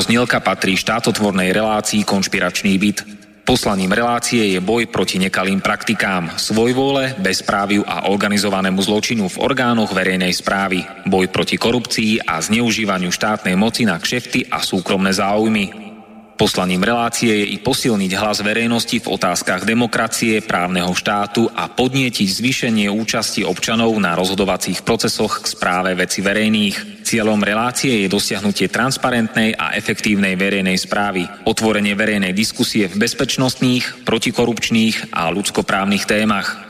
Táto znielka patrí štátotvornej relácii Konšpiračný byt. Poslaním relácie je boj proti nekalým praktikám, svojvôle, bezpráviu a organizovanému zločinu v orgánoch verejnej správy, boj proti korupcii a zneužívaniu štátnej moci na kšefty a súkromné záujmy, Poslaním relácie je i posilniť hlas verejnosti v otázkach demokracie, právneho štátu a podnietiť zvýšenie účasti občanov na rozhodovacích procesoch k správe veci verejných. Cieľom relácie je dosiahnutie transparentnej a efektívnej verejnej správy, otvorenie verejnej diskusie v bezpečnostných, protikorupčných a ľudskoprávnych témach,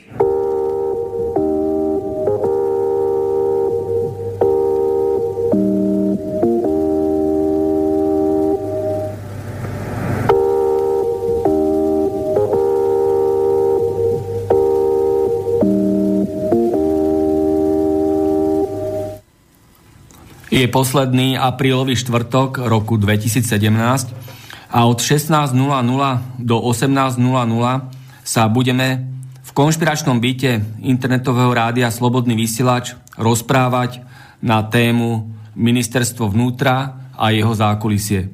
Je posledný aprílový štvrtok roku 2017 a od 16.00 do 18.00 sa budeme v konšpiračnom byte internetového rádia Slobodný vysielač rozprávať na tému Ministerstvo vnútra a jeho zákulisie.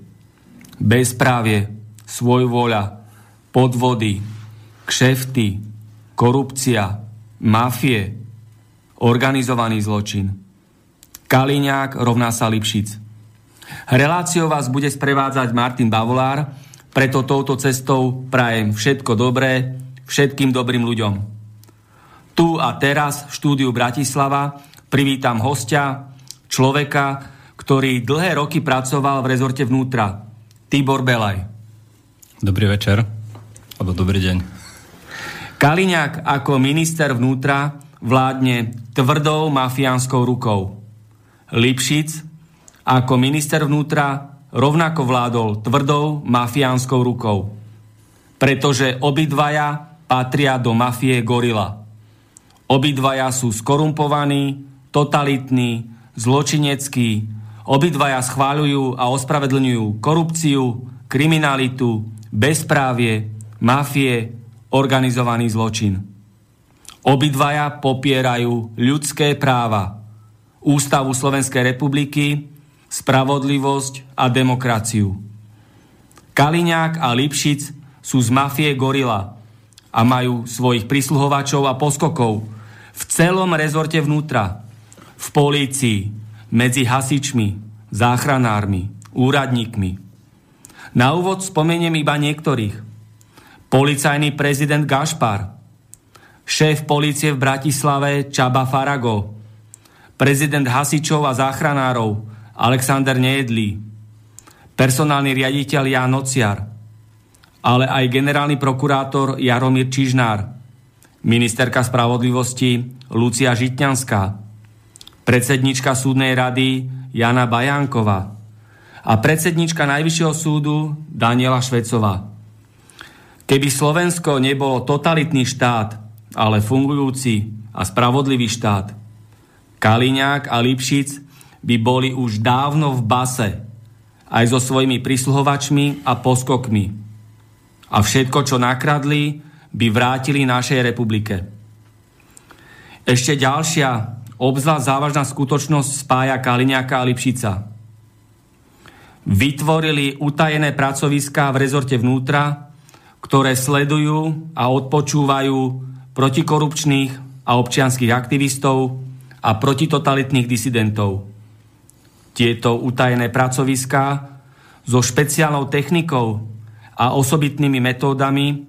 Bezprávie, svojvoľa, podvody, kšefty, korupcia, mafie, organizovaný zločin – Kaliňák rovná sa Lipšic. Reláciou vás bude sprevádzať Martin Bavolár, preto touto cestou prajem všetko dobré všetkým dobrým ľuďom. Tu a teraz v štúdiu Bratislava privítam hostia, človeka, ktorý dlhé roky pracoval v rezorte vnútra, Tibor Belaj. Dobrý večer, alebo dobrý deň. Kaliňák ako minister vnútra vládne tvrdou mafiánskou rukou. Lipšic ako minister vnútra rovnako vládol tvrdou mafiánskou rukou. Pretože obidvaja patria do mafie Gorila. Obidvaja sú skorumpovaní, totalitní, zločineckí, obidvaja schváľujú a ospravedlňujú korupciu, kriminalitu, bezprávie, mafie, organizovaný zločin. Obidvaja popierajú ľudské práva, Ústavu Slovenskej republiky, spravodlivosť a demokraciu. Kaliňák a Lipšic sú z mafie Gorila a majú svojich prisluhovačov a poskokov v celom rezorte vnútra, v polícii, medzi hasičmi, záchranármi, úradníkmi. Na úvod spomeniem iba niektorých. Policajný prezident Gašpar, šéf policie v Bratislave Čaba Farago, prezident hasičov a záchranárov Alexander Nejedlý, personálny riaditeľ Jan Nociar, ale aj generálny prokurátor Jaromír Čižnár, ministerka spravodlivosti Lucia Žitňanská, predsednička súdnej rady Jana Bajánková a predsednička Najvyššieho súdu Daniela Švecová. Keby Slovensko nebolo totalitný štát, ale fungujúci a spravodlivý štát, Kaliňák a Lipšic by boli už dávno v base, aj so svojimi prisluhovačmi a poskokmi. A všetko, čo nakradli, by vrátili našej republike. Ešte ďalšia, obzvlášť závažná skutočnosť spája Kaliňáka a Lipšica. Vytvorili utajené pracoviská v rezorte vnútra, ktoré sledujú a odpočúvajú protikorupčných a občianských aktivistov, a protitotalitných disidentov. Tieto utajené pracoviská so špeciálnou technikou a osobitnými metódami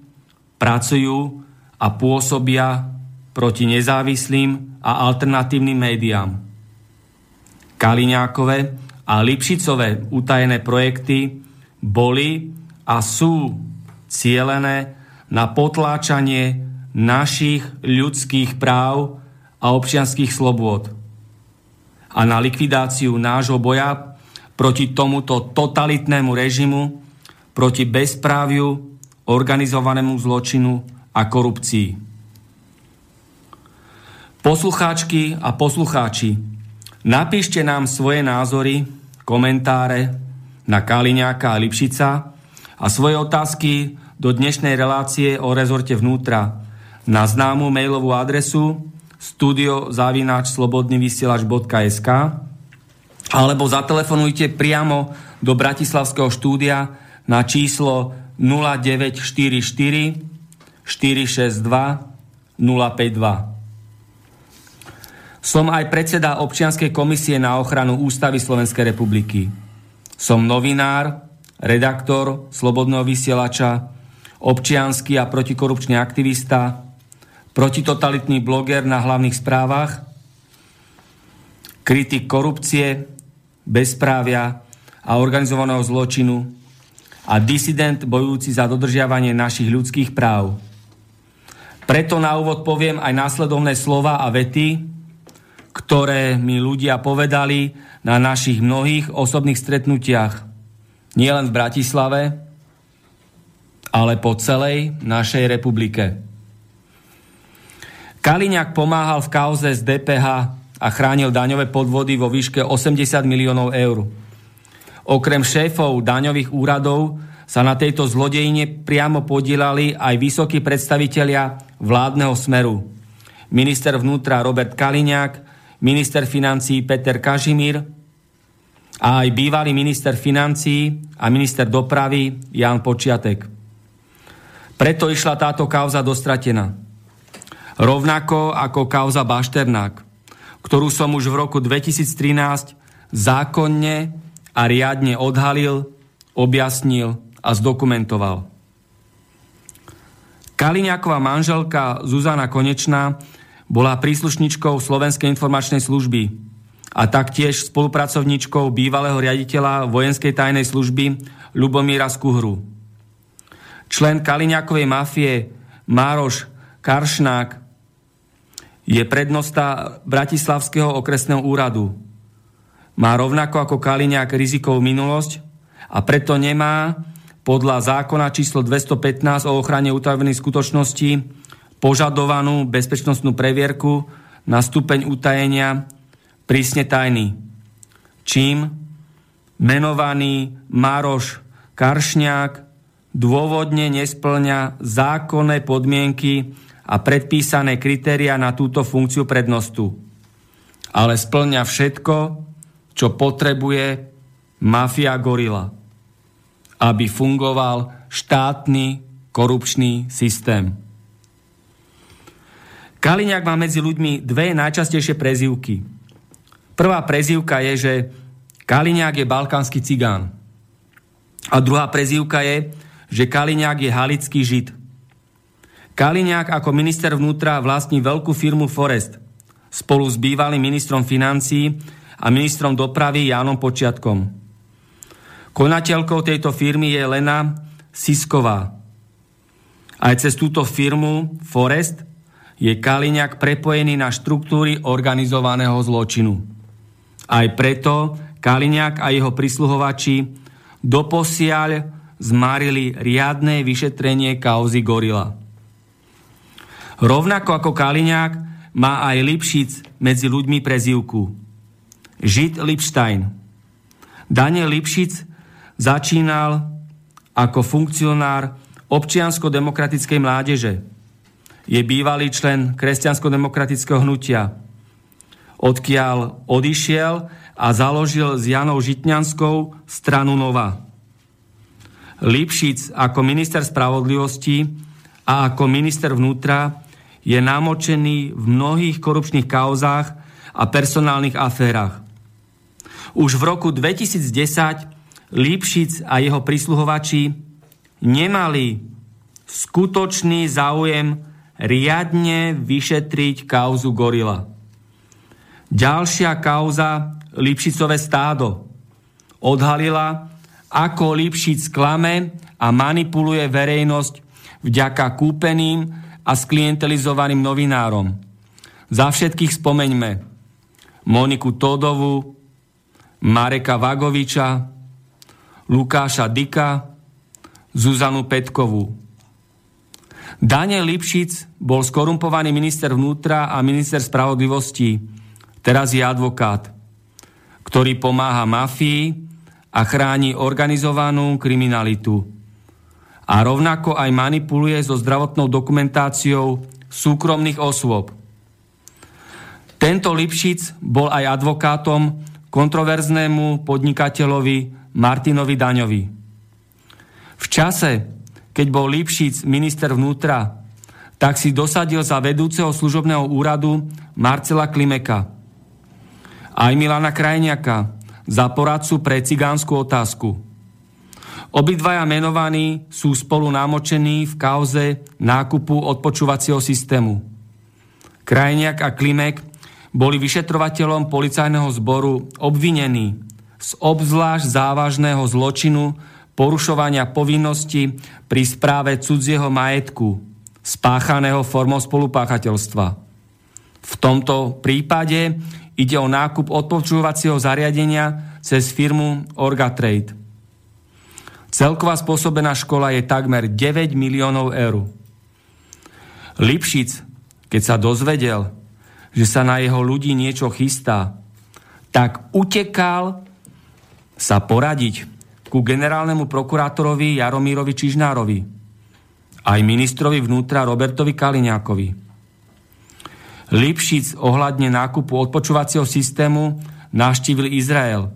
pracujú a pôsobia proti nezávislým a alternatívnym médiám. Kaliňákové a Lipšicové utajené projekty boli a sú cielené na potláčanie našich ľudských práv a občianských slobôd a na likvidáciu nášho boja proti tomuto totalitnému režimu, proti bezpráviu, organizovanému zločinu a korupcii. Poslucháčky a poslucháči, napíšte nám svoje názory, komentáre na Kaliňáka a Lipšica a svoje otázky do dnešnej relácie o rezorte vnútra na známu mailovú adresu studiozavináčslobodnyvysielač.sk alebo zatelefonujte priamo do Bratislavského štúdia na číslo 0944 462 052. Som aj predseda občianskej komisie na ochranu Ústavy Slovenskej republiky. Som novinár, redaktor Slobodného vysielača, občiansky a protikorupčný aktivista, protitotalitný bloger na hlavných správach, kritik korupcie, bezprávia a organizovaného zločinu a disident bojujúci za dodržiavanie našich ľudských práv. Preto na úvod poviem aj následovné slova a vety, ktoré mi ľudia povedali na našich mnohých osobných stretnutiach. Nielen v Bratislave, ale po celej našej republike. Kaliňák pomáhal v kauze z DPH a chránil daňové podvody vo výške 80 miliónov eur. Okrem šéfov daňových úradov sa na tejto zlodejine priamo podielali aj vysokí predstavitelia vládneho smeru. Minister vnútra Robert Kaliňák, minister financí Peter Kažimír a aj bývalý minister financí a minister dopravy Jan Počiatek. Preto išla táto kauza dostratená. Rovnako ako kauza Bašternák, ktorú som už v roku 2013 zákonne a riadne odhalil, objasnil a zdokumentoval. Kaliňáková manželka Zuzana Konečná bola príslušničkou Slovenskej informačnej služby a taktiež spolupracovníčkou bývalého riaditeľa vojenskej tajnej služby Lubomíra Skuhru. Člen Kaliňákovej mafie Mároš Karšnák je prednosta Bratislavského okresného úradu. Má rovnako ako Kaliňák rizikovú minulosť a preto nemá podľa zákona číslo 215 o ochrane utajených skutočností požadovanú bezpečnostnú previerku na stupeň utajenia prísne tajný. Čím menovaný Mároš Karšňák dôvodne nesplňa zákonné podmienky a predpísané kritéria na túto funkciu prednostu. Ale splňa všetko, čo potrebuje mafia gorila, aby fungoval štátny korupčný systém. Kaliňák má medzi ľuďmi dve najčastejšie prezývky. Prvá prezývka je, že Kaliňák je balkánsky cigán. A druhá prezývka je, že Kaliňák je halický žid. Kaliňák ako minister vnútra vlastní veľkú firmu Forest spolu s bývalým ministrom financií a ministrom dopravy Jánom Počiatkom. Konateľkou tejto firmy je Lena Sisková. Aj cez túto firmu Forest je Kaliňák prepojený na štruktúry organizovaného zločinu. Aj preto Kaliňák a jeho prisluhovači doposiaľ zmarili riadne vyšetrenie kauzy Gorila. Rovnako ako Kaliňák má aj Lipšic medzi ľuďmi prezivku. Žid Lipstein. Daniel Lipšic začínal ako funkcionár občiansko-demokratickej mládeže – je bývalý člen kresťansko-demokratického hnutia. Odkiaľ odišiel a založil s Janou Žitňanskou stranu Nova. Lipšic ako minister spravodlivosti a ako minister vnútra je namočený v mnohých korupčných kauzách a personálnych aférach. Už v roku 2010 Lipšic a jeho prisluhovači nemali skutočný záujem riadne vyšetriť kauzu gorila. Ďalšia kauza Lipšicové stádo odhalila, ako Lipšic klame a manipuluje verejnosť vďaka kúpeným a sklientelizovaným novinárom. Za všetkých spomeňme Moniku Todovu, Mareka Vagoviča, Lukáša Dika, Zuzanu Petkovú Daniel Lipšic bol skorumpovaný minister vnútra a minister spravodlivosti. Teraz je advokát, ktorý pomáha mafii a chráni organizovanú kriminalitu. A rovnako aj manipuluje so zdravotnou dokumentáciou súkromných osôb. Tento Lipšic bol aj advokátom kontroverznému podnikateľovi Martinovi Daňovi. V čase, keď bol Lipšic minister vnútra, tak si dosadil za vedúceho služobného úradu Marcela Klimeka. Aj Milana Krajniaka za poradcu pre cigánsku otázku. Obidvaja menovaní sú spolu námočení v kauze nákupu odpočúvacieho systému. Krajniak a Klimek boli vyšetrovateľom policajného zboru obvinení z obzvlášť závažného zločinu porušovania povinnosti pri správe cudzieho majetku, spáchaného formou spolupáchateľstva. V tomto prípade ide o nákup odpočúvacieho zariadenia cez firmu Orgatrade. Celková spôsobená škola je takmer 9 miliónov eur. Lipšic, keď sa dozvedel, že sa na jeho ľudí niečo chystá, tak utekal sa poradiť ku generálnemu prokurátorovi Jaromírovi Čižnárovi, aj ministrovi vnútra Robertovi Kaliňákovi. Lipšic ohľadne nákupu odpočúvacieho systému navštívil Izrael,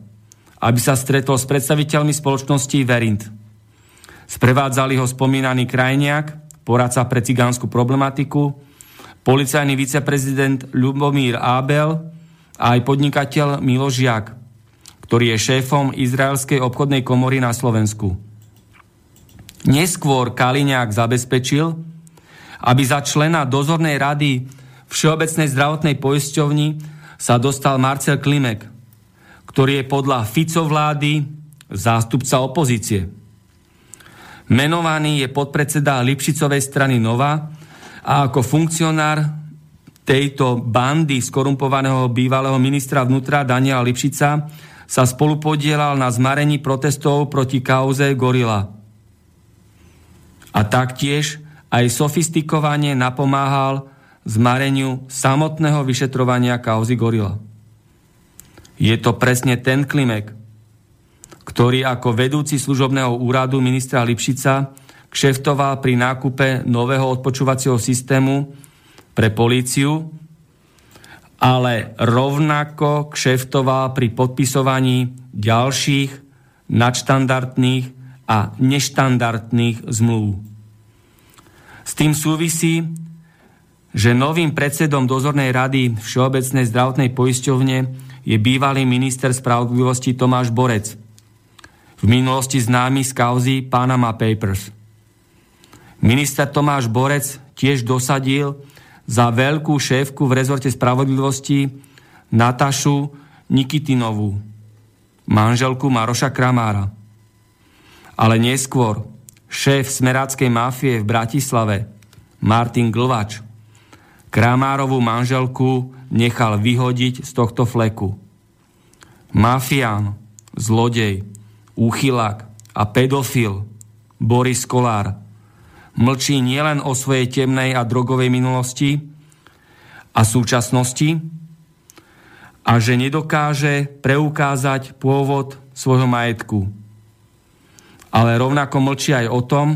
aby sa stretol s predstaviteľmi spoločnosti Verint. Sprevádzali ho spomínaný krajniak, poradca pre cigánsku problematiku, policajný viceprezident Ľubomír Ábel a aj podnikateľ Miloš Žiak – ktorý je šéfom Izraelskej obchodnej komory na Slovensku. Neskôr Kaliňák zabezpečil, aby za člena dozornej rady Všeobecnej zdravotnej poisťovni sa dostal Marcel Klimek, ktorý je podľa Fico vlády zástupca opozície. Menovaný je podpredseda Lipšicovej strany Nova a ako funkcionár tejto bandy skorumpovaného bývalého ministra vnútra Daniela Lipšica sa spolupodielal na zmarení protestov proti kauze Gorila. A taktiež aj sofistikovane napomáhal zmareniu samotného vyšetrovania kauzy Gorila. Je to presne ten Klimek, ktorý ako vedúci služobného úradu ministra Lipšica kšeftoval pri nákupe nového odpočúvacieho systému pre políciu ale rovnako kšeftoval pri podpisovaní ďalších nadštandardných a neštandardných zmluv. S tým súvisí, že novým predsedom dozornej rady Všeobecnej zdravotnej poisťovne je bývalý minister spravodlivosti Tomáš Borec, v minulosti známy z kauzy Panama Papers. Minister Tomáš Borec tiež dosadil, za veľkú šéfku v rezorte spravodlivosti Natašu Nikitinovú, manželku Maroša Kramára. Ale neskôr šéf smeráckej mafie v Bratislave Martin Glvač Kramárovú manželku nechal vyhodiť z tohto fleku. Mafián, zlodej, úchylák a pedofil Boris Kolár mlčí nielen o svojej temnej a drogovej minulosti a súčasnosti a že nedokáže preukázať pôvod svojho majetku. Ale rovnako mlčí aj o tom,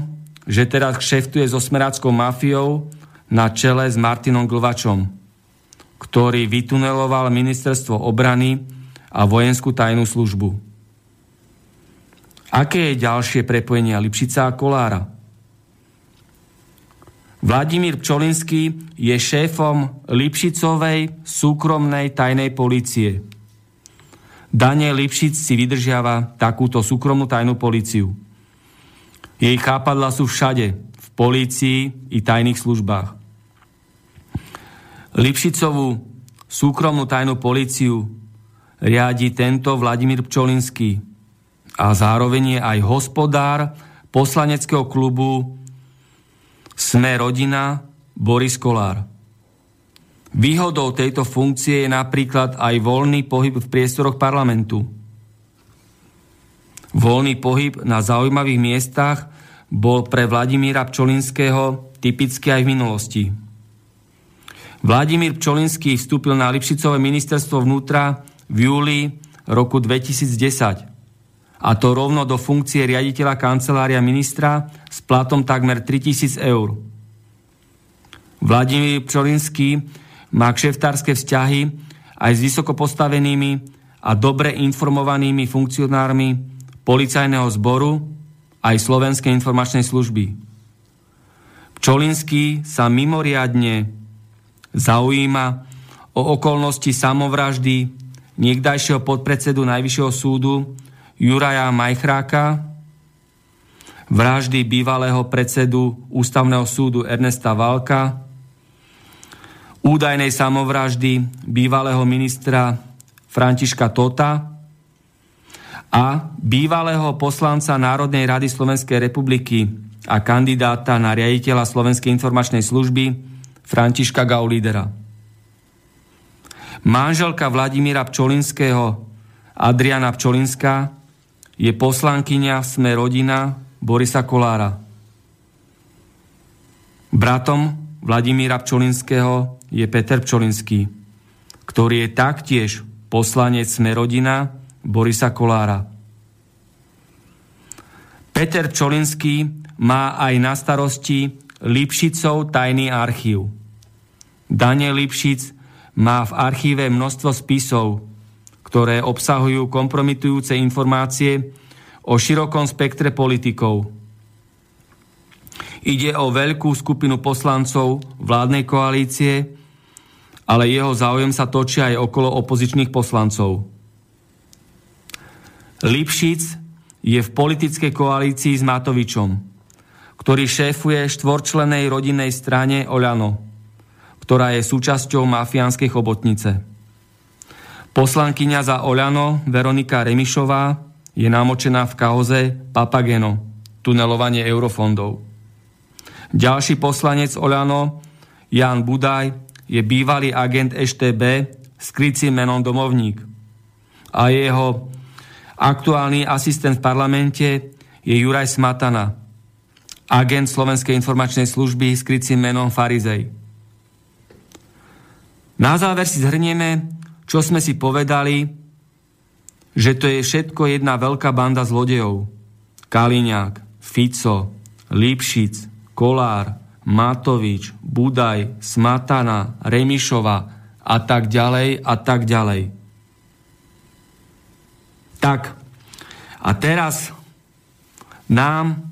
že teraz kšeftuje so smeráckou mafiou na čele s Martinom Glvačom, ktorý vytuneloval ministerstvo obrany a vojenskú tajnú službu. Aké je ďalšie prepojenie Lipšica a Kolára? Vladimír Pčolinský je šéfom Lipšicovej súkromnej tajnej policie. Daniel Lipšic si vydržiava takúto súkromnú tajnú policiu. Jej chápadla sú všade, v polícii i tajných službách. Lipšicovú súkromnú tajnú policiu riadi tento Vladimír Pčolinský a zároveň je aj hospodár poslaneckého klubu sme rodina Boris Kolár. Výhodou tejto funkcie je napríklad aj voľný pohyb v priestoroch parlamentu. Voľný pohyb na zaujímavých miestach bol pre Vladimíra Pčolinského typické aj v minulosti. Vladimír Pčolinský vstúpil na Lipšicové ministerstvo vnútra v júli roku 2010 a to rovno do funkcie riaditeľa kancelária ministra s platom takmer 3000 eur. Vladimír Pčolinský má kšeftárske vzťahy aj s vysoko a dobre informovanými funkcionármi policajného zboru aj Slovenskej informačnej služby. Pčolinský sa mimoriadne zaujíma o okolnosti samovraždy niekdajšieho podpredsedu Najvyššieho súdu Juraja Majchráka, vraždy bývalého predsedu Ústavného súdu Ernesta Valka, údajnej samovraždy bývalého ministra Františka Tota a bývalého poslanca Národnej rady Slovenskej republiky a kandidáta na riaditeľa Slovenskej informačnej služby Františka Gaulídera. Manželka Vladimíra Pčolinského Adriana Pčolinská je poslankyňa Sme rodina Borisa Kolára. Bratom Vladimíra Pčolinského je Peter Pčolinský, ktorý je taktiež poslanec Sme rodina Borisa Kolára. Peter Pčolinský má aj na starosti Lipšicov tajný archív. Daniel Lipšic má v archíve množstvo spisov, ktoré obsahujú kompromitujúce informácie o širokom spektre politikov. Ide o veľkú skupinu poslancov vládnej koalície, ale jeho záujem sa točí aj okolo opozičných poslancov. Lipšic je v politickej koalícii s Matovičom, ktorý šéfuje štvorčlenej rodinnej strane Oľano, ktorá je súčasťou mafiánskej chobotnice. Poslankyňa za Oľano Veronika Remišová je namočená v kauze Papageno, tunelovanie eurofondov. Ďalší poslanec Oľano, Jan Budaj, je bývalý agent EŠTB s krycím menom Domovník. A jeho aktuálny asistent v parlamente je Juraj Smatana, agent Slovenskej informačnej služby s krycím menom Farizej. Na záver si zhrnieme, čo sme si povedali, že to je všetko jedna veľká banda zlodejov. Kaliňák, Fico, Lipšic, Kolár, Matovič, Budaj, Smatana, Remišova a tak ďalej a tak ďalej. Tak, a teraz nám,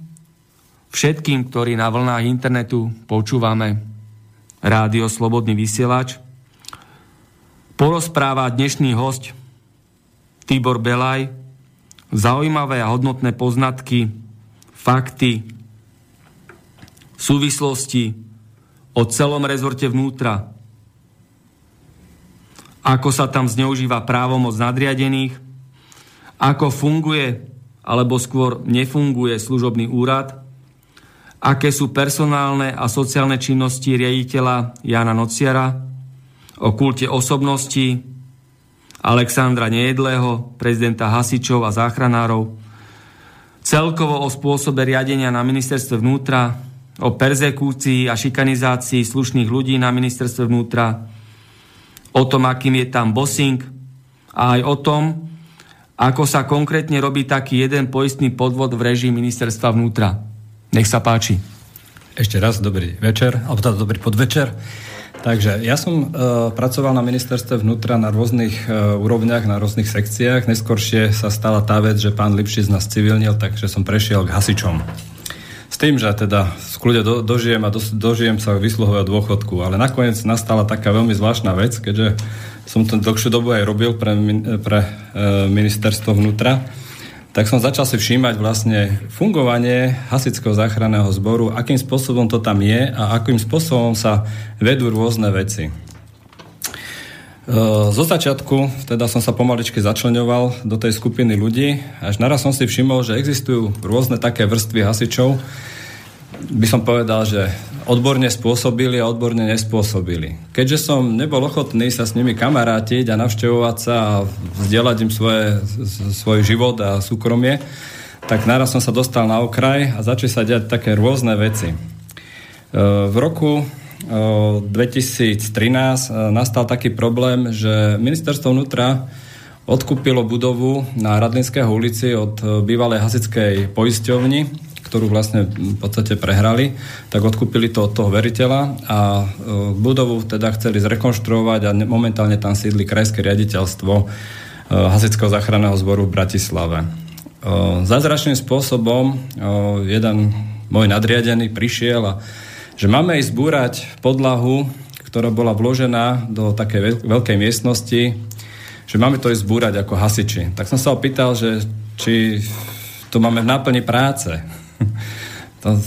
všetkým, ktorí na vlnách internetu počúvame rádio Slobodný vysielač, porozpráva dnešný host Tibor Belaj. Zaujímavé a hodnotné poznatky, fakty, súvislosti o celom rezorte vnútra, ako sa tam zneužíva právomoc nadriadených, ako funguje alebo skôr nefunguje služobný úrad, aké sú personálne a sociálne činnosti riaditeľa Jana Nociara, o kulte osobnosti Alexandra Nejedlého, prezidenta hasičov a záchranárov, celkovo o spôsobe riadenia na ministerstve vnútra, o perzekúcii a šikanizácii slušných ľudí na ministerstve vnútra, o tom, akým je tam bossing a aj o tom, ako sa konkrétne robí taký jeden poistný podvod v režii ministerstva vnútra. Nech sa páči. Ešte raz dobrý večer, alebo teda dobrý podvečer. Takže ja som uh, pracoval na ministerstve vnútra na rôznych uh, úrovniach, na rôznych sekciách. Neskôršie sa stala tá vec, že pán Lipšic nás civilnil, takže som prešiel k hasičom. S tým, že teda v do, dožijem a do, dožijem sa vysluhového dôchodku. Ale nakoniec nastala taká veľmi zvláštna vec, keďže som to dlhšiu dobu aj robil pre, pre uh, ministerstvo vnútra tak som začal si všímať vlastne fungovanie hasického záchranného zboru, akým spôsobom to tam je a akým spôsobom sa vedú rôzne veci. E, zo začiatku teda som sa pomaličky začlenoval do tej skupiny ľudí, až naraz som si všimol, že existujú rôzne také vrstvy hasičov, by som povedal, že odborne spôsobili a odborne nespôsobili. Keďže som nebol ochotný sa s nimi kamarátiť a navštevovať sa a vzdielať im svoje, svoj život a súkromie, tak naraz som sa dostal na okraj a začali sa diať také rôzne veci. v roku 2013 nastal taký problém, že ministerstvo vnútra odkúpilo budovu na Radlinského ulici od bývalej hasickej poisťovni, ktorú vlastne v podstate prehrali, tak odkúpili to od toho veriteľa a budovu teda chceli zrekonštruovať a momentálne tam sídli krajské riaditeľstvo Hasického záchranného zboru v Bratislave. Zázračným spôsobom jeden môj nadriadený prišiel a že máme ísť zbúrať podlahu, ktorá bola vložená do takej veľkej miestnosti, že máme to ísť zbúrať ako hasiči. Tak som sa opýtal, že či to máme v náplni práce. to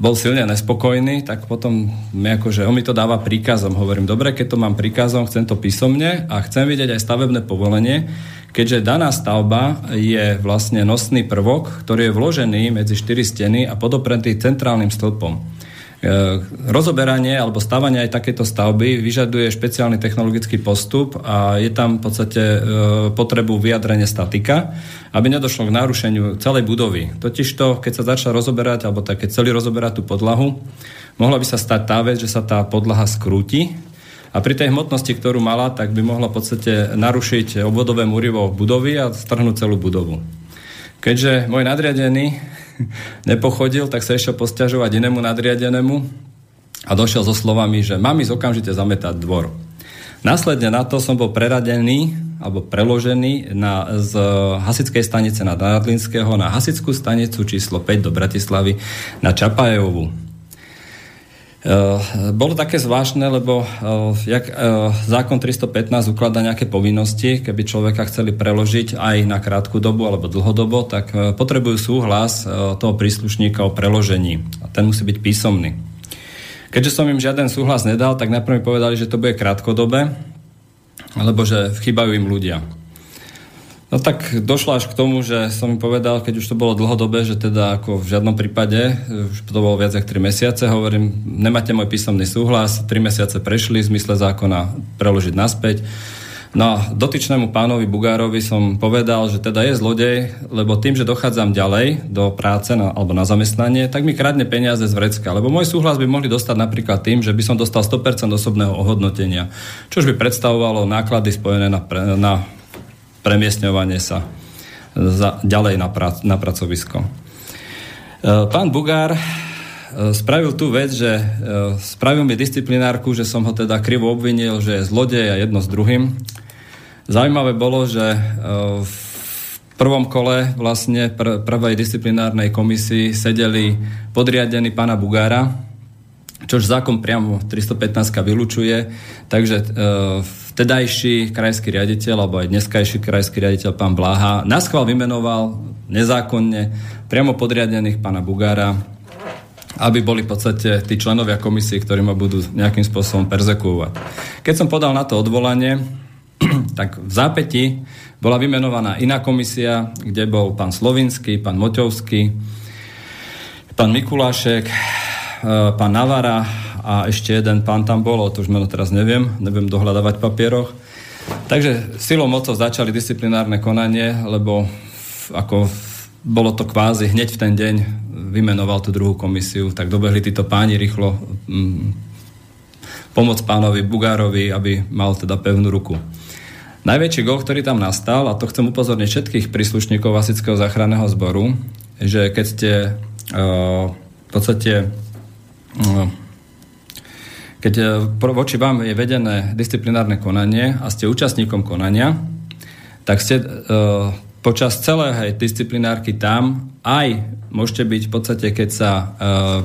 bol silne nespokojný, tak potom mi akože, on mi to dáva príkazom. Hovorím, dobre, keď to mám príkazom, chcem to písomne a chcem vidieť aj stavebné povolenie, keďže daná stavba je vlastne nosný prvok, ktorý je vložený medzi štyri steny a podopretý centrálnym stĺpom. E, rozoberanie alebo stavanie aj takéto stavby vyžaduje špeciálny technologický postup a je tam v podstate e, potrebu vyjadrenia statika, aby nedošlo k narušeniu celej budovy. Totižto, keď sa začala rozoberať, alebo tak, keď celý rozoberať tú podlahu, mohla by sa stať tá vec, že sa tá podlaha skrúti a pri tej hmotnosti, ktorú mala, tak by mohla v podstate narušiť obvodové múrivo budovy a strhnúť celú budovu. Keďže môj nadriadený nepochodil, tak sa ešte posťažovať inému nadriadenému a došiel so slovami, že mám ísť okamžite zametať dvor. Následne na to som bol preradený alebo preložený na, z hasickej stanice na Nadlinského na hasickú stanicu číslo 5 do Bratislavy na Čapajovu. Uh, bolo také zvláštne, lebo uh, jak, uh, zákon 315 ukladá nejaké povinnosti, keby človeka chceli preložiť aj na krátku dobu alebo dlhodobo, tak potrebujú súhlas toho príslušníka o preložení. A ten musí byť písomný. Keďže som im žiaden súhlas nedal, tak najprv mi povedali, že to bude krátkodobé, alebo že chýbajú im ľudia. No tak došlo až k tomu, že som mi povedal, keď už to bolo dlhodobé, že teda ako v žiadnom prípade, už to bolo viac ako 3 mesiace, hovorím, nemáte môj písomný súhlas, 3 mesiace prešli v zmysle zákona preložiť naspäť. No a dotyčnému pánovi Bugárovi som povedal, že teda je zlodej, lebo tým, že dochádzam ďalej do práce na, alebo na zamestnanie, tak mi kradne peniaze z vrecka. Lebo môj súhlas by mohli dostať napríklad tým, že by som dostal 100% osobného ohodnotenia, čo by predstavovalo náklady spojené na, na premiestňovanie sa za, ďalej na, prac, na pracovisko. E, pán Bugár e, spravil tú vec, že e, spravil mi disciplinárku, že som ho teda krivo obvinil, že je zlodej a jedno s druhým. Zaujímavé bolo, že v prvom kole vlastne pr- prvej disciplinárnej komisii sedeli podriadení pána Bugára, čož zákon priamo 315 vylučuje, takže vtedajší krajský riaditeľ, alebo aj dneskajší krajský riaditeľ pán Bláha, naschval vymenoval nezákonne priamo podriadených pána Bugára, aby boli v podstate tí členovia komisie, ktorí ma budú nejakým spôsobom perzekuovať. Keď som podal na to odvolanie, tak v zápäti bola vymenovaná iná komisia, kde bol pán Slovinský, pán Moťovský, pán Mikulášek, e, pán Navara a ešte jeden pán tam bol, to už meno teraz neviem, neviem dohľadávať v papieroch. Takže silou mocou začali disciplinárne konanie, lebo ako bolo to kvázi hneď v ten deň vymenoval tú druhú komisiu, tak dobehli títo páni rýchlo mm, pomoc pánovi Bugárovi, aby mal teda pevnú ruku. Najväčší gol, ktorý tam nastal, a to chcem upozorniť všetkých príslušníkov Vasického záchranného zboru, že keď ste uh, v podstate uh, keď e, voči vám je vedené disciplinárne konanie a ste účastníkom konania, tak ste e, počas celej disciplinárky tam aj môžete byť v podstate, keď sa e,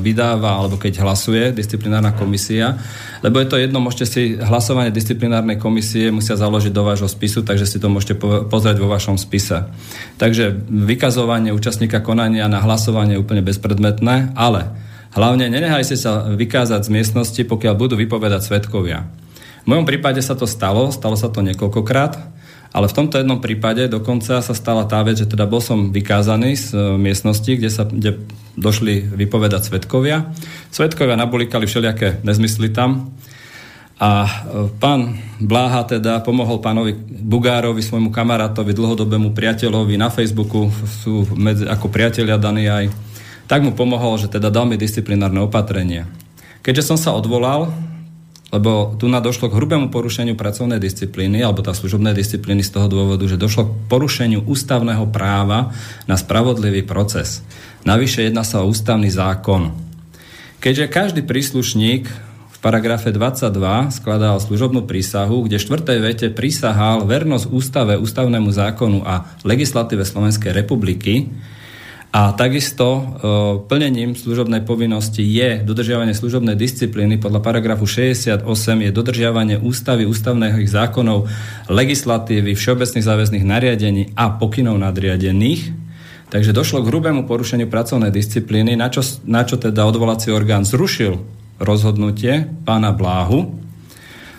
vydáva alebo keď hlasuje disciplinárna komisia, lebo je to jedno, môžete si hlasovanie disciplinárnej komisie musia založiť do vášho spisu, takže si to môžete po, pozrieť vo vašom spise. Takže vykazovanie účastníka konania na hlasovanie je úplne bezpredmetné, ale Hlavne nenehajte sa vykázať z miestnosti, pokiaľ budú vypovedať svetkovia. V mojom prípade sa to stalo, stalo sa to niekoľkokrát, ale v tomto jednom prípade dokonca sa stala tá vec, že teda bol som vykázaný z e, miestnosti, kde, sa, kde došli vypovedať svetkovia. Svetkovia nabulikali všelijaké nezmysly tam a e, pán Bláha teda pomohol pánovi Bugárovi, svojmu kamarátovi, dlhodobému priateľovi na Facebooku, sú medzi, ako priatelia daní aj tak mu pomohol, že teda dal mi disciplinárne opatrenie. Keďže som sa odvolal, lebo tu na došlo k hrubému porušeniu pracovnej disciplíny, alebo tá služobnej disciplíny z toho dôvodu, že došlo k porušeniu ústavného práva na spravodlivý proces. Navyše jedná sa o ústavný zákon. Keďže každý príslušník v paragrafe 22 skladal služobnú prísahu, kde v štvrtej vete prisahal vernosť ústave, ústavnému zákonu a legislatíve Slovenskej republiky, a takisto e, plnením služobnej povinnosti je dodržiavanie služobnej disciplíny podľa paragrafu 68 je dodržiavanie ústavy, ústavných zákonov, legislatívy, všeobecných záväzných nariadení a pokynov nadriadených. Takže došlo k hrubému porušeniu pracovnej disciplíny, na čo, na čo teda odvolací orgán zrušil rozhodnutie pána Bláhu.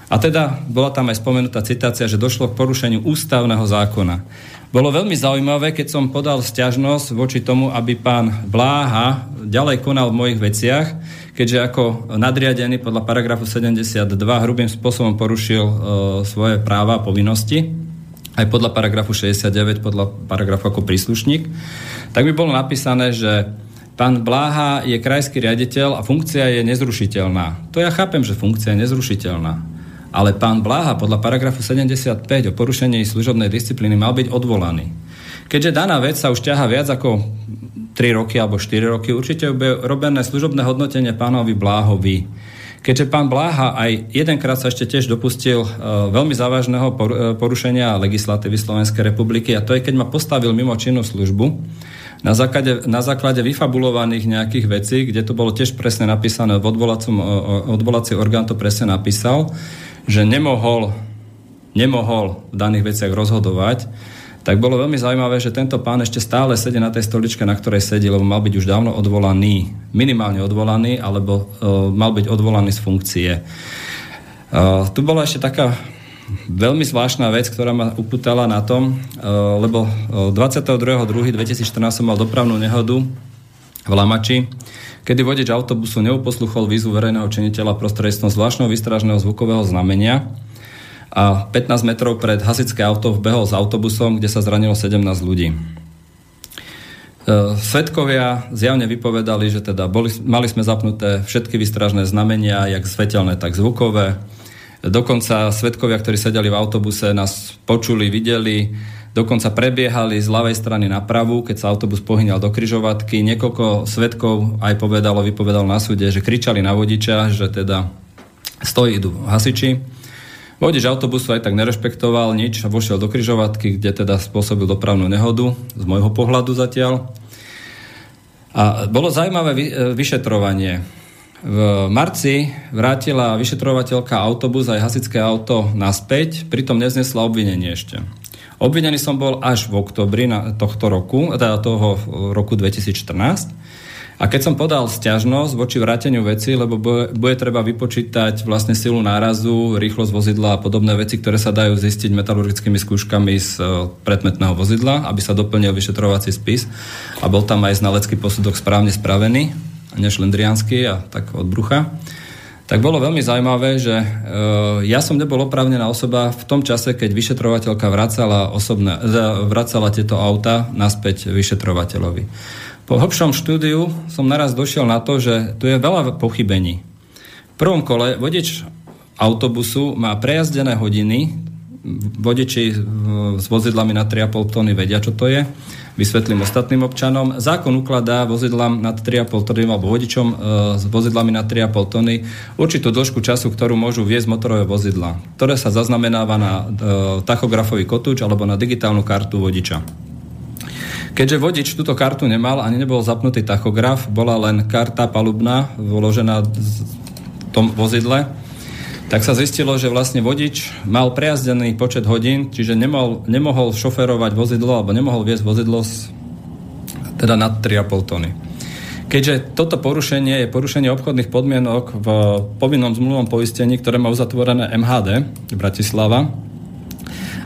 A teda bola tam aj spomenutá citácia, že došlo k porušeniu ústavného zákona. Bolo veľmi zaujímavé, keď som podal stiažnosť voči tomu, aby pán Bláha ďalej konal v mojich veciach, keďže ako nadriadený podľa paragrafu 72 hrubým spôsobom porušil e, svoje práva a povinnosti, aj podľa paragrafu 69, podľa paragrafu ako príslušník, tak by bolo napísané, že pán Bláha je krajský riaditeľ a funkcia je nezrušiteľná. To ja chápem, že funkcia je nezrušiteľná ale pán Bláha podľa paragrafu 75 o porušení služobnej disciplíny mal byť odvolaný. Keďže daná vec sa už ťaha viac ako 3 roky alebo 4 roky, určite bude robené služobné hodnotenie pánovi Bláhovi. Keďže pán Bláha aj jedenkrát sa ešte tiež dopustil uh, veľmi závažného e, porušenia legislatívy Slovenskej republiky a to je, keď ma postavil mimo činnú službu, na základe, na základe vyfabulovaných nejakých vecí, kde to bolo tiež presne napísané, v odvolací orgán to presne napísal, že nemohol, nemohol v daných veciach rozhodovať, tak bolo veľmi zaujímavé, že tento pán ešte stále sedí na tej stoličke, na ktorej sedí, lebo mal byť už dávno odvolaný, minimálne odvolaný, alebo uh, mal byť odvolaný z funkcie. Uh, tu bola ešte taká veľmi zvláštna vec, ktorá ma uputala na tom, uh, lebo 22.2.2014 som mal dopravnú nehodu v Lamači, kedy vodič autobusu neuposluchol výzvu verejného činiteľa prostredstvom zvláštneho výstražného zvukového znamenia a 15 metrov pred hasičské auto vbehol s autobusom, kde sa zranilo 17 ľudí. E, svetkovia zjavne vypovedali, že teda boli, mali sme zapnuté všetky výstražné znamenia, jak svetelné, tak zvukové. Dokonca svetkovia, ktorí sedeli v autobuse, nás počuli, videli, Dokonca prebiehali z ľavej strany na pravú, keď sa autobus pohýňal do kryžovatky. Niekoľko svetkov aj povedalo, vypovedalo na súde, že kričali na vodiča, že teda stojí, idú hasiči. Vodič autobusu aj tak nerešpektoval nič a vošiel do kryžovatky, kde teda spôsobil dopravnú nehodu, z môjho pohľadu zatiaľ. A bolo zaujímavé vyšetrovanie. V marci vrátila vyšetrovateľka autobus aj hasičské auto naspäť, pritom neznesla obvinenie ešte. Obvinený som bol až v oktobri na tohto roku, teda toho roku 2014. A keď som podal stiažnosť voči vráteniu veci, lebo bude, treba vypočítať vlastne silu nárazu, rýchlosť vozidla a podobné veci, ktoré sa dajú zistiť metalurgickými skúškami z e, predmetného vozidla, aby sa doplnil vyšetrovací spis a bol tam aj znalecký posudok správne spravený, než lendriánsky a tak od brucha tak bolo veľmi zaujímavé, že e, ja som nebol oprávnená osoba v tom čase, keď vyšetrovateľka vracala, osobné, vracala tieto auta naspäť vyšetrovateľovi. Po hlbšom štúdiu som naraz došiel na to, že tu je veľa pochybení. V prvom kole vodič autobusu má prejazdené hodiny, vodiči s vozidlami na 3,5 tony vedia, čo to je vysvetlím ostatným občanom. Zákon ukladá vozidlám nad 3,5 tony alebo vodičom e, s vozidlami nad 3,5 tony určitú dĺžku času, ktorú môžu viesť motorové vozidla, ktoré sa zaznamenáva na e, tachografový kotúč alebo na digitálnu kartu vodiča. Keďže vodič túto kartu nemal, ani nebol zapnutý tachograf, bola len karta palubná vložená v tom vozidle, tak sa zistilo, že vlastne vodič mal prejazdený počet hodín, čiže nemohol, nemohol šoferovať vozidlo alebo nemohol viesť vozidlo z, teda nad 3,5 tony. Keďže toto porušenie je porušenie obchodných podmienok v povinnom zmluvnom poistení, ktoré má uzatvorené MHD Bratislava,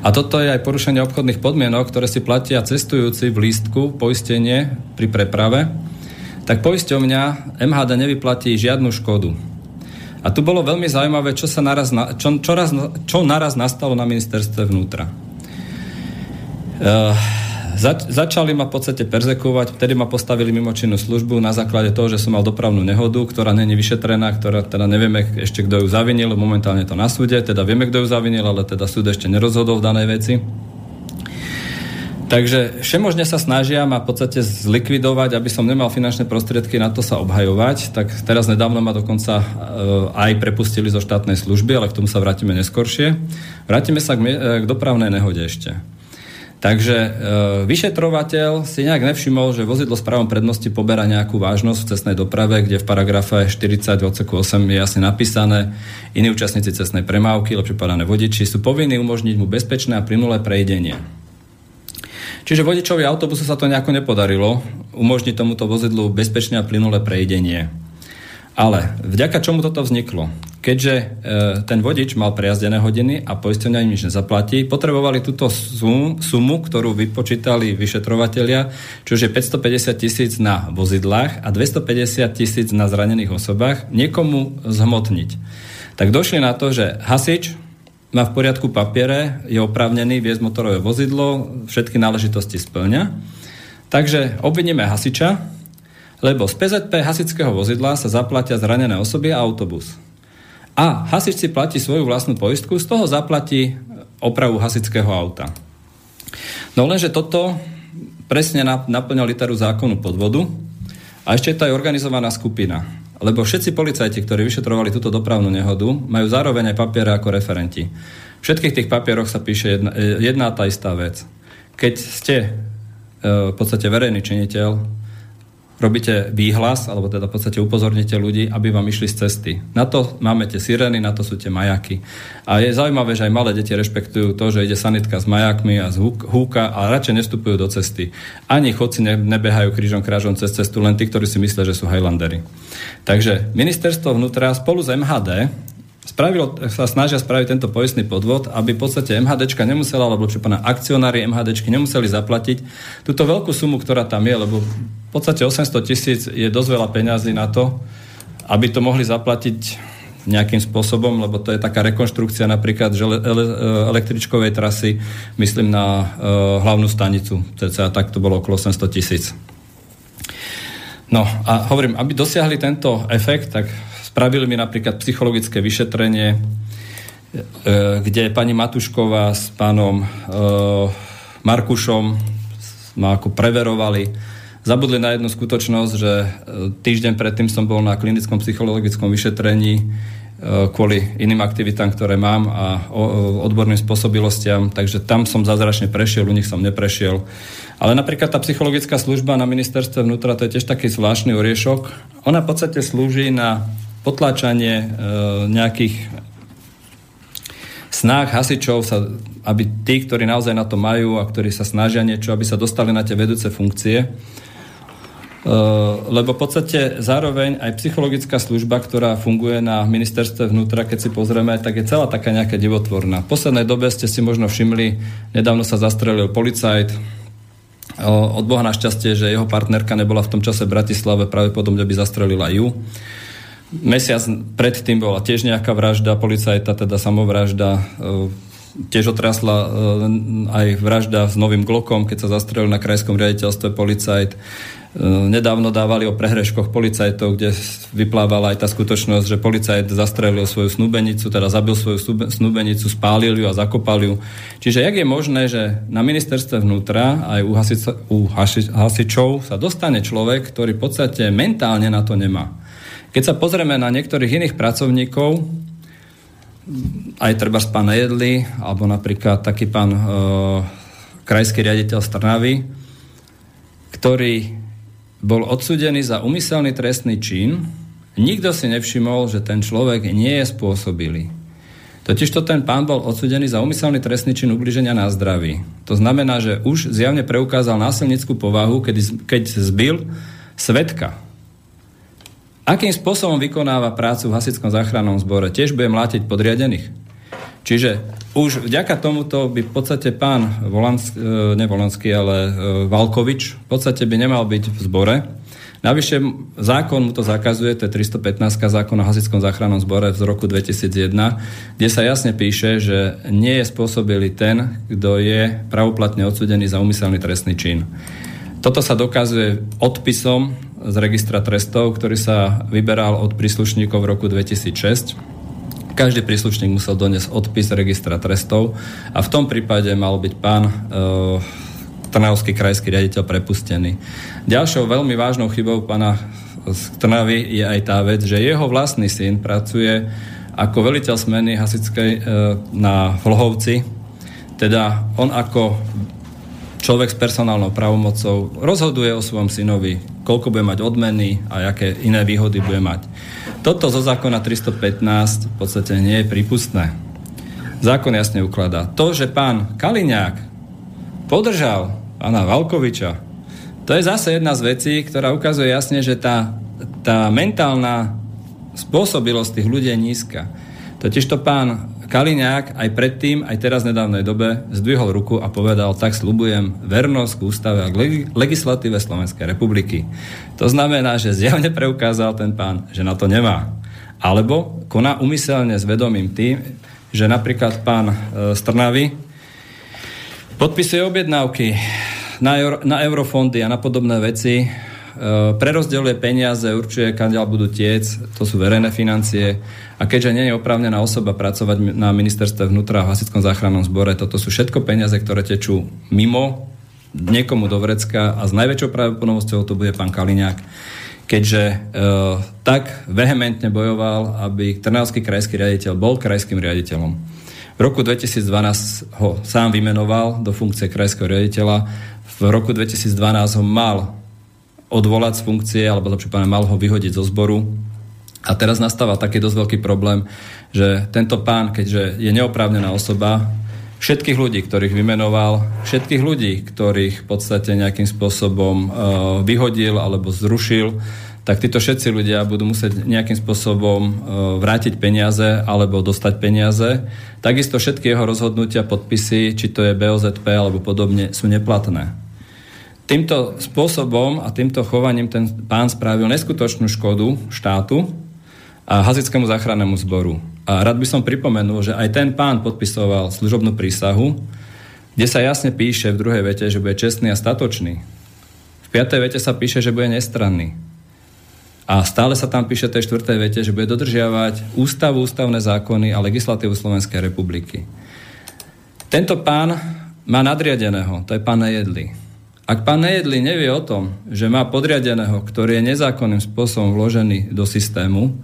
a toto je aj porušenie obchodných podmienok, ktoré si platia cestujúci v lístku poistenie pri preprave, tak poisťovňa MHD nevyplatí žiadnu škodu. A tu bolo veľmi zaujímavé, čo, sa naraz, čo, čo, raz, čo naraz nastalo na ministerstve vnútra. Uh, Zač- začali ma v podstate perzekovať, vtedy ma postavili mimočinnú službu na základe toho, že som mal dopravnú nehodu, ktorá není vyšetrená, ktorá teda nevieme ešte, kto ju zavinil, momentálne to na súde, teda vieme, kto ju zavinil, ale teda súd ešte nerozhodol v danej veci. Takže všemožne sa snažia ma v podstate zlikvidovať, aby som nemal finančné prostriedky na to sa obhajovať. Tak teraz nedávno ma dokonca e, aj prepustili zo štátnej služby, ale k tomu sa vrátime neskôršie. Vrátime sa k, k dopravnej nehode ešte. Takže e, vyšetrovateľ si nejak nevšimol, že vozidlo s právom prednosti poberá nejakú vážnosť v cestnej doprave, kde v paragrafe 40 odseku 8 je jasne napísané, iní účastníci cestnej premávky, lepšie povedané vodiči, sú povinní umožniť mu bezpečné a plynulé prejdenie. Čiže vodičovi autobusu sa to nejako nepodarilo umožniť tomuto vozidlu bezpečné a plynulé prejdenie. Ale vďaka čomu toto vzniklo? Keďže e, ten vodič mal prejazdené hodiny a poistenia im nič nezaplatí, potrebovali túto sum, sumu, ktorú vypočítali vyšetrovatelia, čo je 550 tisíc na vozidlách a 250 tisíc na zranených osobách, niekomu zhmotniť. Tak došli na to, že hasič má v poriadku papiere, je oprávnený viesť motorové vozidlo, všetky náležitosti splňa. Takže obviníme hasiča, lebo z PZP hasičského vozidla sa zaplatia zranené osoby a autobus. A hasič si platí svoju vlastnú poistku, z toho zaplatí opravu hasičského auta. No lenže toto presne naplňa literu zákonu podvodu a ešte je to aj organizovaná skupina. Lebo všetci policajti, ktorí vyšetrovali túto dopravnú nehodu, majú zároveň aj papiere ako referenti. V všetkých tých papieroch sa píše jedna, jedna tá istá vec. Keď ste e, v podstate verejný činiteľ, robíte výhlas, alebo teda v podstate upozornite ľudí, aby vám išli z cesty. Na to máme tie sirény, na to sú tie majaky. A je zaujímavé, že aj malé deti rešpektujú to, že ide sanitka s majakmi a z húka a radšej nestupujú do cesty. Ani chodci nebehajú krížom krážom cez cestu, len tí, ktorí si myslia, že sú Highlandery. Takže ministerstvo vnútra spolu s MHD spravilo, sa snažia spraviť tento poistný podvod, aby v podstate MHDčka nemusela, alebo čo pána akcionári MHDčky nemuseli zaplatiť túto veľkú sumu, ktorá tam je, lebo v podstate 800 tisíc je dosť veľa peňazí na to, aby to mohli zaplatiť nejakým spôsobom, lebo to je taká rekonštrukcia napríklad žele, ele, električkovej trasy, myslím na uh, hlavnú stanicu, cca tak to bolo okolo 800 tisíc. No a hovorím, aby dosiahli tento efekt, tak Spravili mi napríklad psychologické vyšetrenie, e, kde pani Matušková s pánom e, Markušom ma ako preverovali. Zabudli na jednu skutočnosť, že e, týždeň predtým som bol na klinickom psychologickom vyšetrení kvôli iným aktivitám, ktoré mám a odborným spôsobilostiam, takže tam som zázračne prešiel, u nich som neprešiel. Ale napríklad tá psychologická služba na ministerstve vnútra, to je tiež taký zvláštny oriešok. Ona v podstate slúži na potláčanie e, nejakých snách hasičov, sa, aby tí, ktorí naozaj na to majú a ktorí sa snažia niečo, aby sa dostali na tie vedúce funkcie. Uh, lebo v podstate zároveň aj psychologická služba, ktorá funguje na ministerstve vnútra, keď si pozrieme, tak je celá taká nejaká divotvorná. V poslednej dobe ste si možno všimli, nedávno sa zastrelil policajt, od Boha našťastie, že jeho partnerka nebola v tom čase v Bratislave, pravdepodobne by zastrelila ju. Mesiac predtým bola tiež nejaká vražda, policajta, teda samovražda. E, tiež otrasla e, aj vražda s novým Glokom, keď sa zastrelil na krajskom riaditeľstve policajt. E, nedávno dávali o prehreškoch policajtov, kde vyplávala aj tá skutočnosť, že policajt zastrelil svoju snúbenicu, teda zabil svoju snúbenicu, spálil ju a zakopal ju. Čiže jak je možné, že na ministerstve vnútra aj u, hasič, u hasičov sa dostane človek, ktorý v podstate mentálne na to nemá. Keď sa pozrieme na niektorých iných pracovníkov, aj treba z pána Jedli, alebo napríklad taký pán e, krajský riaditeľ Strnavy, ktorý bol odsudený za umyselný trestný čin, nikto si nevšimol, že ten človek nie je spôsobilý. Totižto ten pán bol odsudený za umyselný trestný čin ubliženia na zdraví. To znamená, že už zjavne preukázal násilnickú povahu, keď, keď zbil svetka Akým spôsobom vykonáva prácu v hasickom záchrannom zbore? Tiež bude mlátiť podriadených. Čiže už vďaka tomuto by v podstate pán Volanský, e, ne Volanský, ale e, Valkovič v podstate by nemal byť v zbore, Navyše zákon mu to zakazuje, to je 315 zákon o hasickom záchrannom zbore z roku 2001, kde sa jasne píše, že nie je spôsobilý ten, kto je pravoplatne odsudený za úmyselný trestný čin. Toto sa dokazuje odpisom z registra trestov, ktorý sa vyberal od príslušníkov v roku 2006. Každý príslušník musel doniesť odpis registra trestov a v tom prípade mal byť pán e, Trnavský krajský riaditeľ prepustený. Ďalšou veľmi vážnou chybou pána z Trnavy je aj tá vec, že jeho vlastný syn pracuje ako veliteľ smeny hasickej e, na Vlhovci. Teda on ako človek s personálnou pravomocou rozhoduje o svojom synovi, koľko bude mať odmeny a aké iné výhody bude mať. Toto zo zákona 315 v podstate nie je prípustné. Zákon jasne ukladá. To, že pán Kaliňák podržal pána Valkoviča, to je zase jedna z vecí, ktorá ukazuje jasne, že tá, tá mentálna spôsobilosť tých ľudí je nízka. Totižto pán Kaliňák aj predtým, aj teraz v nedávnej dobe zdvihol ruku a povedal, tak slubujem vernosť k ústave a k legislatíve Slovenskej republiky. To znamená, že zjavne preukázal ten pán, že na to nemá. Alebo koná umyselne s vedomím tým, že napríklad pán e, Strnavy podpisuje objednávky na, euro, na eurofondy a na podobné veci, E, prerozdeľuje peniaze, určuje, kam budú tiec, to sú verejné financie. A keďže nie je oprávnená osoba pracovať na ministerstve vnútra v Hasickom záchrannom zbore, toto sú všetko peniaze, ktoré tečú mimo niekomu do vrecka a s najväčšou pravdepodobnosťou to bude pán Kaliňák, keďže e, tak vehementne bojoval, aby Trnavský krajský riaditeľ bol krajským riaditeľom. V roku 2012 ho sám vymenoval do funkcie krajského riaditeľa. V roku 2012 ho mal odvolať z funkcie, alebo lepšie mal ho vyhodiť zo zboru. A teraz nastáva taký dosť veľký problém, že tento pán, keďže je neoprávnená osoba, všetkých ľudí, ktorých vymenoval, všetkých ľudí, ktorých v podstate nejakým spôsobom uh, vyhodil alebo zrušil, tak títo všetci ľudia budú musieť nejakým spôsobom uh, vrátiť peniaze alebo dostať peniaze. Takisto všetky jeho rozhodnutia, podpisy, či to je BOZP alebo podobne, sú neplatné. Týmto spôsobom a týmto chovaním ten pán spravil neskutočnú škodu štátu hazickému záchrannému zboru. A rád by som pripomenul, že aj ten pán podpisoval služobnú prísahu, kde sa jasne píše v druhej vete, že bude čestný a statočný. V piatej vete sa píše, že bude nestranný. A stále sa tam píše tej štvrtej vete, že bude dodržiavať ústavu, ústavné zákony a legislatívu Slovenskej republiky. Tento pán má nadriadeného, to je pán Nejedli. Ak pán Nejedli nevie o tom, že má podriadeného, ktorý je nezákonným spôsobom vložený do systému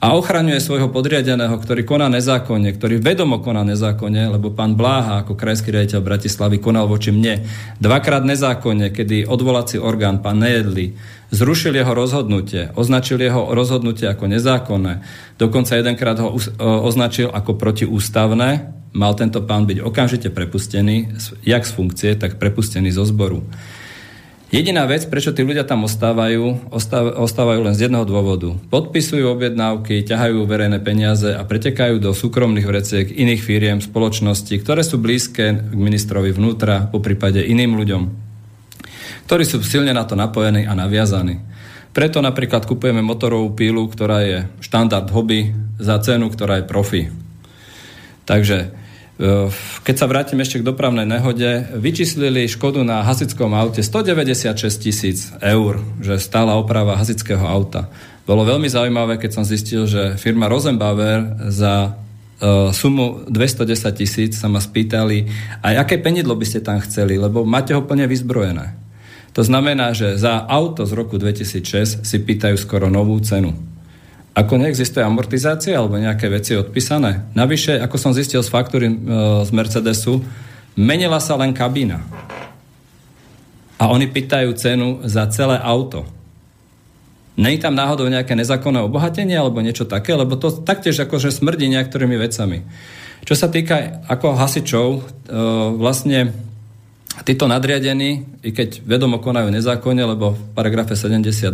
a ochraňuje svojho podriadeného, ktorý koná nezákonne, ktorý vedomo koná nezákonne, lebo pán Bláha ako krajský riaditeľ Bratislavy konal voči mne dvakrát nezákonne, kedy odvolací orgán pán Nejedli zrušil jeho rozhodnutie, označil jeho rozhodnutie ako nezákonné, dokonca jedenkrát ho označil ako protiústavné, mal tento pán byť okamžite prepustený, jak z funkcie, tak prepustený zo zboru. Jediná vec, prečo tí ľudia tam ostávajú, ostávajú len z jedného dôvodu. Podpisujú objednávky, ťahajú verejné peniaze a pretekajú do súkromných vreciek iných firiem, spoločností, ktoré sú blízke k ministrovi vnútra, po prípade iným ľuďom, ktorí sú silne na to napojení a naviazaní. Preto napríklad kupujeme motorovú pílu, ktorá je štandard hobby za cenu, ktorá je profi. Takže keď sa vrátim ešte k dopravnej nehode, vyčíslili škodu na hasickom aute 196 tisíc eur, že stála oprava hasického auta. Bolo veľmi zaujímavé, keď som zistil, že firma Rosenbauer za uh, sumu 210 tisíc sa ma spýtali, aj aké penidlo by ste tam chceli, lebo máte ho plne vyzbrojené. To znamená, že za auto z roku 2006 si pýtajú skoro novú cenu. Ako neexistuje amortizácia alebo nejaké veci odpísané. Navyše, ako som zistil z faktúry e, z Mercedesu, menila sa len kabína. A oni pýtajú cenu za celé auto. Není tam náhodou nejaké nezákonné obohatenie alebo niečo také, lebo to taktiež akože smrdí niektorými vecami. Čo sa týka ako hasičov, e, vlastne Títo nadriadení, i keď vedomo konajú nezákonne, lebo v paragrafe 72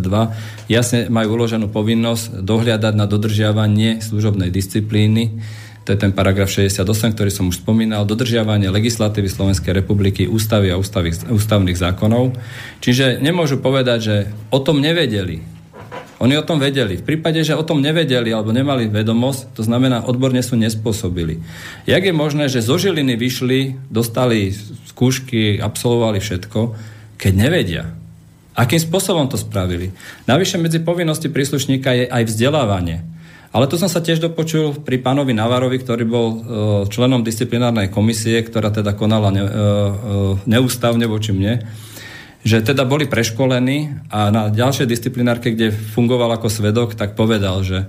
jasne majú uloženú povinnosť dohliadať na dodržiavanie služobnej disciplíny, to je ten paragraf 68, ktorý som už spomínal, dodržiavanie legislatívy Slovenskej republiky, ústavy a ústavy, ústavných zákonov. Čiže nemôžu povedať, že o tom nevedeli. Oni o tom vedeli. V prípade, že o tom nevedeli alebo nemali vedomosť, to znamená, odborne sú nespôsobili. Jak je možné, že zo Žiliny vyšli, dostali skúšky, absolvovali všetko, keď nevedia? Akým spôsobom to spravili? Navyše medzi povinnosti príslušníka je aj vzdelávanie. Ale tu som sa tiež dopočul pri pánovi Navarovi, ktorý bol e, členom disciplinárnej komisie, ktorá teda konala e, e, neústavne voči mne, že teda boli preškolení a na ďalšej disciplinárke, kde fungoval ako svedok, tak povedal, že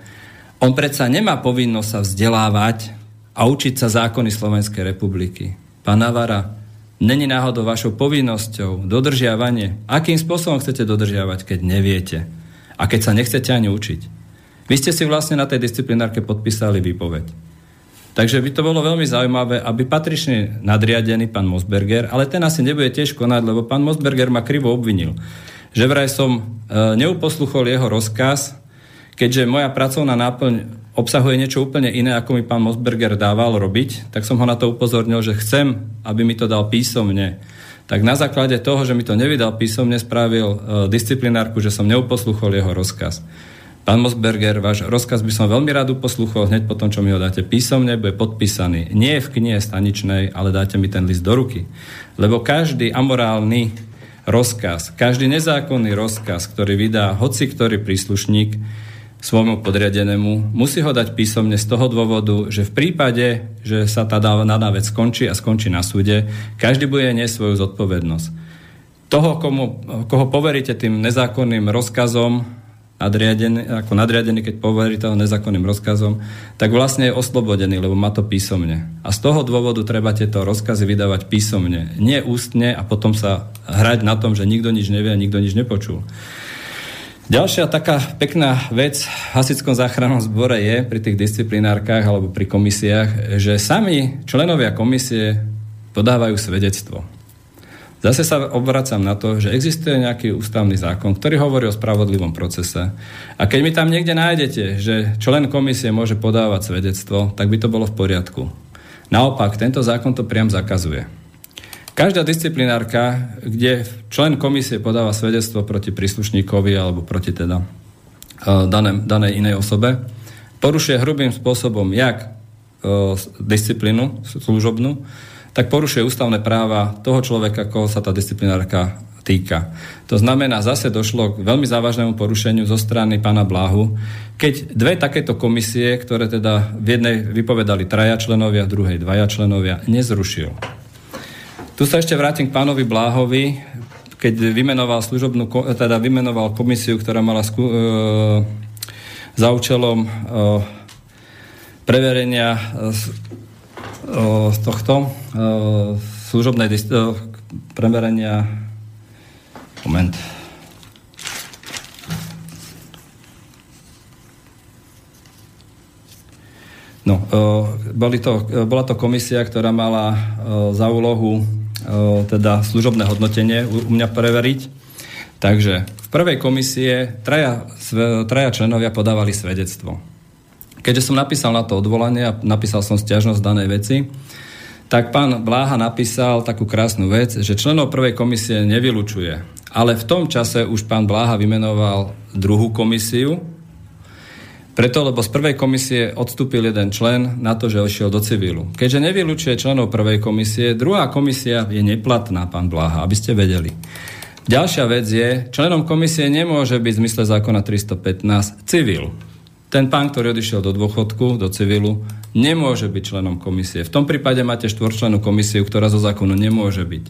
on predsa nemá povinnosť sa vzdelávať a učiť sa zákony Slovenskej republiky. Pán Navara, Není náhodou vašou povinnosťou dodržiavanie. Akým spôsobom chcete dodržiavať, keď neviete? A keď sa nechcete ani učiť? Vy ste si vlastne na tej disciplinárke podpísali výpoveď. Takže by to bolo veľmi zaujímavé, aby patrične nadriadený pán Mosberger, ale ten asi nebude tiež konať, lebo pán Mosberger ma krivo obvinil. Že vraj som e, neuposluchol jeho rozkaz, keďže moja pracovná náplň obsahuje niečo úplne iné, ako mi pán Mosberger dával robiť, tak som ho na to upozornil, že chcem, aby mi to dal písomne. Tak na základe toho, že mi to nevydal písomne, spravil e, disciplinárku, že som neuposluchol jeho rozkaz. Pán Mosberger, váš rozkaz by som veľmi rád uposluchol hneď po tom, čo mi ho dáte písomne, bude podpísaný. Nie v knihe staničnej, ale dáte mi ten list do ruky. Lebo každý amorálny rozkaz, každý nezákonný rozkaz, ktorý vydá hoci ktorý príslušník, svojmu podriadenému, musí ho dať písomne z toho dôvodu, že v prípade, že sa tá daná vec skončí a skončí na súde, každý bude niesť svoju zodpovednosť. Toho, komu, koho poveríte tým nezákonným rozkazom, nadriadený, ako nadriadený, keď poverí toho nezákonným rozkazom, tak vlastne je oslobodený, lebo má to písomne. A z toho dôvodu treba tieto rozkazy vydávať písomne. Nie ústne a potom sa hrať na tom, že nikto nič nevie a nikto nič nepočul. Ďalšia taká pekná vec v hasickom záchrannom zbore je pri tých disciplinárkach alebo pri komisiách, že sami členovia komisie podávajú svedectvo. Zase sa obracam na to, že existuje nejaký ústavný zákon, ktorý hovorí o spravodlivom procese. A keď mi tam niekde nájdete, že člen komisie môže podávať svedectvo, tak by to bolo v poriadku. Naopak, tento zákon to priam zakazuje. Každá disciplinárka, kde člen komisie podáva svedectvo proti príslušníkovi alebo proti teda uh, danej, danej inej osobe, porušuje hrubým spôsobom jak uh, disciplínu služobnú, tak porušuje ústavné práva toho človeka, koho sa tá disciplinárka týka. To znamená, zase došlo k veľmi závažnému porušeniu zo strany pána Bláhu, keď dve takéto komisie, ktoré teda v jednej vypovedali traja členovia, v druhej dvaja členovia, nezrušil. Tu sa ešte vrátim k pánovi Bláhovi, keď vymenoval služobnú, teda vymenoval komisiu, ktorá mala sku, e, za účelom e, preverenia e, tohto e, služobnej e, preverenia moment No, boli to, bola to komisia, ktorá mala za úlohu teda služobné hodnotenie u mňa preveriť. Takže v prvej komisie traja, traja členovia podávali svedectvo. Keďže som napísal na to odvolanie a napísal som stiažnosť danej veci, tak pán Bláha napísal takú krásnu vec, že členov prvej komisie nevylučuje. Ale v tom čase už pán Bláha vymenoval druhú komisiu, preto, lebo z prvej komisie odstúpil jeden člen na to, že išiel do civilu. Keďže nevylučuje členov prvej komisie, druhá komisia je neplatná, pán Blaha, aby ste vedeli. Ďalšia vec je, členom komisie nemôže byť v zmysle zákona 315 civil. Ten pán, ktorý odišiel do dôchodku, do civilu, nemôže byť členom komisie. V tom prípade máte štvorčlenú komisiu, ktorá zo zákonu nemôže byť.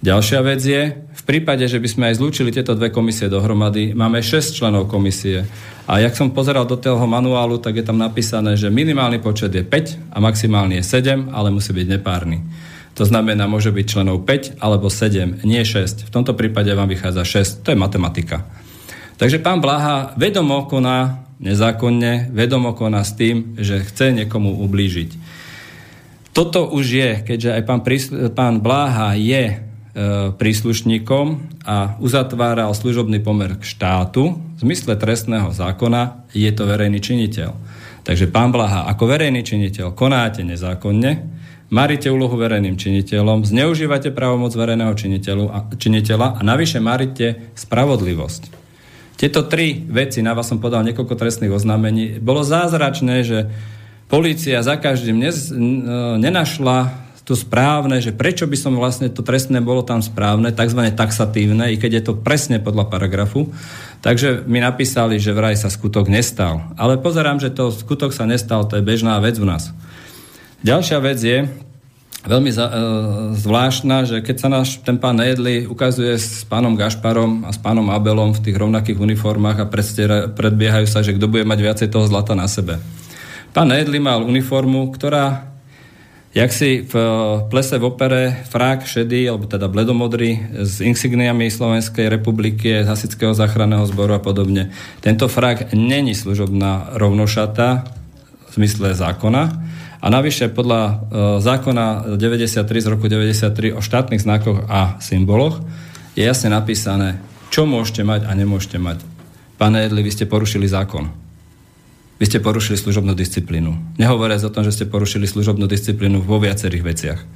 Ďalšia vec je, v prípade, že by sme aj zlúčili tieto dve komisie dohromady, máme 6 členov komisie. A jak som pozeral do toho manuálu, tak je tam napísané, že minimálny počet je 5 a maximálny je 7, ale musí byť nepárny. To znamená, môže byť členov 5 alebo 7, nie 6. V tomto prípade vám vychádza 6. To je matematika. Takže pán Blaha vedomo koná nezákonne, vedomo koná s tým, že chce niekomu ublížiť. Toto už je, keďže aj pán, pán Bláha je E, príslušníkom a uzatváral služobný pomer k štátu, v zmysle trestného zákona je to verejný činiteľ. Takže pán Blaha, ako verejný činiteľ konáte nezákonne, maríte úlohu verejným činiteľom, zneužívate právomoc verejného činiteľa a navyše maríte spravodlivosť. Tieto tri veci, na vás som podal niekoľko trestných oznámení, bolo zázračné, že polícia za každým nez, nenašla to správne, že prečo by som vlastne to trestné bolo tam správne, tzv. taxatívne, i keď je to presne podľa paragrafu. Takže mi napísali, že vraj sa skutok nestal. Ale pozerám, že to skutok sa nestal, to je bežná vec u nás. Ďalšia vec je, veľmi za, e, zvláštna, že keď sa náš ten pán Nejedli ukazuje s pánom Gašparom a s pánom Abelom v tých rovnakých uniformách a predbiehajú sa, že kto bude mať viacej toho zlata na sebe. Pán Nejedli mal uniformu, ktorá Jak si v eh, plese v opere frak šedý, alebo teda bledomodrý, s insigniami Slovenskej republiky, Hasického záchranného zboru a podobne. Tento frak není služobná rovnošata v zmysle zákona. A navyše podľa e, zákona 93 z roku 93 o štátnych znakoch a symboloch je jasne napísané, čo môžete mať a nemôžete mať. Pane Edli, vy ste porušili zákon vy ste porušili služobnú disciplínu. Nehovoriac o tom, že ste porušili služobnú disciplínu vo viacerých veciach. E,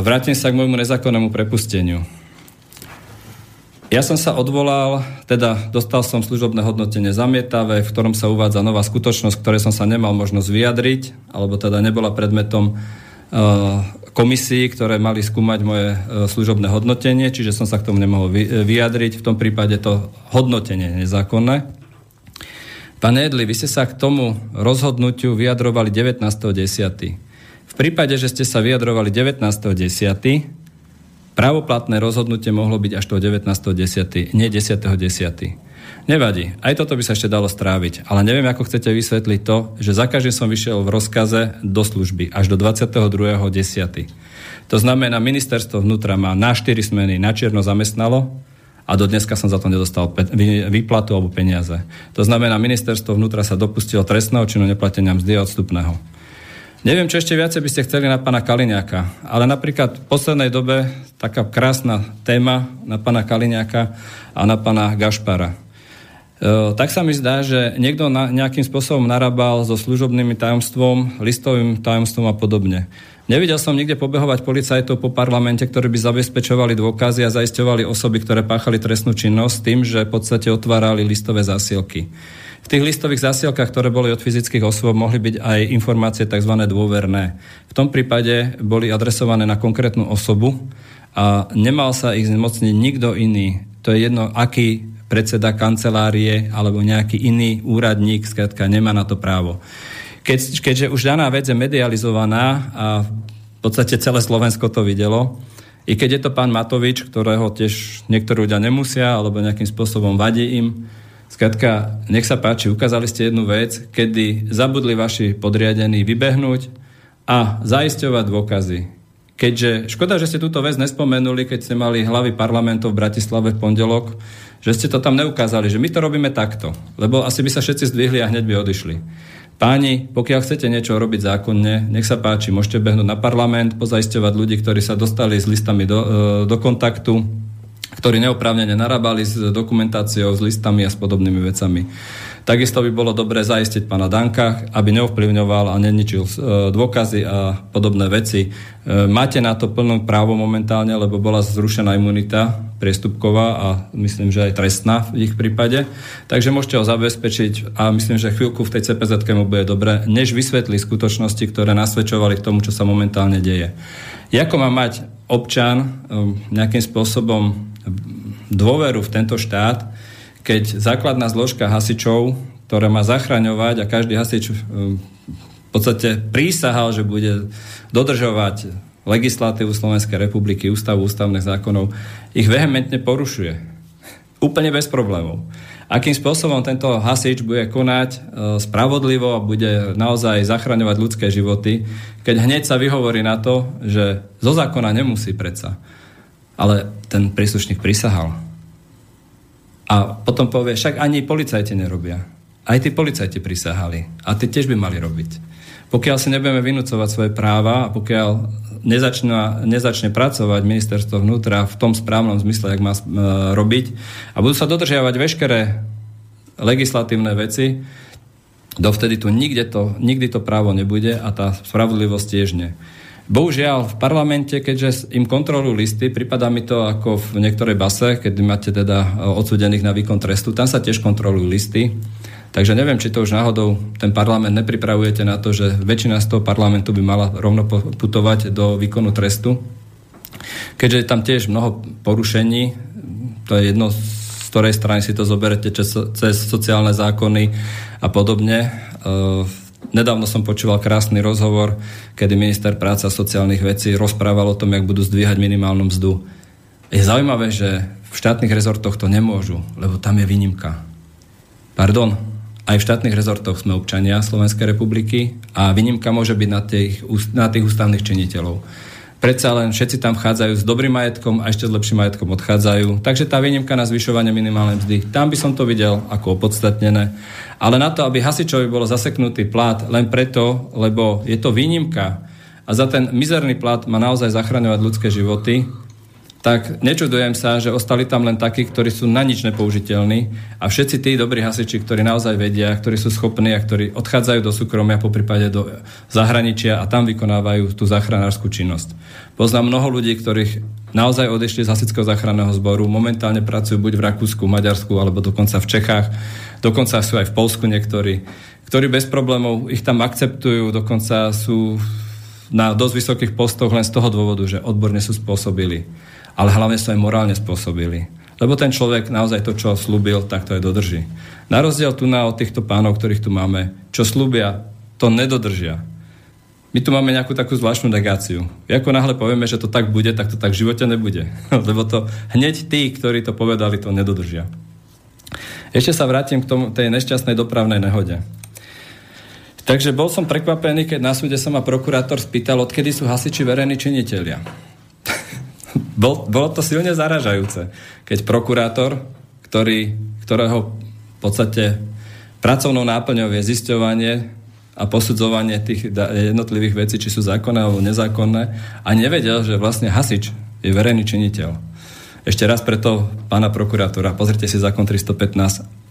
vrátim sa k môjmu nezákonnému prepusteniu. Ja som sa odvolal, teda dostal som služobné hodnotenie zamietavé, v ktorom sa uvádza nová skutočnosť, ktoré som sa nemal možnosť vyjadriť, alebo teda nebola predmetom uh, komisí, ktoré mali skúmať moje uh, služobné hodnotenie, čiže som sa k tomu nemohol vyjadriť. V tom prípade to hodnotenie nezákonné. Pán Edli, vy ste sa k tomu rozhodnutiu vyjadrovali 19.10. V prípade, že ste sa vyjadrovali 19.10., pravoplatné rozhodnutie mohlo byť až toho 19.10., nie 10.10. Nevadí, aj toto by sa ešte dalo stráviť, ale neviem, ako chcete vysvetliť to, že za každým som vyšiel v rozkaze do služby až do 22.10. To znamená, ministerstvo vnútra má na 4 smeny na čierno zamestnalo, a do dneska som za to nedostal výplatu alebo peniaze. To znamená, ministerstvo vnútra sa dopustilo trestného činu neplatenia mzdy a odstupného. Neviem, čo ešte viacej by ste chceli na pána Kaliňáka, ale napríklad v poslednej dobe taká krásna téma na pána Kaliňáka a na pána Gašpara. E, tak sa mi zdá, že niekto na, nejakým spôsobom narábal so služobným tajomstvom, listovým tajomstvom a podobne. Nevidel som nikde pobehovať policajtov po parlamente, ktorí by zabezpečovali dôkazy a zaisťovali osoby, ktoré páchali trestnú činnosť tým, že v podstate otvárali listové zásielky. V tých listových zásielkách, ktoré boli od fyzických osôb, mohli byť aj informácie tzv. dôverné. V tom prípade boli adresované na konkrétnu osobu a nemal sa ich zmocniť nikto iný. To je jedno, aký predseda kancelárie alebo nejaký iný úradník, skrátka nemá na to právo. Keď, keďže už daná vec je medializovaná a v podstate celé Slovensko to videlo, i keď je to pán Matovič, ktorého tiež niektorí ľudia nemusia, alebo nejakým spôsobom vadí im, Skladka, nech sa páči, ukázali ste jednu vec, kedy zabudli vaši podriadení vybehnúť a zaisťovať dôkazy. Keďže, škoda, že ste túto vec nespomenuli, keď ste mali hlavy parlamentov v Bratislave v pondelok, že ste to tam neukázali, že my to robíme takto, lebo asi by sa všetci zdvihli a hneď by odišli. Páni, pokiaľ chcete niečo robiť zákonne, nech sa páči, môžete behnúť na parlament, pozaisťovať ľudí, ktorí sa dostali s listami do, e, do kontaktu, ktorí neoprávnene narábali s dokumentáciou, s listami a s podobnými vecami. Takisto by bolo dobré zaistiť pána Danka, aby neovplyvňoval a neničil e, dôkazy a podobné veci. E, máte na to plnú právo momentálne, lebo bola zrušená imunita priestupková a myslím, že aj trestná v ich prípade. Takže môžete ho zabezpečiť a myslím, že chvíľku v tej CPZ mu bude dobre, než vysvetli skutočnosti, ktoré nasvedčovali k tomu, čo sa momentálne deje. Ako má mať občan e, nejakým spôsobom dôveru v tento štát, keď základná zložka hasičov, ktorá má zachraňovať a každý hasič um, v podstate prísahal, že bude dodržovať legislatívu Slovenskej republiky, ústavu ústavných zákonov, ich vehementne porušuje. Úplne bez problémov. Akým spôsobom tento hasič bude konať uh, spravodlivo a bude naozaj zachraňovať ľudské životy, keď hneď sa vyhovorí na to, že zo zákona nemusí predsa. Ale ten príslušník prisahal a potom povie, však ani policajti nerobia. Aj tí policajti prisahali. A tí tiež by mali robiť. Pokiaľ si nebudeme vynúcovať svoje práva a pokiaľ nezačne, nezačne pracovať ministerstvo vnútra v tom správnom zmysle, jak má e, robiť a budú sa dodržiavať veškeré legislatívne veci, Dovtedy tu nikde to, nikdy to právo nebude a tá spravodlivosť tiež nie. Bohužiaľ, v parlamente, keďže im kontrolujú listy, prípada mi to ako v niektorej base, keď máte teda e, odsudených na výkon trestu, tam sa tiež kontrolujú listy. Takže neviem, či to už náhodou ten parlament nepripravujete na to, že väčšina z toho parlamentu by mala rovno putovať do výkonu trestu. Keďže je tam tiež mnoho porušení, to je jedno, z ktorej strany si to zoberete cez sociálne zákony a podobne. Nedávno som počúval krásny rozhovor, kedy minister práce a sociálnych vecí rozprával o tom, jak budú zdvíhať minimálnu mzdu. Je zaujímavé, že v štátnych rezortoch to nemôžu, lebo tam je výnimka. Pardon, aj v štátnych rezortoch sme občania Slovenskej republiky a výnimka môže byť na tých, na tých ústavných činiteľov predsa len všetci tam vchádzajú s dobrým majetkom a ešte s lepším majetkom odchádzajú. Takže tá výnimka na zvyšovanie minimálnej mzdy, tam by som to videl ako opodstatnené. Ale na to, aby hasičovi bolo zaseknutý plat len preto, lebo je to výnimka a za ten mizerný plat má naozaj zachraňovať ľudské životy, tak nečudujem sa, že ostali tam len takí, ktorí sú na nič nepoužiteľní a všetci tí dobrí hasiči, ktorí naozaj vedia, ktorí sú schopní a ktorí odchádzajú do súkromia, po prípade do zahraničia a tam vykonávajú tú záchranárskú činnosť. Poznám mnoho ľudí, ktorých naozaj odešli z hasičského záchranného zboru, momentálne pracujú buď v Rakúsku, Maďarsku alebo dokonca v Čechách, dokonca sú aj v Polsku niektorí, ktorí bez problémov ich tam akceptujú, dokonca sú na dosť vysokých postoch len z toho dôvodu, že odborne sú spôsobili ale hlavne aj morálne spôsobili. Lebo ten človek naozaj to, čo slúbil, tak to aj dodrží. Na rozdiel tu na od týchto pánov, ktorých tu máme, čo slúbia, to nedodržia. My tu máme nejakú takú zvláštnu negáciu. Ako náhle povieme, že to tak bude, tak to tak v živote nebude. Lebo to hneď tí, ktorí to povedali, to nedodržia. Ešte sa vrátim k tomu, tej nešťastnej dopravnej nehode. Takže bol som prekvapený, keď na súde sa ma prokurátor spýtal, odkedy sú hasiči verejní činiteľia. Bol, bolo to silne zaražajúce, keď prokurátor, ktorý, ktorého v podstate pracovnou náplňou je zisťovanie a posudzovanie tých jednotlivých vecí, či sú zákonné alebo nezákonné a nevedel, že vlastne hasič je verejný činiteľ. Ešte raz preto pána prokurátora, pozrite si zákon 315,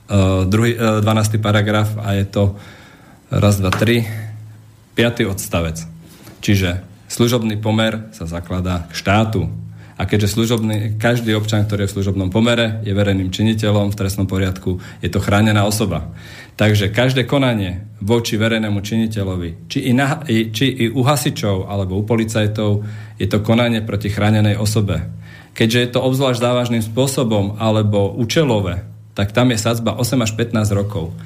uh, druhý, uh, 12. paragraf a je to raz, dva, tri, piatý odstavec. Čiže služobný pomer sa zakladá k štátu, a keďže služobný, každý občan, ktorý je v služobnom pomere, je verejným činiteľom v trestnom poriadku, je to chránená osoba. Takže každé konanie voči verejnému činiteľovi, či i, na, či i u hasičov alebo u policajtov, je to konanie proti chránenej osobe. Keďže je to obzvlášť závažným spôsobom alebo účelové, tak tam je sadzba 8 až 15 rokov.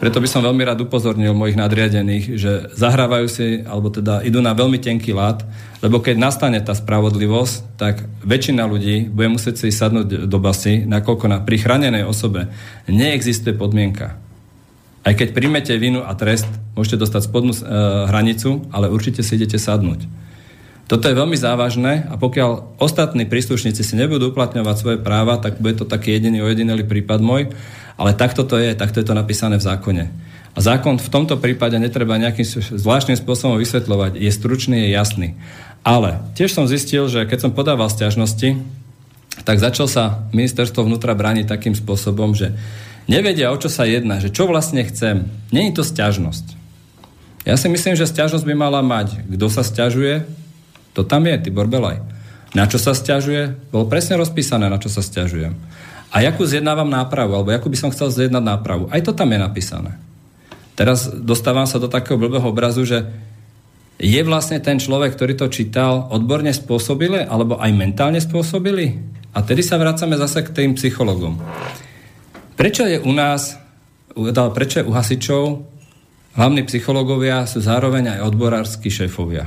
Preto by som veľmi rád upozornil mojich nadriadených, že zahrávajú si, alebo teda idú na veľmi tenký lát, lebo keď nastane tá spravodlivosť, tak väčšina ľudí bude musieť si sadnúť do basy, nakoľko na prichránenej osobe neexistuje podmienka. Aj keď príjmete vinu a trest, môžete dostať spodnú e, hranicu, ale určite si idete sadnúť. Toto je veľmi závažné a pokiaľ ostatní príslušníci si nebudú uplatňovať svoje práva, tak bude to taký jediný ojedinelý prípad môj ale takto to je, takto je to napísané v zákone. A zákon v tomto prípade netreba nejakým zvláštnym spôsobom vysvetľovať. Je stručný, je jasný. Ale tiež som zistil, že keď som podával stiažnosti, tak začal sa ministerstvo vnútra brániť takým spôsobom, že nevedia, o čo sa jedná, že čo vlastne chcem. Není to stiažnosť. Ja si myslím, že stiažnosť by mala mať, kto sa stiažuje, to tam je, Tibor Belaj. Na čo sa stiažuje, bolo presne rozpísané, na čo sa stiažujem a jakú zjednávam nápravu, alebo jakú by som chcel zjednať nápravu. Aj to tam je napísané. Teraz dostávam sa do takého blbého obrazu, že je vlastne ten človek, ktorý to čítal, odborne spôsobili, alebo aj mentálne spôsobili? A tedy sa vracame zase k tým psychologom. Prečo je u nás, prečo je u hasičov hlavní psychológovia sú zároveň aj odborársky šéfovia?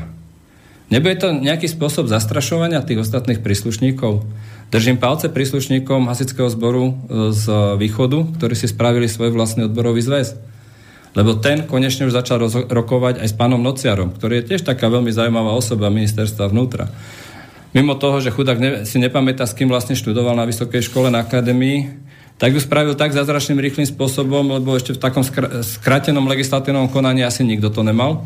Nebude to nejaký spôsob zastrašovania tých ostatných príslušníkov? Držím palce príslušníkom hasického zboru e, z východu, ktorí si spravili svoj vlastný odborový zväz. Lebo ten konečne už začal rokovať aj s pánom Nociarom, ktorý je tiež taká veľmi zaujímavá osoba ministerstva vnútra. Mimo toho, že chudák ne, si nepamätá, s kým vlastne študoval na vysokej škole, na akadémii, tak ju spravil tak zázračným rýchlým spôsobom, lebo ešte v takom skr- skratenom legislatívnom konaní asi nikto to nemal.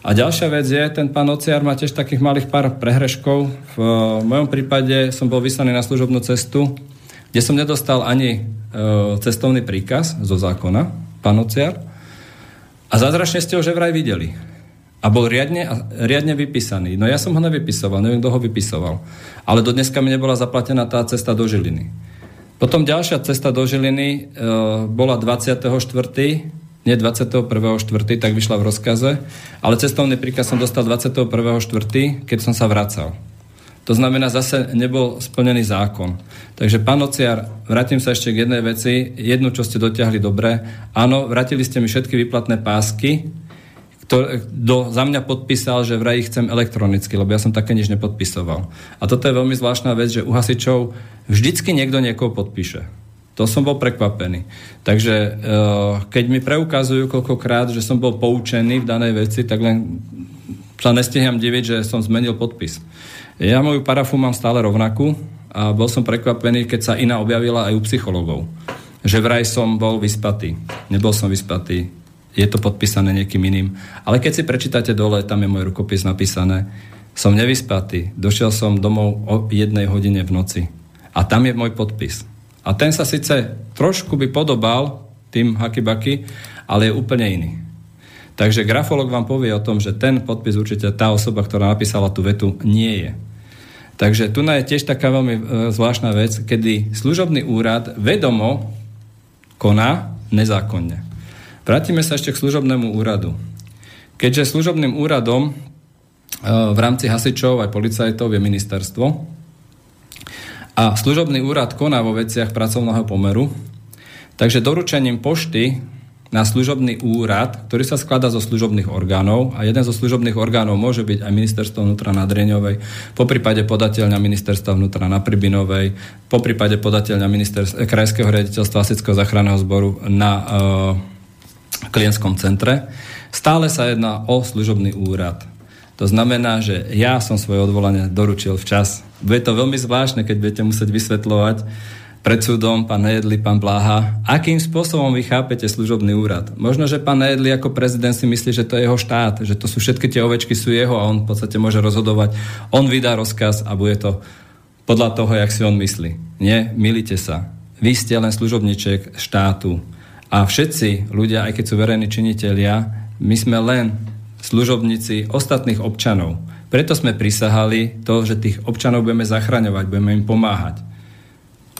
A ďalšia vec je, ten pán Ociar má tiež takých malých pár prehreškov. V mojom prípade som bol vyslaný na služobnú cestu, kde som nedostal ani e, cestovný príkaz zo zákona, pán Ociar. A zázračne ste ho že vraj videli. A bol riadne, riadne vypísaný. No ja som ho nevypisoval, neviem, kto ho vypisoval. Ale do dneska mi nebola zaplatená tá cesta do Žiliny. Potom ďalšia cesta do Žiliny e, bola 24. Nie 21.4., tak vyšla v rozkaze, ale cestovný príkaz som dostal 21.4., keď som sa vracal. To znamená, zase nebol splnený zákon. Takže, pán Ociar, vrátim sa ešte k jednej veci. Jednu, čo ste dotiahli dobre. Áno, vrátili ste mi všetky výplatné pásky, kto za mňa podpísal, že vraj ich chcem elektronicky, lebo ja som také nič nepodpisoval. A toto je veľmi zvláštna vec, že u hasičov vždycky niekto niekoho podpíše. To som bol prekvapený. Takže e, keď mi preukazujú koľkokrát, že som bol poučený v danej veci, tak len sa nestiham diviť, že som zmenil podpis. Ja moju parafu mám stále rovnakú a bol som prekvapený, keď sa iná objavila aj u psychologov. Že vraj som bol vyspatý. Nebol som vyspatý je to podpísané niekým iným. Ale keď si prečítate dole, tam je môj rukopis napísané, som nevyspatý, došiel som domov o jednej hodine v noci. A tam je môj podpis. A ten sa síce trošku by podobal tým hakibaky, ale je úplne iný. Takže grafolog vám povie o tom, že ten podpis určite tá osoba, ktorá napísala tú vetu, nie je. Takže tu je tiež taká veľmi e, zvláštna vec, kedy služobný úrad vedomo koná nezákonne. Vrátime sa ešte k služobnému úradu. Keďže služobným úradom e, v rámci hasičov aj policajtov je ministerstvo a služobný úrad koná vo veciach pracovného pomeru, takže doručením pošty na služobný úrad, ktorý sa skladá zo služobných orgánov a jeden zo služobných orgánov môže byť aj ministerstvo vnútra na Dreňovej, po prípade podateľňa ministerstva vnútra na Pribinovej, po prípade podateľňa krajského riaditeľstva Asického záchranného zboru na uh, klientskom centre. Stále sa jedná o služobný úrad. To znamená, že ja som svoje odvolanie doručil včas. Bude to veľmi zvláštne, keď budete musieť vysvetľovať pred súdom, pán Nejedli, pán Bláha, akým spôsobom vy chápete služobný úrad. Možno, že pán Nejedli ako prezident si myslí, že to je jeho štát, že to sú všetky tie ovečky sú jeho a on v podstate môže rozhodovať. On vydá rozkaz a bude to podľa toho, jak si on myslí. Nie, milite sa. Vy ste len služobníček štátu. A všetci ľudia, aj keď sú verejní činitelia, my sme len služobníci ostatných občanov. Preto sme prisahali to, že tých občanov budeme zachraňovať, budeme im pomáhať.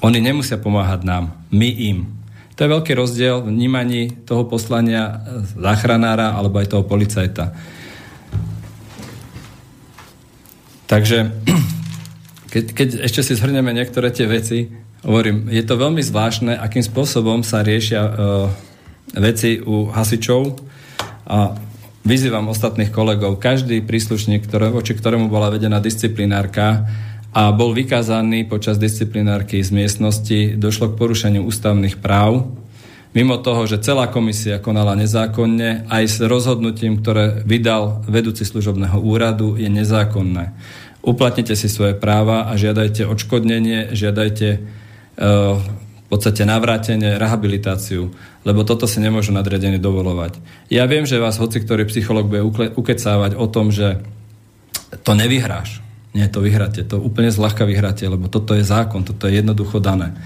Oni nemusia pomáhať nám, my im. To je veľký rozdiel v vnímaní toho poslania záchranára alebo aj toho policajta. Takže keď, keď ešte si zhrneme niektoré tie veci, Hovorím, je to veľmi zvláštne, akým spôsobom sa riešia uh, veci u hasičov a vyzývam ostatných kolegov, každý príslušník, ktoré, voči ktorému bola vedená disciplinárka a bol vykázaný počas disciplinárky z miestnosti, došlo k porušeniu ústavných práv, mimo toho, že celá komisia konala nezákonne, aj s rozhodnutím, ktoré vydal vedúci služobného úradu, je nezákonné. Uplatnite si svoje práva a žiadajte odškodnenie, žiadajte v podstate navrátenie, rehabilitáciu, lebo toto si nemôžu nadriadení dovolovať. Ja viem, že vás hoci ktorý psycholog bude ukecávať o tom, že to nevyhráš. Nie, to vyhráte. To úplne zľahka vyhráte, lebo toto je zákon, toto je jednoducho dané.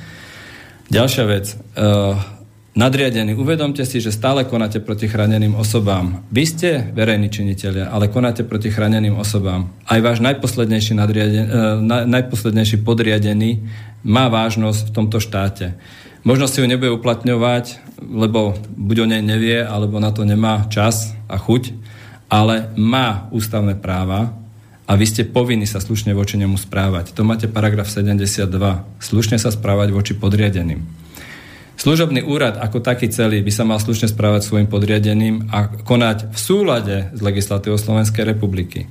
Ďalšia vec. Uh, nadriadení, uvedomte si, že stále konáte proti chráneným osobám. Vy ste verejní činiteľia, ale konáte proti chráneným osobám. Aj váš najposlednejší, nadriaden, uh, najposlednejší podriadený má vážnosť v tomto štáte. Možno si ju nebude uplatňovať, lebo buď o nej nevie, alebo na to nemá čas a chuť, ale má ústavné práva a vy ste povinni sa slušne voči nemu správať. To máte paragraf 72. Slušne sa správať voči podriadeným. Služobný úrad ako taký celý by sa mal slušne správať svojim podriadeným a konať v súlade s legislatívou Slovenskej republiky.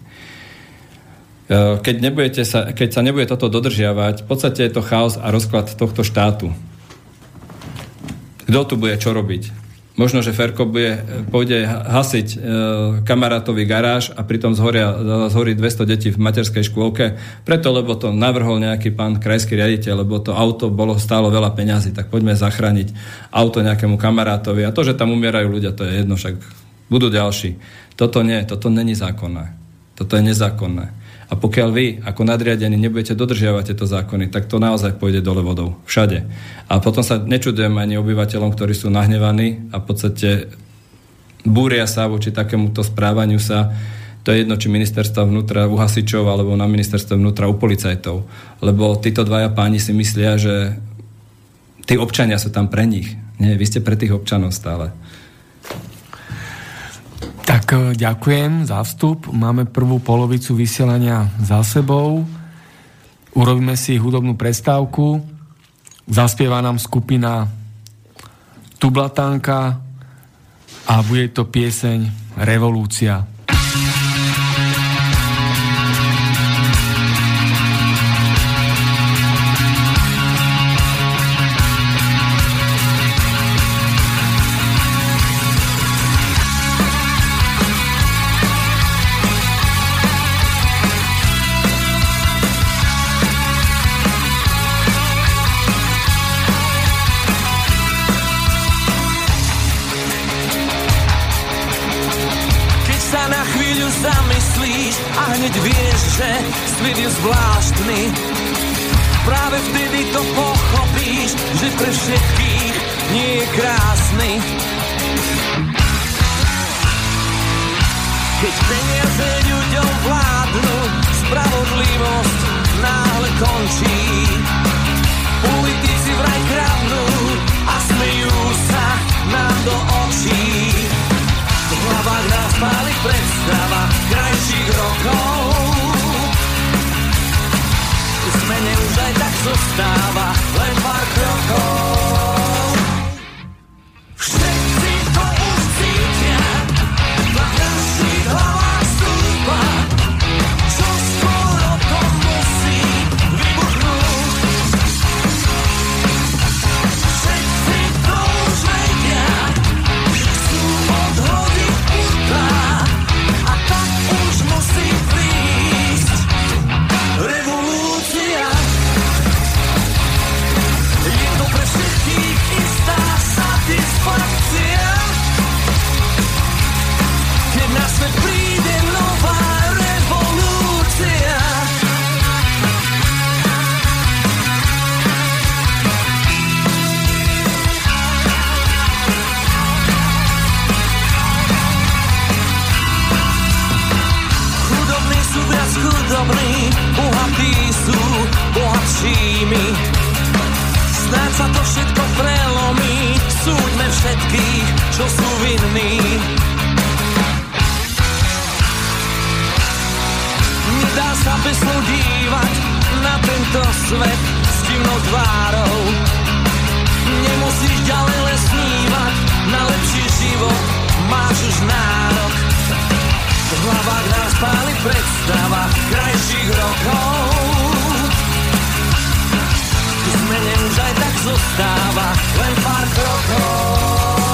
E, keď, sa, keď sa nebude toto dodržiavať, v podstate je to chaos a rozklad tohto štátu. Kto tu bude čo robiť? Možno, že Ferko bude, pôjde hasiť e, kamarátový garáž a pritom zhoria, zhorí 200 detí v materskej škôlke, preto, lebo to navrhol nejaký pán krajský riaditeľ, lebo to auto bolo stálo veľa peňazí, tak poďme zachrániť auto nejakému kamarátovi. A to, že tam umierajú ľudia, to je jedno, však budú ďalší. Toto nie, toto není zákonné. Toto je nezákonné. A pokiaľ vy ako nadriadení nebudete dodržiavať tieto zákony, tak to naozaj pôjde dole vodou. Všade. A potom sa nečudujem ani obyvateľom, ktorí sú nahnevaní a v podstate búria sa voči takémuto správaniu sa to je jedno, či ministerstva vnútra u hasičov alebo na ministerstve vnútra u policajtov. Lebo títo dvaja páni si myslia, že tí občania sú tam pre nich. Nie, vy ste pre tých občanov stále. Tak e, ďakujem za vstup. Máme prvú polovicu vysielania za sebou. Urobíme si hudobnú prestávku. Zaspieva nám skupina Tublatanka a bude to pieseň Revolúcia. Že svet je zvláštny. Práve vtedy to pochopíš, že pre všetkých nie je krásny. Keď peniaze ľuďom vládnu, spravodlivosť náhle končí. Politici vraj kradnú a smejú sa nám do očí. V hlavách nás páli predstava krajších rokov. Zmene už aj tak zostáva len pár krokov. Čo sú vinní. Nedá sa bez dívať na tento svet s divnou tvárou. Nemusíš ďalej len snívať na lepší život, máš už nárok. V hlavách nás páli predstava krajších rokov. Zmene už aj tak zostáva len pár krokov.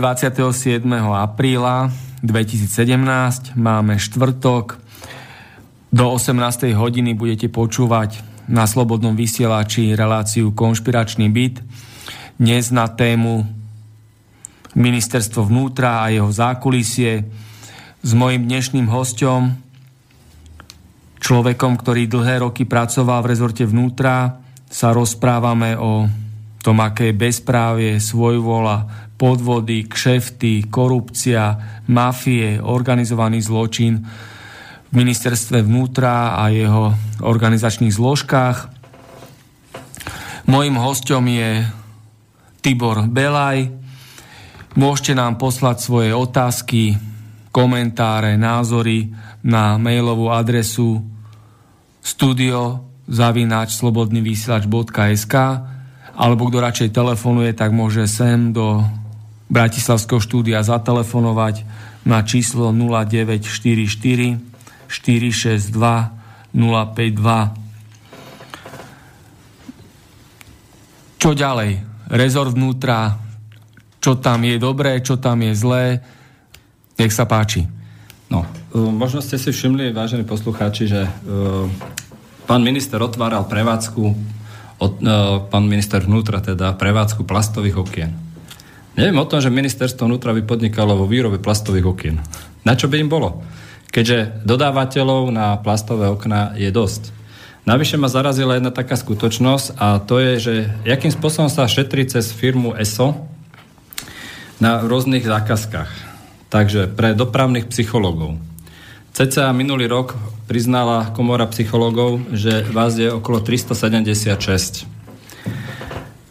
27. apríla 2017, máme štvrtok. Do 18. hodiny budete počúvať na Slobodnom vysielači reláciu Konšpiračný byt. Dnes na tému Ministerstvo vnútra a jeho zákulisie s mojim dnešným hostom, človekom, ktorý dlhé roky pracoval v rezorte vnútra, sa rozprávame o tom, aké bezprávie, svojvola, podvody, kšefty, korupcia, mafie, organizovaný zločin v ministerstve vnútra a jeho organizačných zložkách. Mojím hostom je Tibor Belaj. Môžete nám poslať svoje otázky, komentáre, názory na mailovú adresu studio zavináč slobodnyvysielač.sk alebo kto radšej telefonuje, tak môže sem do Bratislavského štúdia zatelefonovať na číslo 0944 462 052. Čo ďalej? Rezort vnútra, čo tam je dobré, čo tam je zlé, nech sa páči. No, e, možno ste si všimli, vážení poslucháči, že uh, pán minister otváral prevádzku, od, uh, pán minister vnútra teda, prevádzku plastových okien. Neviem o tom, že ministerstvo vnútra by podnikalo vo výrobe plastových okien. Na čo by im bolo? Keďže dodávateľov na plastové okná je dosť. Navyše ma zarazila jedna taká skutočnosť a to je, že jakým spôsobom sa šetrí cez firmu ESO na rôznych zákazkách. Takže pre dopravných psychológov. CCA minulý rok priznala komora psychológov, že vás je okolo 376.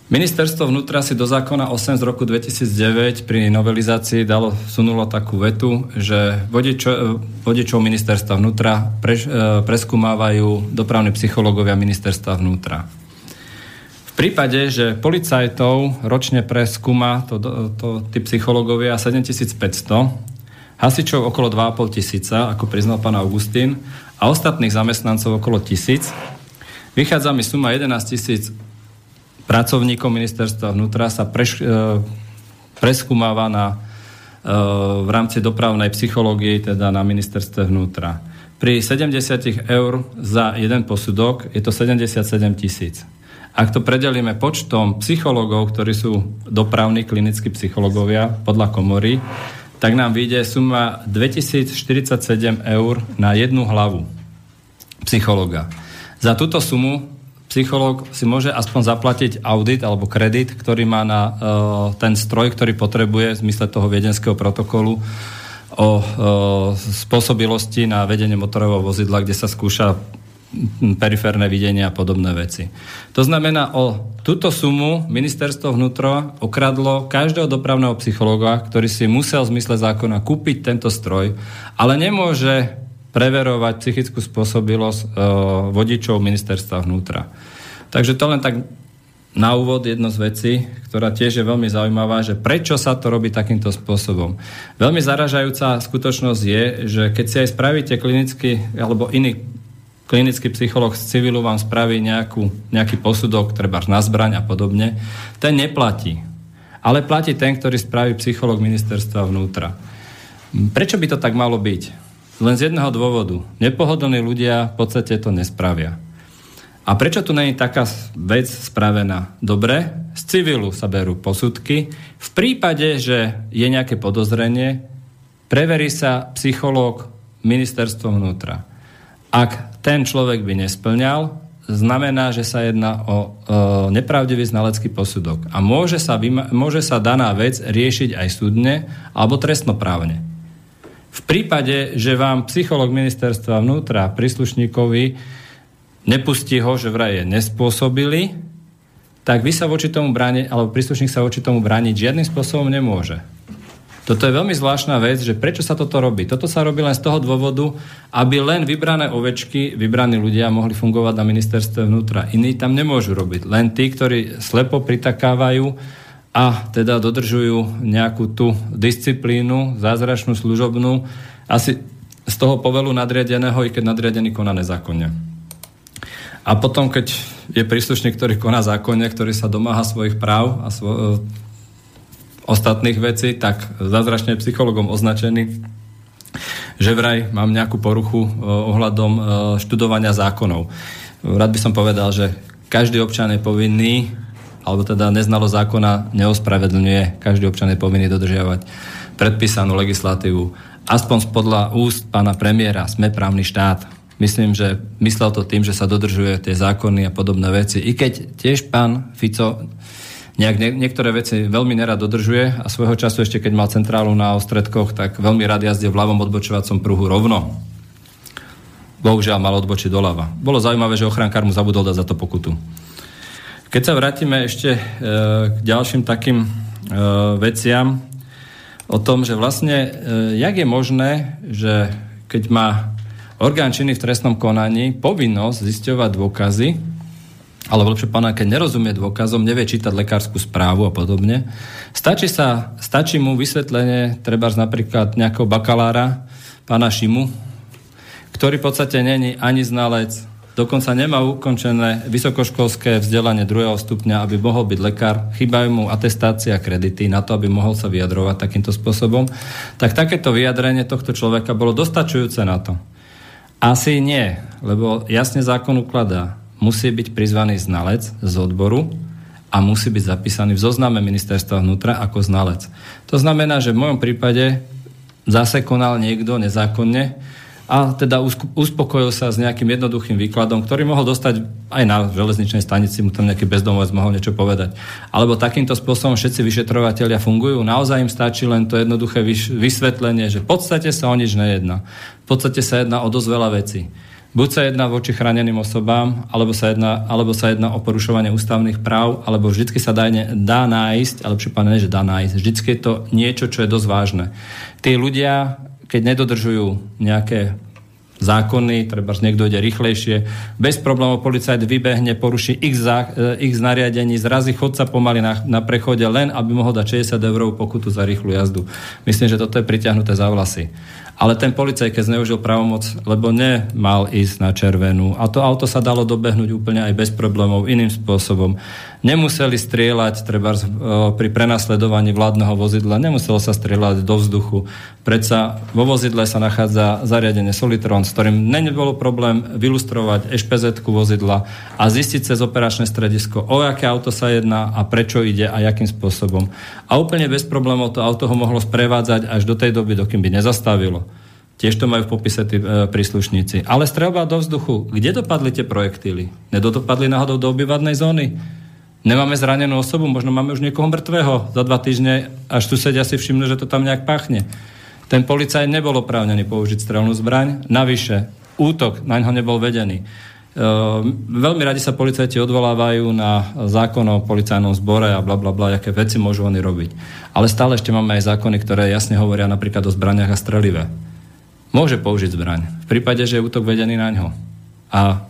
Ministerstvo vnútra si do zákona 8 z roku 2009 pri novelizácii dalo, sunulo takú vetu, že vodičo, vodičov ministerstva vnútra pre, e, preskúmávajú dopravní psychológovia ministerstva vnútra. V prípade, že policajtov ročne preskúma to, to, tí psychológovia 7500, hasičov okolo 2,5 tisíca, ako priznal pán Augustín, a ostatných zamestnancov okolo tisíc. Vychádza mi suma 11 tisíc pracovníkov ministerstva vnútra sa preš, e, preskúmáva na, e, v rámci dopravnej psychológie, teda na ministerstve vnútra. Pri 70 eur za jeden posudok je to 77 tisíc. Ak to predelíme počtom psychológov, ktorí sú dopravní klinickí psychológovia podľa komory, tak nám vyjde suma 2047 eur na jednu hlavu psychologa. Za túto sumu psychológ si môže aspoň zaplatiť audit alebo kredit, ktorý má na uh, ten stroj, ktorý potrebuje v zmysle toho viedenského protokolu o uh, spôsobilosti na vedenie motorového vozidla, kde sa skúša periférne videnie a podobné veci. To znamená, o túto sumu ministerstvo vnútro okradlo každého dopravného psychologa, ktorý si musel v zmysle zákona kúpiť tento stroj, ale nemôže preverovať psychickú spôsobilosť e, vodičov ministerstva vnútra. Takže to len tak na úvod jedno z vecí, ktorá tiež je veľmi zaujímavá, že prečo sa to robí takýmto spôsobom. Veľmi zaražajúca skutočnosť je, že keď si aj spravíte klinický alebo iný klinický psycholog z civilu vám spraví nejakú, nejaký posudok, treba na zbraň a podobne, ten neplatí. Ale platí ten, ktorý spraví psycholog ministerstva vnútra. Prečo by to tak malo byť? Len z jedného dôvodu. Nepohodlní ľudia v podstate to nespravia. A prečo tu není taká vec spravená? Dobre, z civilu sa berú posudky. V prípade, že je nejaké podozrenie, preverí sa psychológ ministerstvo vnútra. Ak ten človek by nesplňal, znamená, že sa jedná o e, nepravdivý znalecký posudok. A môže sa, môže sa daná vec riešiť aj súdne alebo trestnoprávne. V prípade, že vám psycholog ministerstva vnútra príslušníkovi nepustí ho, že vraj je nespôsobili, tak vy sa voči tomu brániť, alebo príslušník sa voči tomu brániť žiadnym spôsobom nemôže. Toto je veľmi zvláštna vec, že prečo sa toto robí. Toto sa robí len z toho dôvodu, aby len vybrané ovečky, vybraní ľudia mohli fungovať na ministerstve vnútra. Iní tam nemôžu robiť. Len tí, ktorí slepo pritakávajú a teda dodržujú nejakú tú disciplínu, zázračnú, služobnú, asi z toho povelu nadriadeného, i keď nadriadený koná nezákonne. A potom, keď je príslušník, ktorý koná zákonne, ktorý sa domáha svojich práv a svo- ostatných vecí, tak zázračne psychologom označený, že vraj mám nejakú poruchu e, ohľadom e, študovania zákonov. Rád by som povedal, že každý občan je povinný, alebo teda neznalo zákona neospravedlňuje, každý občan je povinný dodržiavať predpísanú legislatívu. Aspoň podľa úst pána premiéra sme právny štát. Myslím, že myslel to tým, že sa dodržuje tie zákony a podobné veci. I keď tiež pán Fico nejak nie, niektoré veci veľmi nerad dodržuje a svojho času ešte keď mal centrálu na Ostredkoch, tak veľmi rád jazdil v ľavom odbočovacom pruhu rovno. Bohužiaľ mal odbočiť doľava. Bolo zaujímavé, že ochránkár mu zabudol dať za to pokutu. Keď sa vrátime ešte e, k ďalším takým e, veciam o tom, že vlastne, e, jak je možné, že keď má orgán činný v trestnom konaní povinnosť zisťovať dôkazy, alebo lepšie pána, keď nerozumie dôkazom, nevie čítať lekárskú správu a podobne. Stačí, sa, stačí mu vysvetlenie, treba napríklad nejakého bakalára, pána Šimu, ktorý v podstate není ani znalec, dokonca nemá ukončené vysokoškolské vzdelanie druhého stupňa, aby mohol byť lekár, chýbajú mu atestácia kredity na to, aby mohol sa vyjadrovať takýmto spôsobom, tak takéto vyjadrenie tohto človeka bolo dostačujúce na to. Asi nie, lebo jasne zákon ukladá, musí byť prizvaný znalec z odboru a musí byť zapísaný v zozname ministerstva vnútra ako znalec. To znamená, že v mojom prípade zase konal niekto nezákonne a teda uspokojil sa s nejakým jednoduchým výkladom, ktorý mohol dostať aj na železničnej stanici, mu tam nejaký bezdomovec mohol niečo povedať. Alebo takýmto spôsobom všetci vyšetrovateľia fungujú. Naozaj im stačí len to jednoduché vysvetlenie, že v podstate sa o nič nejedná. V podstate sa jedná o dosť veľa vecí. Buď sa jedná voči chráneným osobám, alebo sa jedná, alebo sa jedná o porušovanie ústavných práv, alebo vždycky sa dá, ne, dá nájsť, ale pán že dá nájsť, vždycky je to niečo, čo je dosť vážne. Tí ľudia, keď nedodržujú nejaké zákony, treba, že niekto ide rýchlejšie. Bez problémov policajt vybehne, poruší x, zá, x nariadení, zrazí chodca pomaly na, na prechode, len aby mohol dať 60 eur pokutu za rýchlu jazdu. Myslím, že toto je priťahnuté za vlasy. Ale ten policaj, keď zneužil pravomoc, lebo nemal ísť na červenú a to auto sa dalo dobehnúť úplne aj bez problémov iným spôsobom. Nemuseli strieľať treba pri prenasledovaní vládneho vozidla, nemuselo sa strieľať do vzduchu. Predsa vo vozidle sa nachádza zariadenie Solitron, s ktorým nebolo problém vylustrovať ešpz vozidla a zistiť cez operačné stredisko, o aké auto sa jedná a prečo ide a jakým spôsobom. A úplne bez problémov to auto ho mohlo sprevádzať až do tej doby, dokým by nezastavilo. Tiež to majú v popise tí e, príslušníci. Ale strelba do vzduchu. Kde dopadli tie projektíly? Nedopadli náhodou do obyvadnej zóny? Nemáme zranenú osobu, možno máme už niekoho mŕtvého za dva týždne, až tu sedia si všimnú, že to tam nejak pachne. Ten policajt nebol oprávnený použiť strelnú zbraň, navyše útok na ňo nebol vedený. E, veľmi radi sa policajti odvolávajú na zákon o policajnom zbore a bla bla bla, aké veci môžu oni robiť. Ale stále ešte máme aj zákony, ktoré jasne hovoria napríklad o zbraniach a strelive môže použiť zbraň. V prípade, že je útok vedený na ňo. A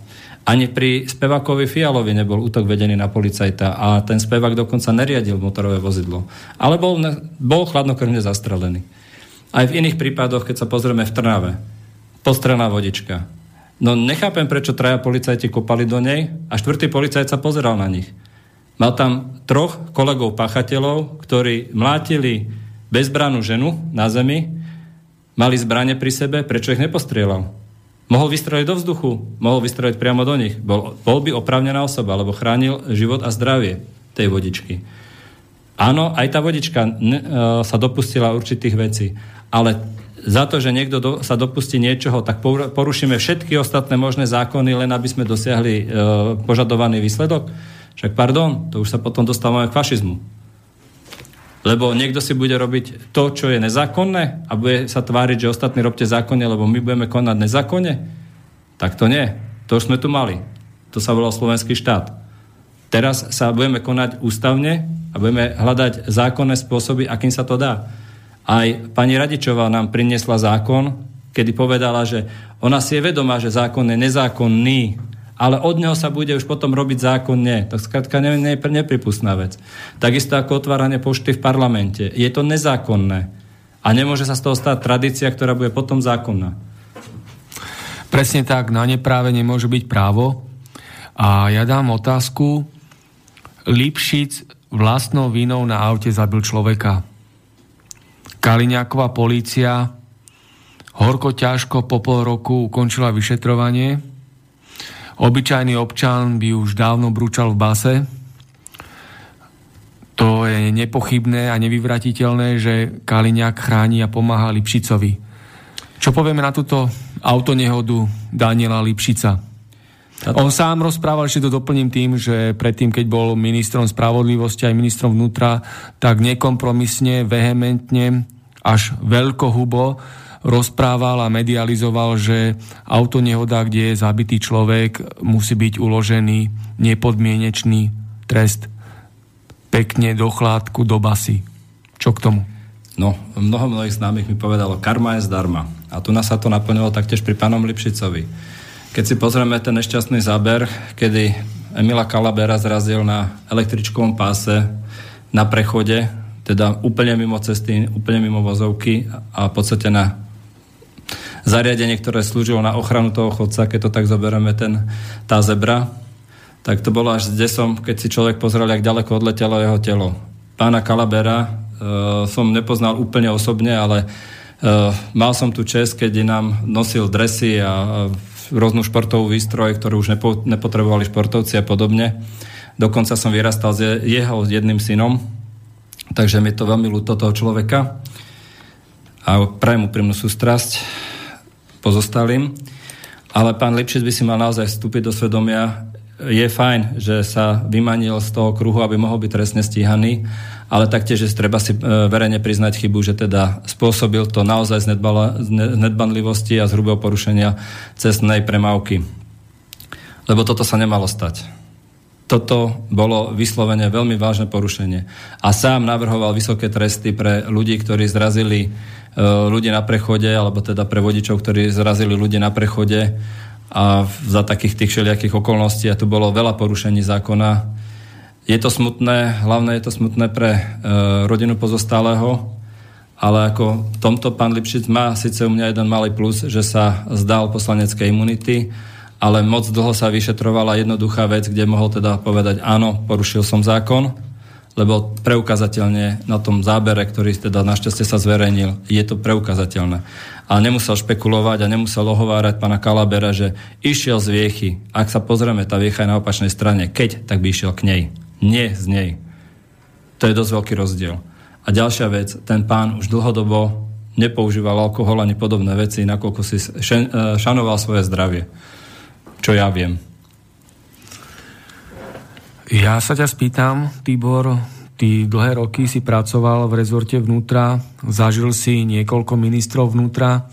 ani pri spevákovi Fialovi nebol útok vedený na policajta a ten spevák dokonca neriadil motorové vozidlo. Ale bol, bol chladnokrvne zastrelený. Aj v iných prípadoch, keď sa pozrieme v Trnave, postrená vodička. No nechápem, prečo traja policajti kopali do nej a štvrtý policajt sa pozeral na nich. Mal tam troch kolegov pachateľov, ktorí mlátili bezbranú ženu na zemi mali zbranie pri sebe, prečo ich nepostrieľal? Mohol vystreliť do vzduchu, mohol vystreliť priamo do nich. Bol, bol by oprávnená osoba, lebo chránil život a zdravie tej vodičky. Áno, aj tá vodička ne, e, sa dopustila určitých vecí, ale za to, že niekto do, sa dopustí niečoho, tak porušíme všetky ostatné možné zákony, len aby sme dosiahli e, požadovaný výsledok. Však pardon, to už sa potom dostávame k fašizmu. Lebo niekto si bude robiť to, čo je nezákonné a bude sa tváriť, že ostatní robte zákonne, lebo my budeme konať nezákonne? Tak to nie. To už sme tu mali. To sa volal slovenský štát. Teraz sa budeme konať ústavne a budeme hľadať zákonné spôsoby, akým sa to dá. Aj pani Radičová nám priniesla zákon, kedy povedala, že ona si je vedomá, že zákon je nezákonný, ale od neho sa bude už potom robiť zákonne. Tak skrátka ne, ne, nepripustná vec. Takisto ako otváranie pošty v parlamente. Je to nezákonné. A nemôže sa z toho stať tradícia, ktorá bude potom zákonná. Presne tak, na nepráve nemôže byť právo. A ja dám otázku. Lipšic vlastnou vinou na aute zabil človeka. Kaliňáková polícia horko ťažko po pol roku ukončila vyšetrovanie. Obyčajný občan by už dávno brúčal v base. To je nepochybné a nevyvratiteľné, že Kaliňák chráni a pomáha Lipšicovi. Čo povieme na túto autonehodu Daniela Lipšica? On sám rozprával, ešte to doplním tým, že predtým, keď bol ministrom spravodlivosti aj ministrom vnútra, tak nekompromisne, vehementne, až veľkohubo rozprával a medializoval, že autonehoda, kde je zabitý človek, musí byť uložený nepodmienečný trest pekne do chládku, do basy. Čo k tomu? No, mnoho mnohých známych mi povedalo, karma je zdarma. A tu nás sa to naplnilo taktiež pri pánom Lipšicovi keď si pozrieme ten nešťastný záber, kedy Emila Kalabera zrazil na električkovom páse na prechode, teda úplne mimo cesty, úplne mimo vozovky a v podstate na zariadenie, ktoré slúžilo na ochranu toho chodca, keď to tak zoberieme, ten, tá zebra, tak to bolo až s desom, keď si človek pozrel, jak ďaleko odletelo jeho telo. Pána Kalabera e, som nepoznal úplne osobne, ale e, mal som tu čest, keď nám nosil dresy a, a rôznu športovú výstroj, ktorú už nepo, nepotrebovali športovci a podobne. Dokonca som vyrastal s jeho jedným synom, takže mi to veľmi ľúto toho človeka a prajem úprimnú sústrasť pozostalým. Ale pán Lipšic by si mal naozaj vstúpiť do svedomia. Je fajn, že sa vymanil z toho kruhu, aby mohol byť trestne stíhaný, ale taktiež treba si e, verejne priznať chybu, že teda spôsobil to naozaj z, nedbanlivosti a z hrubého porušenia cestnej premávky. Lebo toto sa nemalo stať. Toto bolo vyslovene veľmi vážne porušenie. A sám navrhoval vysoké tresty pre ľudí, ktorí zrazili ľudí na prechode, alebo teda pre vodičov, ktorí zrazili ľudí na prechode a za takých tých všelijakých okolností. A tu bolo veľa porušení zákona je to smutné, hlavne je to smutné pre e, rodinu pozostalého, ale ako tomto pán Lipšic má síce u mňa jeden malý plus, že sa zdal poslaneckej imunity, ale moc dlho sa vyšetrovala jednoduchá vec, kde mohol teda povedať áno, porušil som zákon, lebo preukazateľne na tom zábere, ktorý teda našťastie sa zverejnil, je to preukazateľné. A nemusel špekulovať a nemusel ohovárať pána Kalabera, že išiel z viechy. Ak sa pozrieme, tá viecha je na opačnej strane. Keď, tak by išiel k nej. Nie z nej. To je dosť veľký rozdiel. A ďalšia vec, ten pán už dlhodobo nepoužíval alkohol ani podobné veci, nakoľko si e, šanoval svoje zdravie. Čo ja viem. Ja sa ťa spýtam, Tibor, ty dlhé roky si pracoval v rezorte vnútra, zažil si niekoľko ministrov vnútra.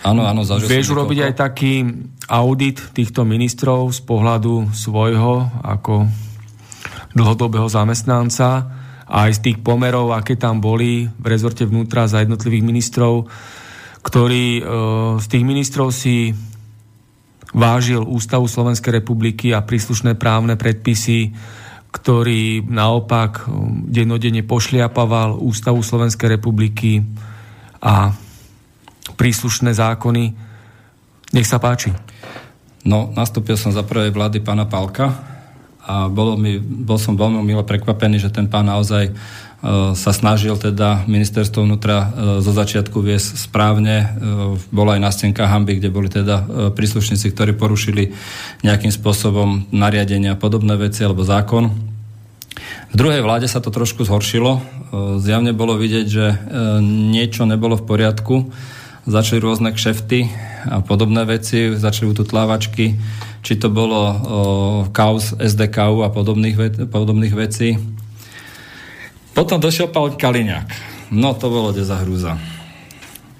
Áno, áno, zažil Vieš urobiť aj taký audit týchto ministrov z pohľadu svojho, ako dlhodobého zamestnanca a aj z tých pomerov, aké tam boli v rezorte vnútra za jednotlivých ministrov, ktorý e, z tých ministrov si vážil Ústavu Slovenskej republiky a príslušné právne predpisy, ktorý naopak e, dennodenne pošliapaval Ústavu Slovenskej republiky a príslušné zákony. Nech sa páči. No, nastúpil som za prvej vlády pána Palka, a bolo mi, bol som veľmi milo prekvapený, že ten pán naozaj sa snažil teda ministerstvo vnútra uh, zo začiatku viesť správne. Uh, bola aj nástenka hamby, kde boli teda príslušníci, ktorí porušili nejakým spôsobom nariadenia podobné veci alebo zákon. V druhej vláde sa to trošku zhoršilo. Zjavne bolo vidieť, že niečo nebolo v poriadku. Začali rôzne kšefty a podobné veci, začali ututlávačky či to bolo o, kaus SDKU a podobných, podobných vecí. Potom došiel pán Kaliňák. No to bolo dezahrúza.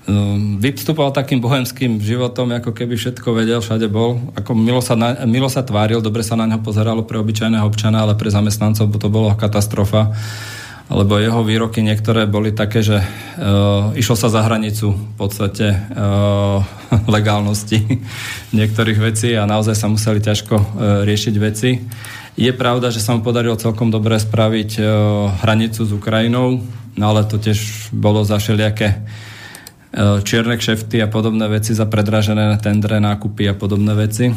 Um, vystupoval takým bohemským životom, ako keby všetko vedel, všade bol. Ako milo sa, na, milo sa tváril, dobre sa na neho pozeralo pre obyčajného občana, ale pre zamestnancov to bolo katastrofa lebo jeho výroky niektoré boli také, že uh, išlo sa za hranicu v podstate uh, legálnosti niektorých vecí a naozaj sa museli ťažko uh, riešiť veci. Je pravda, že sa mu podarilo celkom dobre spraviť uh, hranicu s Ukrajinou, no ale to tiež bolo za všelijaké uh, čierne kšefty a podobné veci, za predražené tendre, nákupy a podobné veci.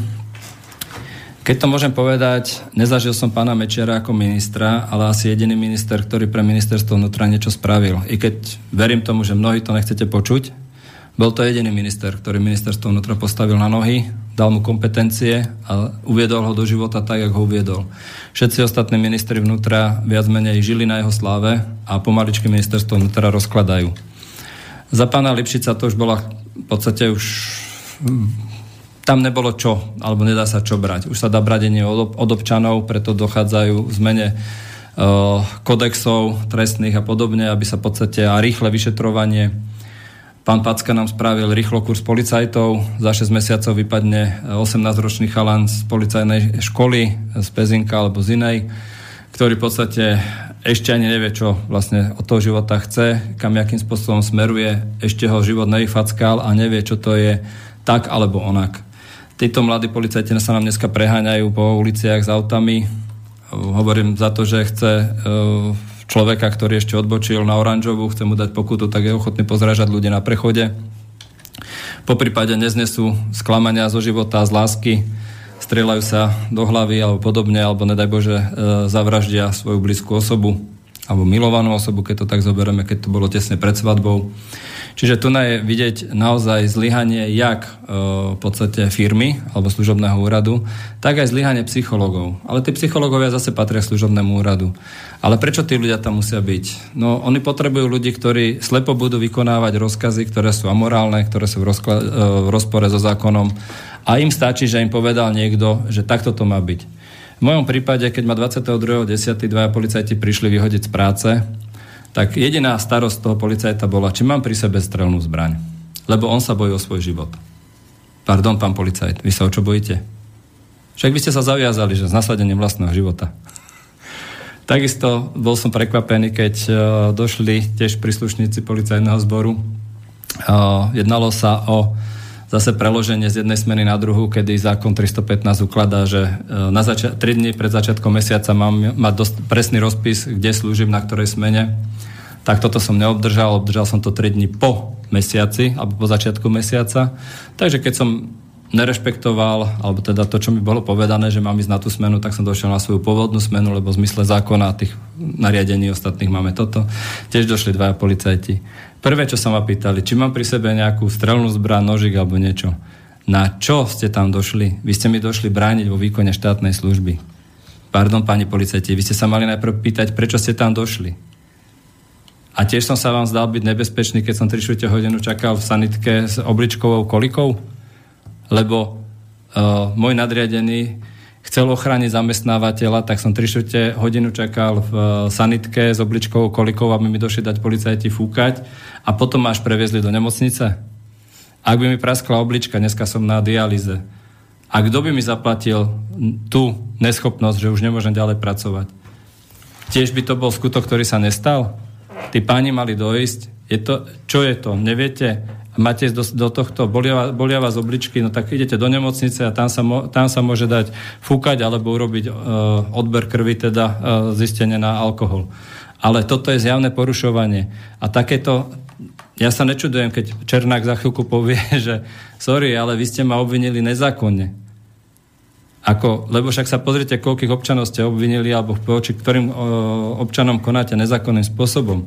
Keď to môžem povedať, nezažil som pána Mečera ako ministra, ale asi jediný minister, ktorý pre ministerstvo vnútra niečo spravil. I keď verím tomu, že mnohí to nechcete počuť, bol to jediný minister, ktorý ministerstvo vnútra postavil na nohy, dal mu kompetencie a uviedol ho do života tak, ako ho uviedol. Všetci ostatní ministri vnútra viac menej žili na jeho sláve a pomaličky ministerstvo vnútra rozkladajú. Za pána Lipšica to už bola v podstate už tam nebolo čo, alebo nedá sa čo brať. Už sa dá bradenie od, od občanov, preto dochádzajú v zmene uh, kodexov trestných a podobne, aby sa v podstate a rýchle vyšetrovanie. Pán Packa nám spravil rýchlo kurz policajtov. Za 6 mesiacov vypadne 18-ročný chalan z policajnej školy, z Pezinka alebo z inej, ktorý v podstate ešte ani nevie, čo vlastne od toho života chce, kam jakým spôsobom smeruje, ešte ho život nevyfackal a nevie, čo to je tak alebo onak. Títo mladí policajti sa nám dneska preháňajú po uliciach s autami. Hovorím za to, že chce e, človeka, ktorý ešte odbočil na oranžovú, chce mu dať pokutu, tak je ochotný pozražať ľudia na prechode. Po prípade neznesú sklamania zo života, z lásky, strieľajú sa do hlavy alebo podobne, alebo nedaj Bože, e, zavraždia svoju blízku osobu alebo milovanú osobu, keď to tak zoberieme, keď to bolo tesne pred svadbou. Čiže tu je vidieť naozaj zlyhanie jak e, v podstate firmy alebo služobného úradu, tak aj zlyhanie psychologov. Ale tí psychológovia zase patria služobnému úradu. Ale prečo tí ľudia tam musia byť? No, oni potrebujú ľudí, ktorí slepo budú vykonávať rozkazy, ktoré sú amorálne, ktoré sú v, rozkla- e, v rozpore so zákonom a im stačí, že im povedal niekto, že takto to má byť. V mojom prípade, keď ma 22.10. dvaja policajti prišli vyhodiť z práce, tak jediná starosť toho policajta bola, či mám pri sebe strelnú zbraň. Lebo on sa bojí o svoj život. Pardon, pán policajt, vy sa o čo bojíte? Však by ste sa zaviazali, že s nasadením vlastného života. Takisto bol som prekvapený, keď uh, došli tiež príslušníci policajného zboru. Uh, jednalo sa o zase preloženie z jednej smeny na druhú, kedy zákon 315 ukladá, že uh, na zača- 3 dní pred začiatkom mesiaca mám mať dosť presný rozpis, kde slúžim, na ktorej smene tak toto som neobdržal, obdržal som to 3 dní po mesiaci, alebo po začiatku mesiaca. Takže keď som nerešpektoval, alebo teda to, čo mi bolo povedané, že mám ísť na tú smenu, tak som došiel na svoju pôvodnú smenu, lebo v zmysle zákona tých nariadení ostatných máme toto. Tiež došli dvaja policajti. Prvé, čo sa ma pýtali, či mám pri sebe nejakú strelnú zbraň, nožik alebo niečo. Na čo ste tam došli? Vy ste mi došli brániť vo výkone štátnej služby. Pardon, pani policajti, vy ste sa mali najprv pýtať, prečo ste tam došli. A tiež som sa vám zdal byť nebezpečný, keď som 3 hodinu čakal v sanitke s obličkovou kolikou, lebo uh, môj nadriadený chcel ochrániť zamestnávateľa, tak som 3 hodinu čakal v uh, sanitke s obličkovou kolikou, aby mi došli dať policajti fúkať a potom ma až previezli do nemocnice. Ak by mi praskla oblička, dneska som na dialýze. A kto by mi zaplatil tú neschopnosť, že už nemôžem ďalej pracovať? Tiež by to bol skutok, ktorý sa nestal? tí páni mali dojsť. Je to, čo je to? Neviete? Máte do, do tohto, bolia, bolia vás obličky, no tak idete do nemocnice a tam sa, mo, tam sa môže dať fúkať alebo urobiť uh, odber krvi, teda uh, zistenie na alkohol. Ale toto je zjavné porušovanie. A takéto, ja sa nečudujem, keď Černák za chvíľku povie, že sorry, ale vy ste ma obvinili nezákonne. Ako, lebo však sa pozrite, koľkých občanov ste obvinili alebo voči ktorým o, občanom konáte nezákonným spôsobom.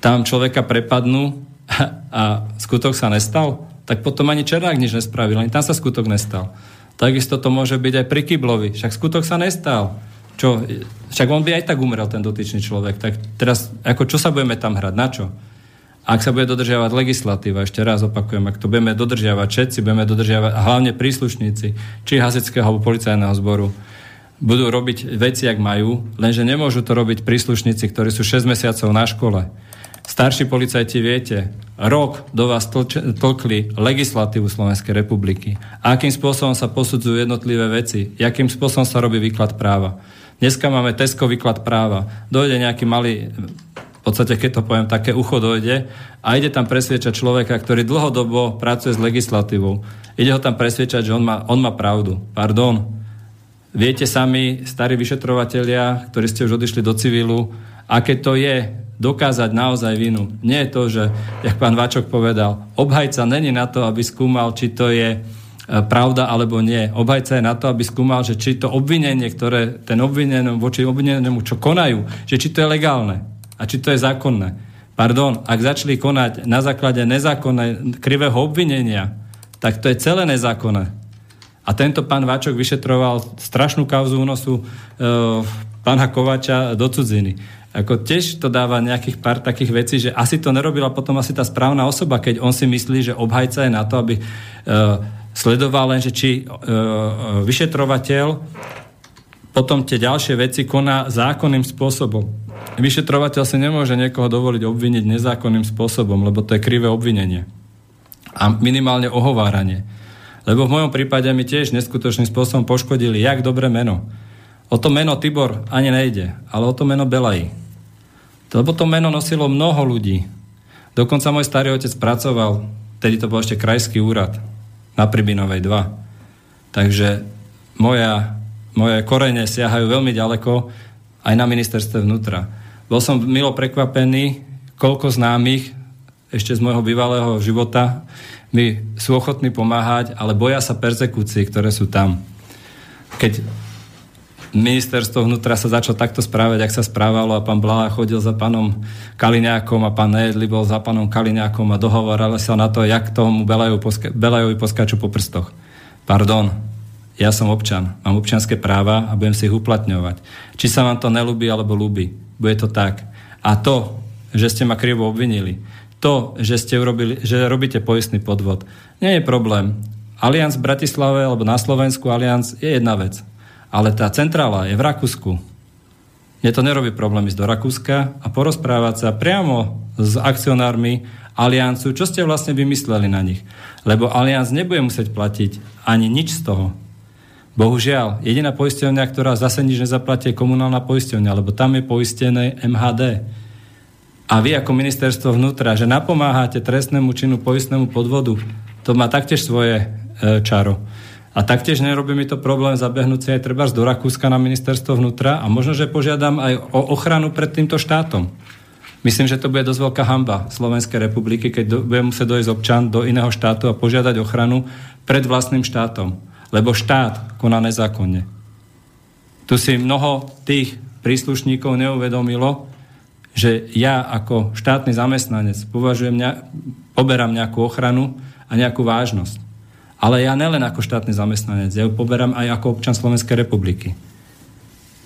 Tam človeka prepadnú a, skutok sa nestal, tak potom ani Černák nič nespravil, ani tam sa skutok nestal. Takisto to môže byť aj pri Kyblovi, však skutok sa nestal. Čo, však on by aj tak umrel, ten dotyčný človek. Tak teraz, ako čo sa budeme tam hrať, na čo? ak sa bude dodržiavať legislatíva, ešte raz opakujem, ak to budeme dodržiavať všetci, budeme dodržiavať, hlavne príslušníci, či hasického alebo policajného zboru, budú robiť veci, ak majú, lenže nemôžu to robiť príslušníci, ktorí sú 6 mesiacov na škole. Starší policajti viete, rok do vás tlč- tlkli legislatívu Slovenskej republiky. Akým spôsobom sa posudzujú jednotlivé veci, akým spôsobom sa robí výklad práva. Dneska máme Tesko výklad práva. Dojde nejaký malý v podstate, keď to poviem, také ucho dojde a ide tam presviečať človeka, ktorý dlhodobo pracuje s legislatívou. Ide ho tam presviečať, že on má, on má pravdu. Pardon. Viete sami, starí vyšetrovatelia, ktorí ste už odišli do civilu, aké to je dokázať naozaj vinu. Nie je to, že, jak pán Vačok povedal, obhajca není na to, aby skúmal, či to je pravda alebo nie. Obhajca je na to, aby skúmal, že či to obvinenie, ktoré ten obvinený voči obvinenému, čo konajú, že či to je legálne a či to je zákonné. Pardon, ak začali konať na základe nezákonné krivého obvinenia, tak to je celé nezákonné. A tento pán Váčok vyšetroval strašnú kauzu únosu e, pána Kovača do cudziny. Ako tiež to dáva nejakých pár takých vecí, že asi to nerobila potom asi tá správna osoba, keď on si myslí, že obhajca je na to, aby e, sledoval len, že či e, vyšetrovateľ potom tie ďalšie veci koná zákonným spôsobom. Vyšetrovateľ si nemôže niekoho dovoliť obviniť nezákonným spôsobom, lebo to je krivé obvinenie. A minimálne ohováranie. Lebo v mojom prípade mi tiež neskutočným spôsobom poškodili jak dobré meno. O to meno Tibor ani nejde, ale o to meno Belají. Lebo to meno nosilo mnoho ľudí. Dokonca môj starý otec pracoval, tedy to bol ešte krajský úrad na Pribinovej 2. Takže moja, moje korene siahajú veľmi ďaleko aj na ministerstve vnútra. Bol som milo prekvapený, koľko známych ešte z môjho bývalého života mi sú ochotní pomáhať, ale boja sa persekúcií, ktoré sú tam. Keď ministerstvo vnútra sa začalo takto správať, ak sa správalo a pán Blaha chodil za pánom Kaliňákom a pán Nejedli bol za pánom Kaliňákom a dohovorali sa na to, jak tomu Belajovi, poska- Belajovi poskáču po prstoch. Pardon, ja som občan, mám občianské práva a budem si ich uplatňovať. Či sa vám to nelúbi alebo ľúbi, bude to tak. A to, že ste ma krivo obvinili, to, že ste urobili, že robíte poistný podvod, nie je problém. Alianc v Bratislave alebo na Slovensku Alianc je jedna vec ale tá centrála je v Rakúsku. Mne to nerobí problém ísť do Rakúska a porozprávať sa priamo s akcionármi Aliancu, čo ste vlastne vymysleli na nich. Lebo Alianc nebude musieť platiť ani nič z toho. Bohužiaľ, jediná poisťovňa, ktorá zase nič nezaplatí, je komunálna poisťovňa, lebo tam je poistené MHD. A vy ako ministerstvo vnútra, že napomáhate trestnému činu poistnému podvodu, to má taktiež svoje e, čaro. A taktiež nerobí mi to problém zabehnúť si aj treba do Rakúska na ministerstvo vnútra a možno, že požiadam aj o ochranu pred týmto štátom. Myslím, že to bude dosť veľká hamba Slovenskej republiky, keď do, bude musieť dojsť občan do iného štátu a požiadať ochranu pred vlastným štátom. Lebo štát koná nezákonne. Tu si mnoho tých príslušníkov neuvedomilo, že ja ako štátny zamestnanec považujem, poberám nejakú ochranu a nejakú vážnosť. Ale ja nelen ako štátny zamestnanec, ja ju poberám aj ako občan Slovenskej republiky.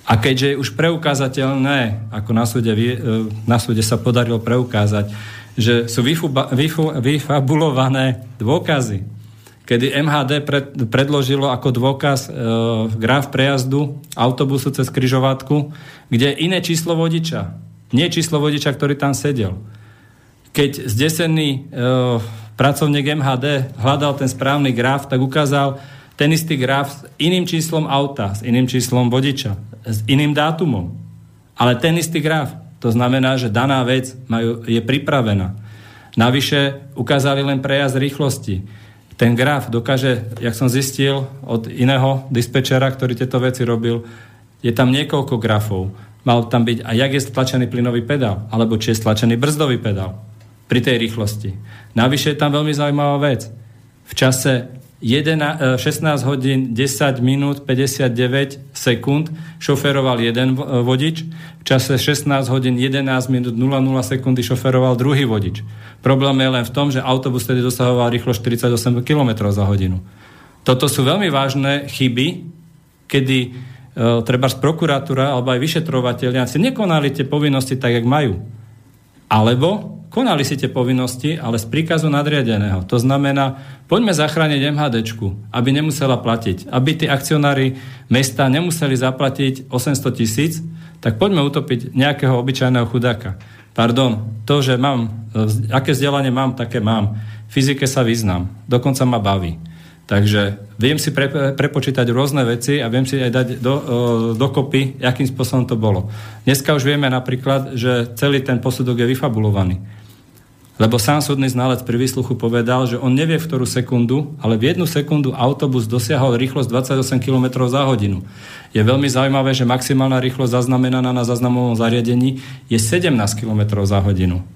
A keďže je už preukázateľné, ako na súde, e, na súde sa podarilo preukázať, že sú vyfuba, vyfu, vyfabulované dôkazy, kedy MHD pred, predložilo ako dôkaz e, graf prejazdu autobusu cez kryžovatku, kde iné číslo vodiča. Nie číslo vodiča, ktorý tam sedel. Keď zdesený e, pracovník MHD hľadal ten správny graf, tak ukázal ten istý graf s iným číslom auta, s iným číslom vodiča, s iným dátumom. Ale ten istý graf. To znamená, že daná vec majú, je pripravená. Navyše ukázali len prejazd rýchlosti. Ten graf dokáže, jak som zistil od iného dispečera, ktorý tieto veci robil, je tam niekoľko grafov. Mal tam byť aj jak je stlačený plynový pedál, alebo či je stlačený brzdový pedál pri tej rýchlosti. Navyše je tam veľmi zaujímavá vec. V čase 16 e, hodín 10 minút 59 sekúnd šoferoval jeden e, vodič, v čase 16 hodín 11 minút 00 sekundy šoferoval druhý vodič. Problém je len v tom, že autobus tedy dosahoval rýchlo 48 km za hodinu. Toto sú veľmi vážne chyby, kedy e, treba z prokuratúra alebo aj vyšetrovateľia si nekonali tie povinnosti tak, jak majú. Alebo konali si tie povinnosti, ale z príkazu nadriadeného. To znamená, poďme zachrániť MHDčku, aby nemusela platiť. Aby tí akcionári mesta nemuseli zaplatiť 800 tisíc, tak poďme utopiť nejakého obyčajného chudáka. Pardon, to, že mám, aké vzdelanie mám, také mám. V fyzike sa vyznám, dokonca ma baví. Takže viem si pre, prepočítať rôzne veci a viem si aj dať do, dokopy, akým spôsobom to bolo. Dneska už vieme napríklad, že celý ten posudok je vyfabulovaný. Lebo sám súdny znalec pri výsluchu povedal, že on nevie v ktorú sekundu, ale v jednu sekundu autobus dosiahol rýchlosť 28 km za hodinu. Je veľmi zaujímavé, že maximálna rýchlosť zaznamenaná na zaznamovom zariadení je 17 km za hodinu.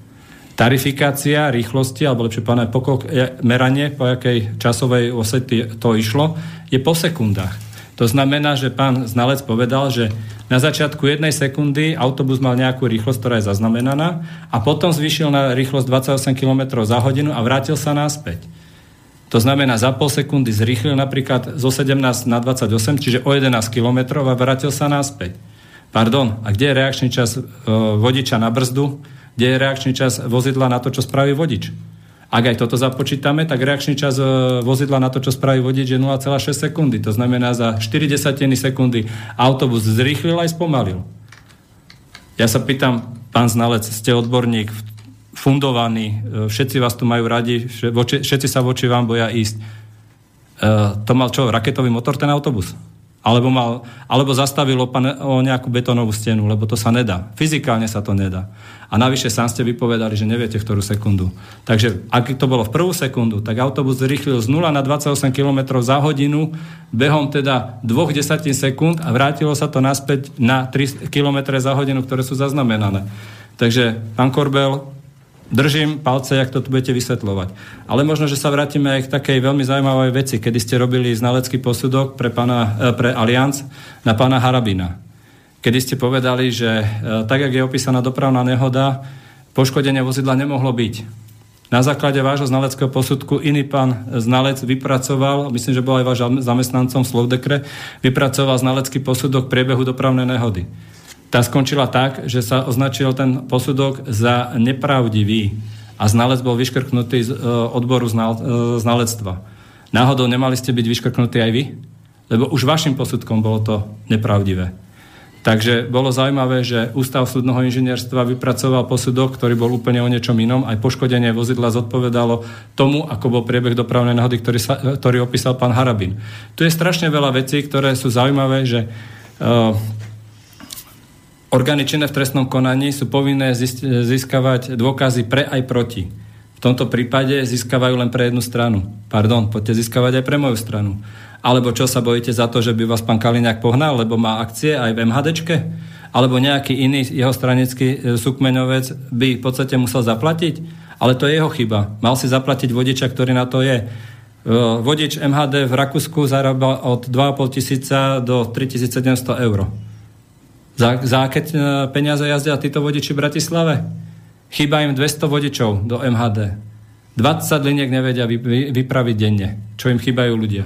tarifikácia rýchlosti, alebo lepšie povedané pokok, meranie, po jakej časovej osety to išlo, je po sekundách. To znamená, že pán znalec povedal, že na začiatku jednej sekundy autobus mal nejakú rýchlosť, ktorá je zaznamenaná a potom zvýšil na rýchlosť 28 km za hodinu a vrátil sa naspäť. To znamená, za pol sekundy zrýchlil napríklad zo 17 na 28, čiže o 11 km a vrátil sa naspäť. Pardon, a kde je reakčný čas e, vodiča na brzdu? Kde je reakčný čas vozidla na to, čo spraví vodič? Ak aj toto započítame, tak reakčný čas e, vozidla na to, čo spraví vodič, je 0,6 sekundy. To znamená, za 40 sekundy autobus zrýchlil aj spomalil. Ja sa pýtam, pán znalec, ste odborník v fundovaní, e, všetci vás tu majú radi, všetci sa voči vám boja ísť. E, to mal čo, raketový motor ten autobus? Alebo, mal, alebo zastavil o, o nejakú betónovú stenu, lebo to sa nedá. Fyzikálne sa to nedá. A navyše sám ste vypovedali, že neviete, ktorú sekundu. Takže ak to bolo v prvú sekundu, tak autobus zrýchlil z 0 na 28 km za hodinu behom teda 2 desatín sekúnd a vrátilo sa to naspäť na 3 km za hodinu, ktoré sú zaznamenané. Takže, pán Korbel, držím palce, jak to tu budete vysvetľovať. Ale možno, že sa vrátime aj k takej veľmi zaujímavej veci, kedy ste robili znalecký posudok pre, pana, e, pre Allianz na pána Harabina. Kedy ste povedali, že e, tak, jak je opísaná dopravná nehoda, poškodenie vozidla nemohlo byť. Na základe vášho znaleckého posudku iný pán znalec vypracoval, myslím, že bol aj váš zamestnancom v Slovdekre, vypracoval znalecký posudok priebehu dopravnej nehody tá skončila tak, že sa označil ten posudok za nepravdivý a znalec bol vyškrknutý z e, odboru e, znalectva. Náhodou nemali ste byť vyškrknutí aj vy? Lebo už vašim posudkom bolo to nepravdivé. Takže bolo zaujímavé, že Ústav súdneho inžinierstva vypracoval posudok, ktorý bol úplne o niečom inom. Aj poškodenie vozidla zodpovedalo tomu, ako bol priebeh dopravnej nehody, ktorý, sa, ktorý opísal pán Harabin. Tu je strašne veľa vecí, ktoré sú zaujímavé, že uh, Orgány činné v trestnom konaní sú povinné získavať dôkazy pre aj proti. V tomto prípade získavajú len pre jednu stranu. Pardon, poďte získavať aj pre moju stranu. Alebo čo sa bojíte za to, že by vás pán Kaliňák pohnal, lebo má akcie aj v MHDčke? Alebo nejaký iný jeho stranický e, súkmeňovec by v podstate musel zaplatiť? Ale to je jeho chyba. Mal si zaplatiť vodiča, ktorý na to je. E, vodič MHD v Rakúsku zarába od 2,5 tisíca do 3700 eur. Za, za aké e, peniaze jazdia títo vodiči v Bratislave? Chýba im 200 vodičov do MHD. 20 liniek nevedia vypraviť denne, čo im chýbajú ľudia.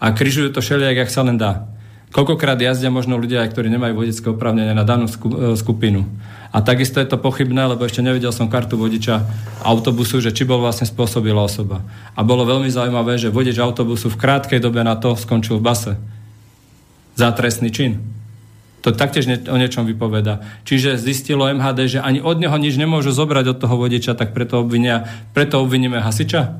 A križujú to všelijak, jak sa len dá. Koľkokrát jazdia možno ľudia, ktorí nemajú vodické oprávnenie na danú e, skupinu. A takisto je to pochybné, lebo ešte nevidel som kartu vodiča autobusu, že či bol vlastne spôsobila osoba. A bolo veľmi zaujímavé, že vodič autobusu v krátkej dobe na to skončil v base. Za trestný čin. To taktiež ne, o niečom vypoveda. Čiže zistilo MHD, že ani od neho nič nemôžu zobrať od toho vodiča, tak preto, obvinia, preto obviníme hasiča.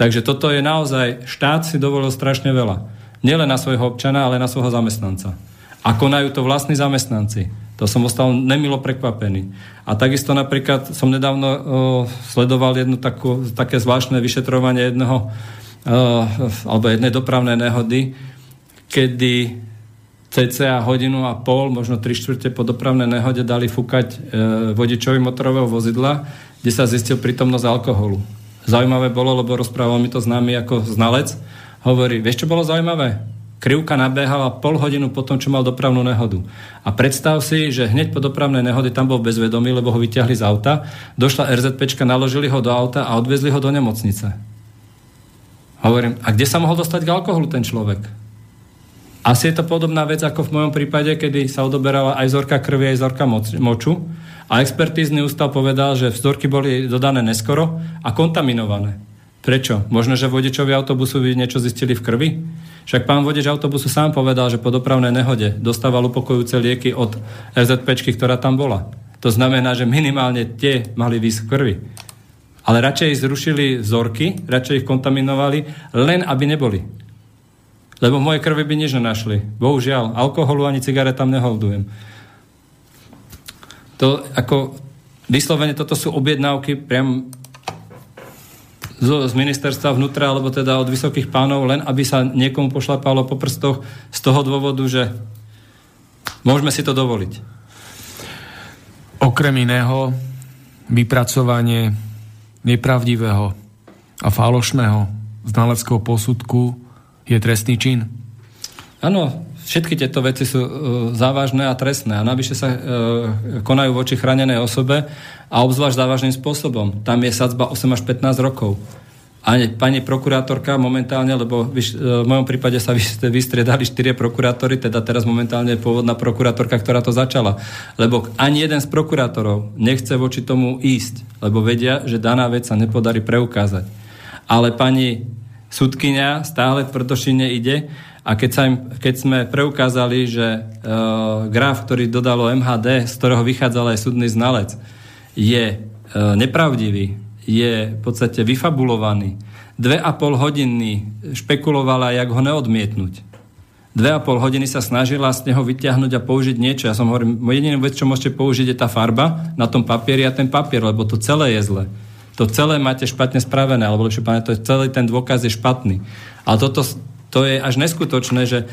Takže toto je naozaj, štát si dovolil strašne veľa. Nielen na svojho občana, ale na svojho zamestnanca. A konajú to vlastní zamestnanci. To som ostal nemilo prekvapený. A takisto napríklad som nedávno o, sledoval jednu takú, také zvláštne vyšetrovanie jedného o, alebo jednej dopravnej nehody, kedy cca hodinu a pol, možno tri štvrte po dopravnej nehode dali fúkať e, vodičovi motorového vozidla, kde sa zistil prítomnosť alkoholu. Zaujímavé bolo, lebo rozprával mi to známy ako znalec. Hovorí, vieš, čo bolo zaujímavé? Krivka nabehala pol hodinu po tom, čo mal dopravnú nehodu. A predstav si, že hneď po dopravnej nehode tam bol bezvedomý, lebo ho vyťahli z auta, došla RZPčka, naložili ho do auta a odvezli ho do nemocnice. Hovorím, a kde sa mohol dostať k alkoholu ten človek? Asi je to podobná vec ako v mojom prípade, kedy sa odoberala aj vzorka krvi, aj vzorka moču a expertízny ústav povedal, že vzorky boli dodané neskoro a kontaminované. Prečo? Možno, že vodičovi autobusu by niečo zistili v krvi? Však pán vodič autobusu sám povedal, že po dopravnej nehode dostával upokojúce lieky od RZPčky, ktorá tam bola. To znamená, že minimálne tie mali výsť krvi. Ale radšej zrušili vzorky, radšej ich kontaminovali, len aby neboli. Lebo v mojej krvi by nič nenašli. Bohužiaľ, alkoholu ani cigaret tam neholdujem. To ako vyslovene toto sú objednávky priam z, z ministerstva vnútra, alebo teda od vysokých pánov, len aby sa niekomu pošlapalo po prstoch z toho dôvodu, že môžeme si to dovoliť. Okrem iného, vypracovanie nepravdivého a falošného znaleckého posudku je trestný čin? Áno, všetky tieto veci sú uh, závažné a trestné a navyše sa uh, konajú voči chránenej osobe a obzvlášť závažným spôsobom. Tam je sadzba 8 až 15 rokov. A pani prokurátorka momentálne, lebo v mojom prípade sa vystriedali štyrie prokurátory, teda teraz momentálne je pôvodná prokurátorka, ktorá to začala. Lebo ani jeden z prokurátorov nechce voči tomu ísť, lebo vedia, že daná vec sa nepodarí preukázať. Ale pani sudkynia stále tvrdošine ide a keď, sa im, keď sme preukázali, že e, graf, ktorý dodalo MHD, z ktorého vychádzal aj súdny znalec, je e, nepravdivý, je v podstate vyfabulovaný, dve a pol hodiny špekulovala, jak ho neodmietnúť. Dve a pol hodiny sa snažila z neho vyťahnuť a použiť niečo. Ja som hovoril, jediná vec, čo môžete použiť, je tá farba na tom papieri a ten papier, lebo to celé je zle. To celé máte špatne spravené, alebo lepšie pane, to je celý ten dôkaz je špatný. Ale toto, to je až neskutočné, že e,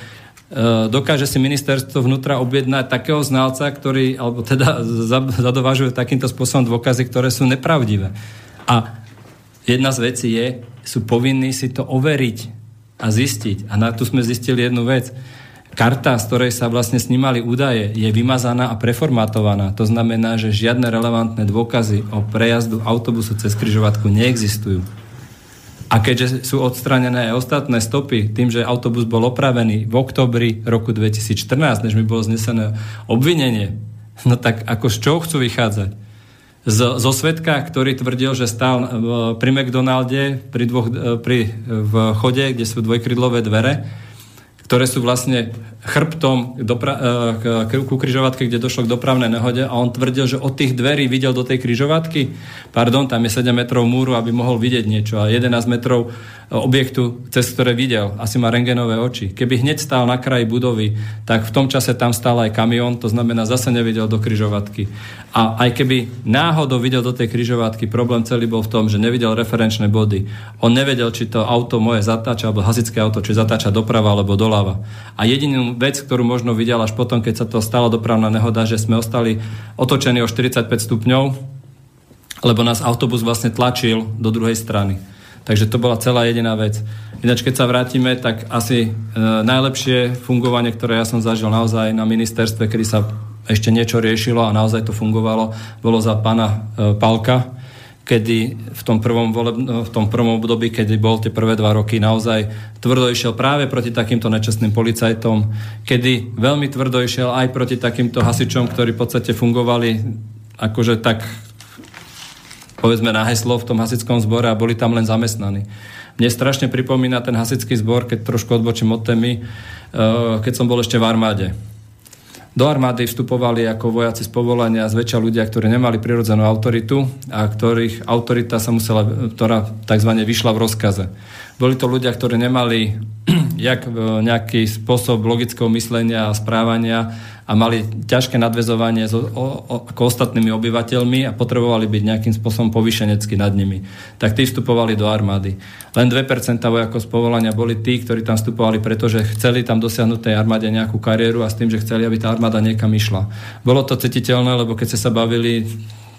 dokáže si ministerstvo vnútra objednať takého znalca, ktorý, alebo teda zadovážuje takýmto spôsobom dôkazy, ktoré sú nepravdivé. A jedna z vecí je, sú povinní si to overiť a zistiť. A na tu sme zistili jednu vec. Karta, z ktorej sa vlastne snímali údaje, je vymazaná a preformatovaná. To znamená, že žiadne relevantné dôkazy o prejazdu autobusu cez kryžovatku neexistujú. A keďže sú odstranené aj ostatné stopy tým, že autobus bol opravený v oktobri roku 2014, než mi bolo znesené obvinenie, no tak ako z čoho chcú vychádzať? Z, zo svetka, ktorý tvrdil, že stál pri McDonalde pri dvoch, e, pri, v chode, kde sú dvojkrydlové dvere, ktoré sú vlastne chrbtom dopra- e, k, ku križovatke, kde došlo k dopravnej nehode a on tvrdil, že od tých dverí videl do tej križovatky, pardon, tam je 7 metrov múru, aby mohol vidieť niečo a 11 metrov objektu, cez ktoré videl. Asi má rengenové oči. Keby hneď stál na kraji budovy, tak v tom čase tam stál aj kamión, to znamená zase nevidel do kryžovatky. A aj keby náhodou videl do tej kryžovatky, problém celý bol v tom, že nevidel referenčné body. On nevedel, či to auto moje zatáča, alebo hasičské auto, či zatáča doprava alebo doľava. A jedinú vec, ktorú možno videl až potom, keď sa to stala dopravná nehoda, že sme ostali otočení o 45 stupňov, lebo nás autobus vlastne tlačil do druhej strany. Takže to bola celá jediná vec. Ináč, keď sa vrátime, tak asi e, najlepšie fungovanie, ktoré ja som zažil naozaj na ministerstve, kedy sa ešte niečo riešilo a naozaj to fungovalo, bolo za pána e, Palka, kedy v tom, prvom voleb, no, v tom prvom období, kedy bol tie prvé dva roky, naozaj tvrdo išiel práve proti takýmto nečestným policajtom, kedy veľmi tvrdo išiel aj proti takýmto hasičom, ktorí v podstate fungovali akože tak povedzme na heslo v tom hasickom zbore a boli tam len zamestnaní. Mne strašne pripomína ten hasický zbor, keď trošku odbočím od témy, eh, keď som bol ešte v armáde. Do armády vstupovali ako vojaci z povolania zväčša ľudia, ktorí nemali prirodzenú autoritu a ktorých autorita sa musela, ktorá tzv. vyšla v rozkaze. Boli to ľudia, ktorí nemali jak, eh, nejaký spôsob logického myslenia a správania a mali ťažké nadvezovanie so, o, ostatnými obyvateľmi a potrebovali byť nejakým spôsobom povyšenecky nad nimi. Tak tí vstupovali do armády. Len 2% vojakov z povolania boli tí, ktorí tam vstupovali, pretože chceli tam dosiahnuť tej armáde nejakú kariéru a s tým, že chceli, aby tá armáda niekam išla. Bolo to cititeľné, lebo keď ste sa bavili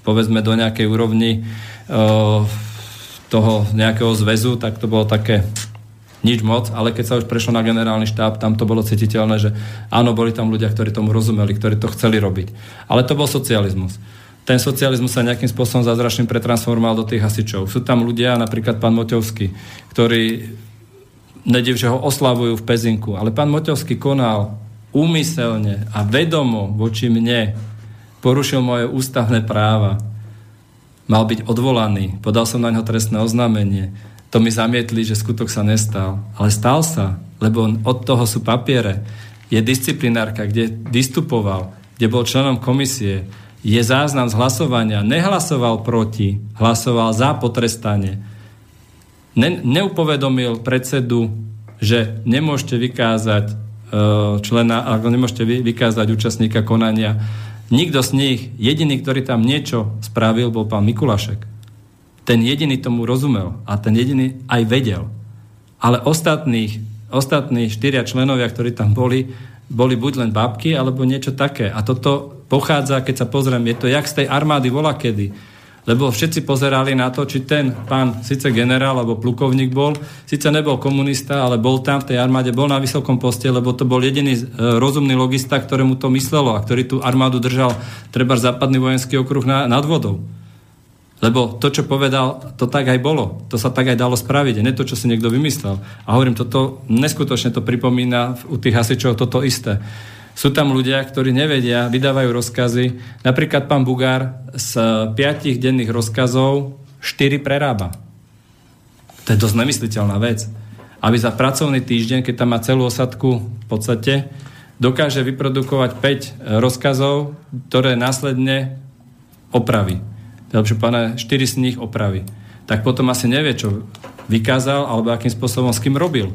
povedzme do nejakej úrovni uh, toho nejakého zväzu, tak to bolo také nič moc, ale keď sa už prešlo na generálny štáb, tam to bolo cititeľné, že áno, boli tam ľudia, ktorí tomu rozumeli, ktorí to chceli robiť. Ale to bol socializmus. Ten socializmus sa nejakým spôsobom zázračným pretransformoval do tých hasičov. Sú tam ľudia, napríklad pán Moťovský, ktorí nediv, že ho oslavujú v Pezinku, ale pán Moťovský konal úmyselne a vedomo voči mne porušil moje ústavné práva. Mal byť odvolaný, podal som na ňo trestné oznámenie to mi zamietli, že skutok sa nestal. Ale stal sa, lebo od toho sú papiere. Je disciplinárka, kde vystupoval, kde bol členom komisie, je záznam z hlasovania, nehlasoval proti, hlasoval za potrestanie. Ne, neupovedomil predsedu, že nemôžete vykázať e, člena, alebo nemôžete vykázať účastníka konania. Nikto z nich, jediný, ktorý tam niečo spravil, bol pán Mikulašek ten jediný tomu rozumel a ten jediný aj vedel. Ale ostatných, ostatní štyria členovia, ktorí tam boli, boli buď len babky, alebo niečo také. A toto pochádza, keď sa pozriem, je to jak z tej armády vola kedy. lebo všetci pozerali na to, či ten pán, síce generál alebo plukovník bol, síce nebol komunista, ale bol tam v tej armáde, bol na vysokom poste, lebo to bol jediný e, rozumný logista, ktorému to myslelo a ktorý tú armádu držal treba západný vojenský okruh na, nad vodou. Lebo to, čo povedal, to tak aj bolo. To sa tak aj dalo spraviť. Nie to, čo si niekto vymyslel. A hovorím, toto neskutočne to pripomína u tých hasičov toto isté. Sú tam ľudia, ktorí nevedia, vydávajú rozkazy. Napríklad pán Bugár z piatich denných rozkazov 4 prerába. To je dosť nemysliteľná vec. Aby za pracovný týždeň, keď tam má celú osadku v podstate, dokáže vyprodukovať 5 rozkazov, ktoré následne opraví. Lepšie pána 4 z nich opraví. Tak potom asi nevie, čo vykázal, alebo akým spôsobom s kým robil.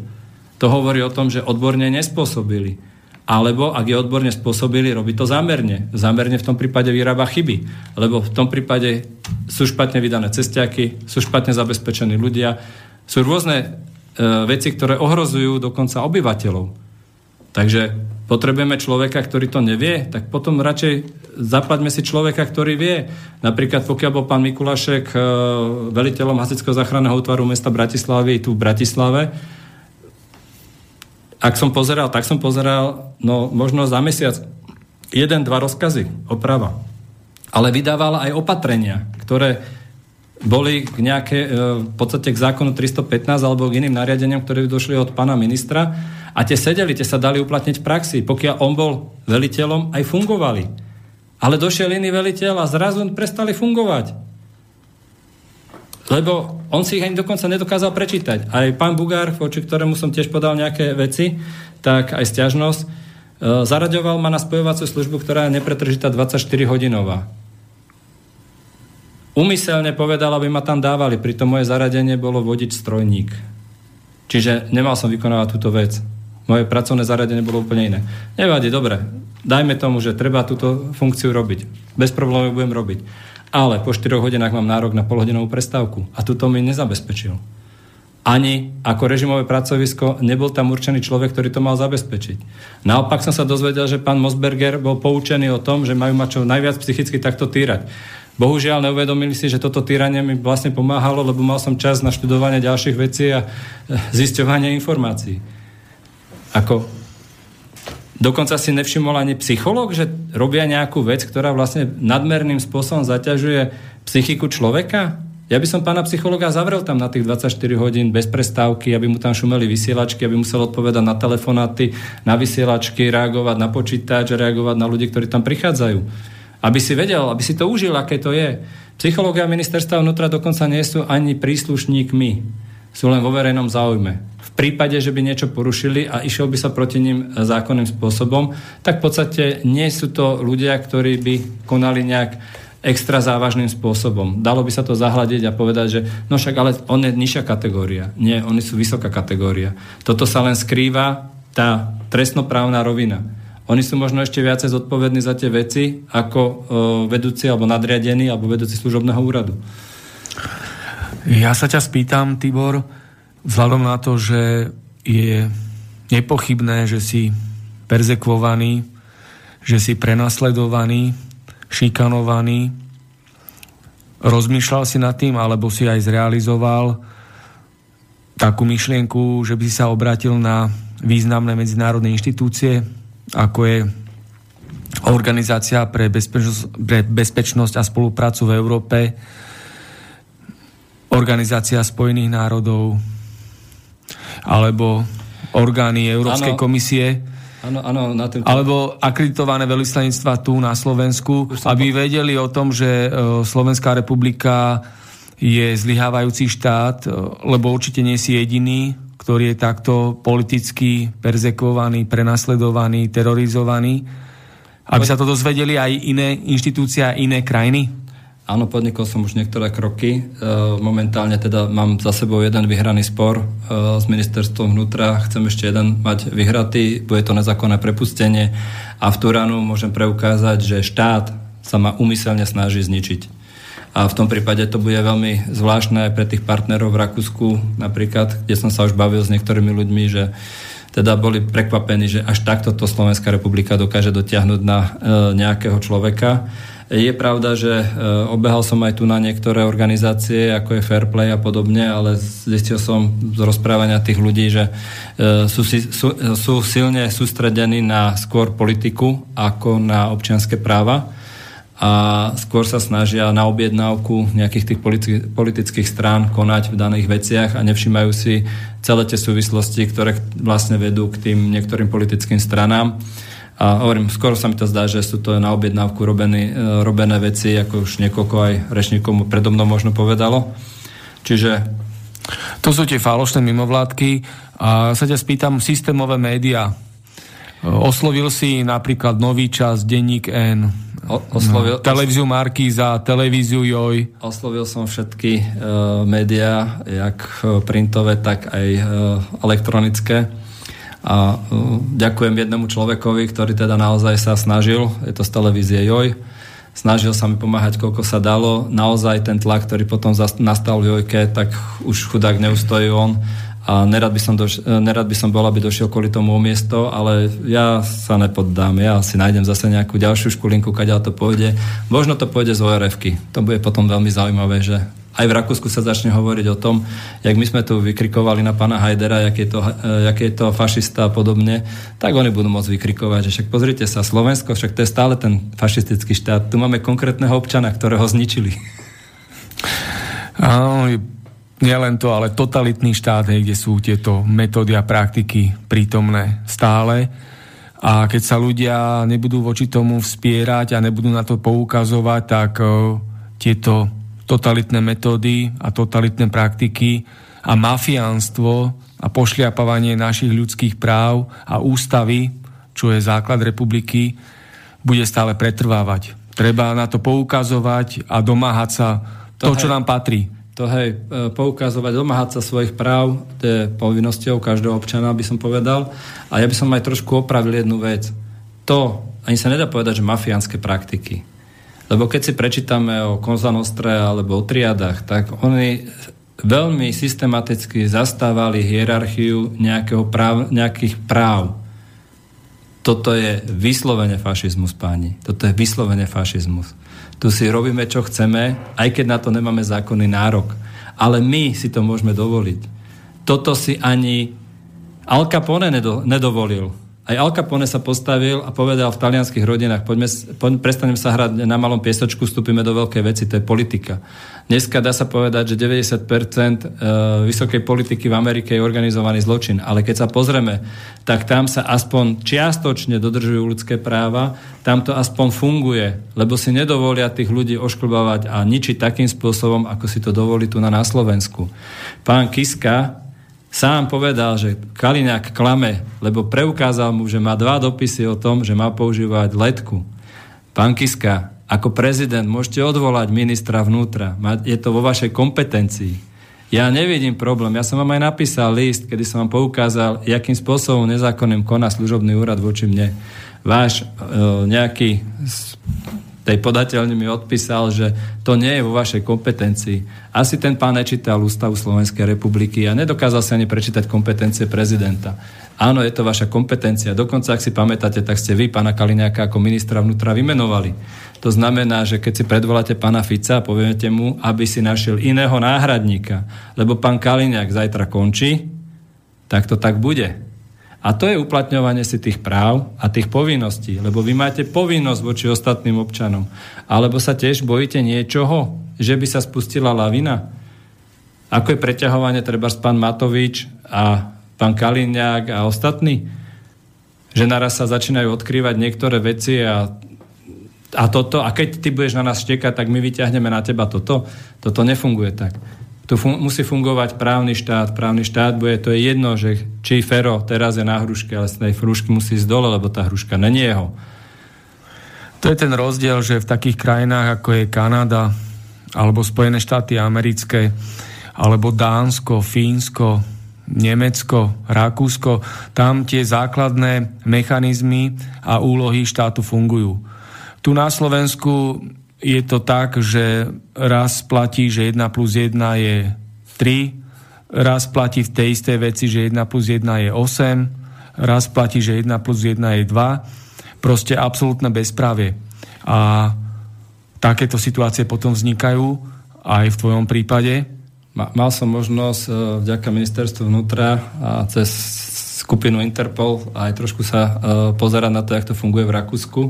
To hovorí o tom, že odborne nespôsobili alebo ak je odborne spôsobili, robí to zámerne. Zámerne v tom prípade vyrába chyby, lebo v tom prípade sú špatne vydané cestiaky, sú špatne zabezpečení ľudia, sú rôzne e, veci, ktoré ohrozujú dokonca obyvateľov. Takže potrebujeme človeka, ktorý to nevie, tak potom radšej zaplaťme si človeka, ktorý vie. Napríklad pokiaľ bol pán Mikulašek e, veliteľom Hasického záchranného útvaru mesta Bratislavy tu v Bratislave, ak som pozeral, tak som pozeral, no možno za mesiac jeden, dva rozkazy, oprava. Ale vydávala aj opatrenia, ktoré boli k nejaké, e, v podstate k zákonu 315 alebo k iným nariadeniam, ktoré došli od pána ministra a tie sedeli, tie sa dali uplatniť v praxi. Pokiaľ on bol veliteľom, aj fungovali. Ale došiel iný veliteľ a zrazu prestali fungovať. Lebo on si ich ani dokonca nedokázal prečítať. Aj pán Bugár, voči ktorému som tiež podal nejaké veci, tak aj stiažnosť, e, zaraďoval ma na spojovaciu službu, ktorá je nepretržitá 24-hodinová. Umyselne povedal, aby ma tam dávali, pritom moje zaradenie bolo vodič strojník. Čiže nemal som vykonávať túto vec. Moje pracovné zaradenie bolo úplne iné. Nevadí, dobre. Dajme tomu, že treba túto funkciu robiť. Bez problémov budem robiť ale po 4 hodinách mám nárok na polhodinovú prestávku. A tuto mi nezabezpečil. Ani ako režimové pracovisko nebol tam určený človek, ktorý to mal zabezpečiť. Naopak som sa dozvedel, že pán Mosberger bol poučený o tom, že majú ma čo najviac psychicky takto týrať. Bohužiaľ neuvedomili si, že toto týranie mi vlastne pomáhalo, lebo mal som čas na študovanie ďalších vecí a zisťovanie informácií. Ako Dokonca si nevšimol ani psychológ, že robia nejakú vec, ktorá vlastne nadmerným spôsobom zaťažuje psychiku človeka? Ja by som pána psychologa zavrel tam na tých 24 hodín bez prestávky, aby mu tam šumeli vysielačky, aby musel odpovedať na telefonáty, na vysielačky, reagovať na počítač, reagovať na ľudí, ktorí tam prichádzajú. Aby si vedel, aby si to užil, aké to je. Psychológia ministerstva vnútra dokonca nie sú ani príslušníkmi. Sú len vo verejnom záujme prípade, že by niečo porušili a išiel by sa proti ním zákonným spôsobom, tak v podstate nie sú to ľudia, ktorí by konali nejak extra závažným spôsobom. Dalo by sa to zahľadiť a povedať, že no však ale on je nižšia kategória. Nie, oni sú vysoká kategória. Toto sa len skrýva tá trestnoprávna rovina. Oni sú možno ešte viacej zodpovední za tie veci ako o, vedúci alebo nadriadení alebo vedúci služobného úradu. Ja sa ťa spýtam, Tibor, Vzhľadom na to, že je nepochybné, že si perzekvovaný, že si prenasledovaný, šikanovaný, rozmýšľal si nad tým, alebo si aj zrealizoval takú myšlienku, že by si sa obratil na významné medzinárodné inštitúcie, ako je Organizácia pre bezpečnosť, pre bezpečnosť a spoluprácu v Európe, Organizácia Spojených národov, alebo orgány Európskej ano. komisie, Ano, ano, na tým... Alebo akreditované veľvyslanectva tu na Slovensku, aby vedeli o tom, že e, Slovenská republika je zlyhávajúci štát, e, lebo určite nie si jediný, ktorý je takto politicky perzekovaný, prenasledovaný, terorizovaný. Aby sa to dozvedeli aj iné inštitúcie a iné krajiny? Áno, podnikol som už niektoré kroky. E, momentálne teda mám za sebou jeden vyhraný spor e, s ministerstvom vnútra. Chcem ešte jeden mať vyhratý. Bude to nezákonné prepustenie. A v Turánu môžem preukázať, že štát sa ma umyselne snaží zničiť. A v tom prípade to bude veľmi zvláštne aj pre tých partnerov v Rakúsku, napríklad, kde som sa už bavil s niektorými ľuďmi, že teda boli prekvapení, že až takto to Slovenská republika dokáže dotiahnuť na e, nejakého človeka. Je pravda, že e, obehal som aj tu na niektoré organizácie, ako je Fairplay a podobne, ale zistil som z rozprávania tých ľudí, že e, sú, sú, sú silne sústredení na skôr politiku ako na občianské práva a skôr sa snažia na objednávku nejakých tých politi- politických strán konať v daných veciach a nevšimajú si celé tie súvislosti, ktoré vlastne vedú k tým niektorým politickým stranám. A hovorím, skoro sa mi to zdá, že sú to na objednávku robené, e, robené veci, ako už niekoľko aj rečníkov predo mnou možno povedalo. Čiže... To sú tie falošné mimovládky. A sa ťa spýtam, systémové médiá. Oslovil si napríklad Nový čas, Denník N, O, oslovil, no, televíziu Markíza, televíziu Joj. Oslovil som všetky uh, médiá, jak e, printové, tak aj uh, elektronické. A uh, ďakujem jednému človekovi, ktorý teda naozaj sa snažil, je to z televízie Joj, snažil sa mi pomáhať, koľko sa dalo. Naozaj ten tlak, ktorý potom nastal v Jojke, tak už chudák neustojí on a nerad by som, doš- nerad by som bol, aby došiel kvôli tomu o miesto, ale ja sa nepoddám. Ja si nájdem zase nejakú ďalšiu škulinku, kadeľ to pôjde. Možno to pôjde z orf To bude potom veľmi zaujímavé, že aj v Rakúsku sa začne hovoriť o tom, jak my sme tu vykrikovali na pána Hajdera, jak je, to, jak je to fašista a podobne, tak oni budú môcť vykrikovať, že však pozrite sa, Slovensko, však to je stále ten fašistický štát. Tu máme konkrétneho občana, ktorého zničili. Áno, nielen to, ale totalitný štát, hej, kde sú tieto metódy a praktiky prítomné stále. A keď sa ľudia nebudú voči tomu vspierať a nebudú na to poukazovať, tak uh, tieto totalitné metódy a totalitné praktiky a mafiánstvo a pošliapávanie našich ľudských práv a ústavy, čo je základ republiky, bude stále pretrvávať. Treba na to poukazovať a domáhať sa to, to čo nám patrí to hej, e, poukazovať, domáhať sa svojich práv, to je povinnosťou každého občana, by som povedal. A ja by som aj trošku opravil jednu vec. To, ani sa nedá povedať, že mafiánske praktiky. Lebo keď si prečítame o Konzanostre alebo o triadách, tak oni veľmi systematicky zastávali hierarchiu práv, nejakých práv. Toto je vyslovene fašizmus, páni. Toto je vyslovene fašizmus. Tu si robíme, čo chceme, aj keď na to nemáme zákonný nárok. Ale my si to môžeme dovoliť. Toto si ani Al Capone nedo, nedovolil. Aj Al Capone sa postavil a povedal v talianských rodinách, poďme, poďme, prestanem sa hrať na malom piesočku, vstúpime do veľkej veci, to je politika. Dneska dá sa povedať, že 90% e, vysokej politiky v Amerike je organizovaný zločin, ale keď sa pozrieme, tak tam sa aspoň čiastočne dodržujú ľudské práva, tam to aspoň funguje, lebo si nedovolia tých ľudí ošklbávať a ničiť takým spôsobom, ako si to dovolí tu na, na Slovensku. Pán Kiska sám povedal, že Kaliňák klame, lebo preukázal mu, že má dva dopisy o tom, že má používať letku. Pán Kiska, ako prezident môžete odvolať ministra vnútra. Je to vo vašej kompetencii. Ja nevidím problém. Ja som vám aj napísal list, kedy som vám poukázal, akým spôsobom nezákonným koná služobný úrad voči mne. Váš e, nejaký tej podateľne mi odpísal, že to nie je vo vašej kompetencii. Asi ten pán nečítal Ústavu Slovenskej republiky a nedokázal sa ani prečítať kompetencie prezidenta. Áno, je to vaša kompetencia. Dokonca, ak si pamätáte, tak ste vy pána Kaliňáka ako ministra vnútra vymenovali. To znamená, že keď si predvoláte pána Fica a poviete mu, aby si našiel iného náhradníka, lebo pán Kaliňák zajtra končí, tak to tak bude. A to je uplatňovanie si tých práv a tých povinností, lebo vy máte povinnosť voči ostatným občanom. Alebo sa tiež bojíte niečoho, že by sa spustila lavina? Ako je preťahovanie treba s pán Matovič a pán Kaliňák a ostatní? Že naraz sa začínajú odkrývať niektoré veci a, a toto, a keď ty budeš na nás štekať, tak my vyťahneme na teba toto. Toto nefunguje tak. Tu fun- musí fungovať právny štát. Právny štát bude, to je jedno, že či Fero teraz je na hruške, ale z tej hrušky musí ísť dole, lebo tá hruška není jeho. To je ten rozdiel, že v takých krajinách, ako je Kanada, alebo Spojené štáty americké, alebo Dánsko, Fínsko, Nemecko, Rakúsko, tam tie základné mechanizmy a úlohy štátu fungujú. Tu na Slovensku je to tak, že raz platí, že 1 plus 1 je 3, raz platí v tej istej veci, že 1 plus 1 je 8, raz platí, že 1 plus 1 je 2. Proste absolútne bezprávie. A takéto situácie potom vznikajú aj v tvojom prípade. Mal som možnosť e, vďaka ministerstvu vnútra a cez skupinu Interpol a aj trošku sa uh, pozerať na to, jak to funguje v Rakúsku.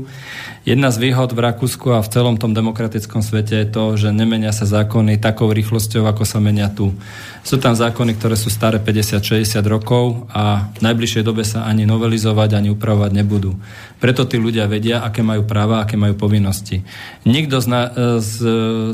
Jedna z výhod v Rakúsku a v celom tom demokratickom svete je to, že nemenia sa zákony takou rýchlosťou, ako sa menia tu. Sú tam zákony, ktoré sú staré 50-60 rokov a v najbližšej dobe sa ani novelizovať, ani upravovať nebudú. Preto tí ľudia vedia, aké majú práva, aké majú povinnosti. Nikto zna, z,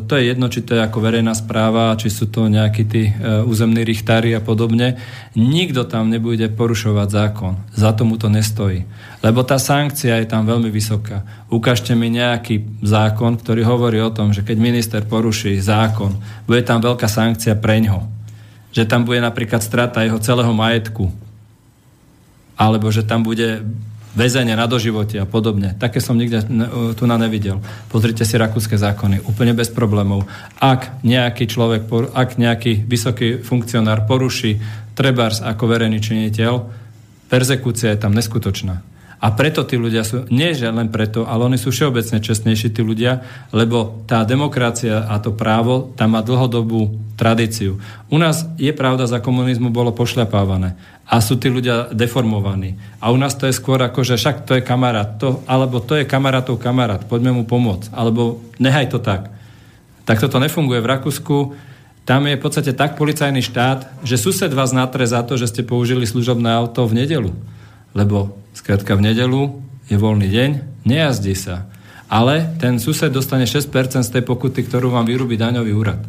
to je jedno, či to je ako verejná správa, či sú to nejakí tí e, územní richtári a podobne. Nikto tam nebude porušovať zákon. Za tomu to nestojí. Lebo tá sankcia je tam veľmi vysoká. Ukážte mi nejaký zákon, ktorý hovorí o tom, že keď minister poruší zákon, bude tam veľká sankcia preňho že tam bude napríklad strata jeho celého majetku, alebo že tam bude väzenie na doživote a podobne. Také som nikde tu na nevidel. Pozrite si rakúske zákony, úplne bez problémov. Ak nejaký človek, ak nejaký vysoký funkcionár poruší trebárs ako verejný činiteľ, perzekúcia je tam neskutočná. A preto tí ľudia sú, nie že len preto, ale oni sú všeobecne čestnejší tí ľudia, lebo tá demokracia a to právo tam má dlhodobú tradíciu. U nás je pravda, za komunizmu bolo pošľapávané a sú tí ľudia deformovaní. A u nás to je skôr ako, že však to je kamarát, to, alebo to je kamarátov kamarát, poďme mu pomôcť, alebo nehaj to tak. Tak toto nefunguje v Rakúsku. Tam je v podstate tak policajný štát, že sused vás natre za to, že ste použili služobné auto v nedelu. Lebo Skrátka v nedelu je voľný deň, nejazdí sa. Ale ten sused dostane 6% z tej pokuty, ktorú vám vyrúbi daňový úrad.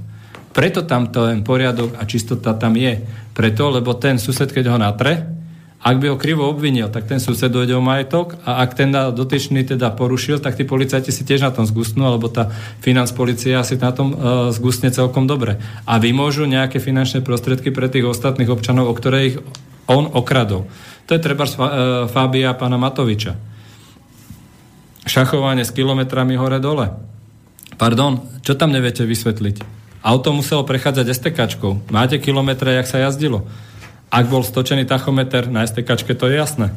Preto tam ten poriadok a čistota tam je. Preto, lebo ten sused, keď ho natre, ak by ho krivo obvinil, tak ten sused dojde o majetok a ak ten dotyčný teda porušil, tak tí policajti si tiež na tom zgustnú, alebo tá financ policia si na tom uh, zgustne celkom dobre. A vymôžu nejaké finančné prostriedky pre tých ostatných občanov, o ktoré ich on okradol. To je treba uh, Fábia pána Matoviča. Šachovanie s kilometrami hore-dole. Pardon, čo tam neviete vysvetliť? Auto muselo prechádzať STKčkou. Máte kilometre, jak sa jazdilo. Ak bol stočený tachometer na STKčke, to je jasné.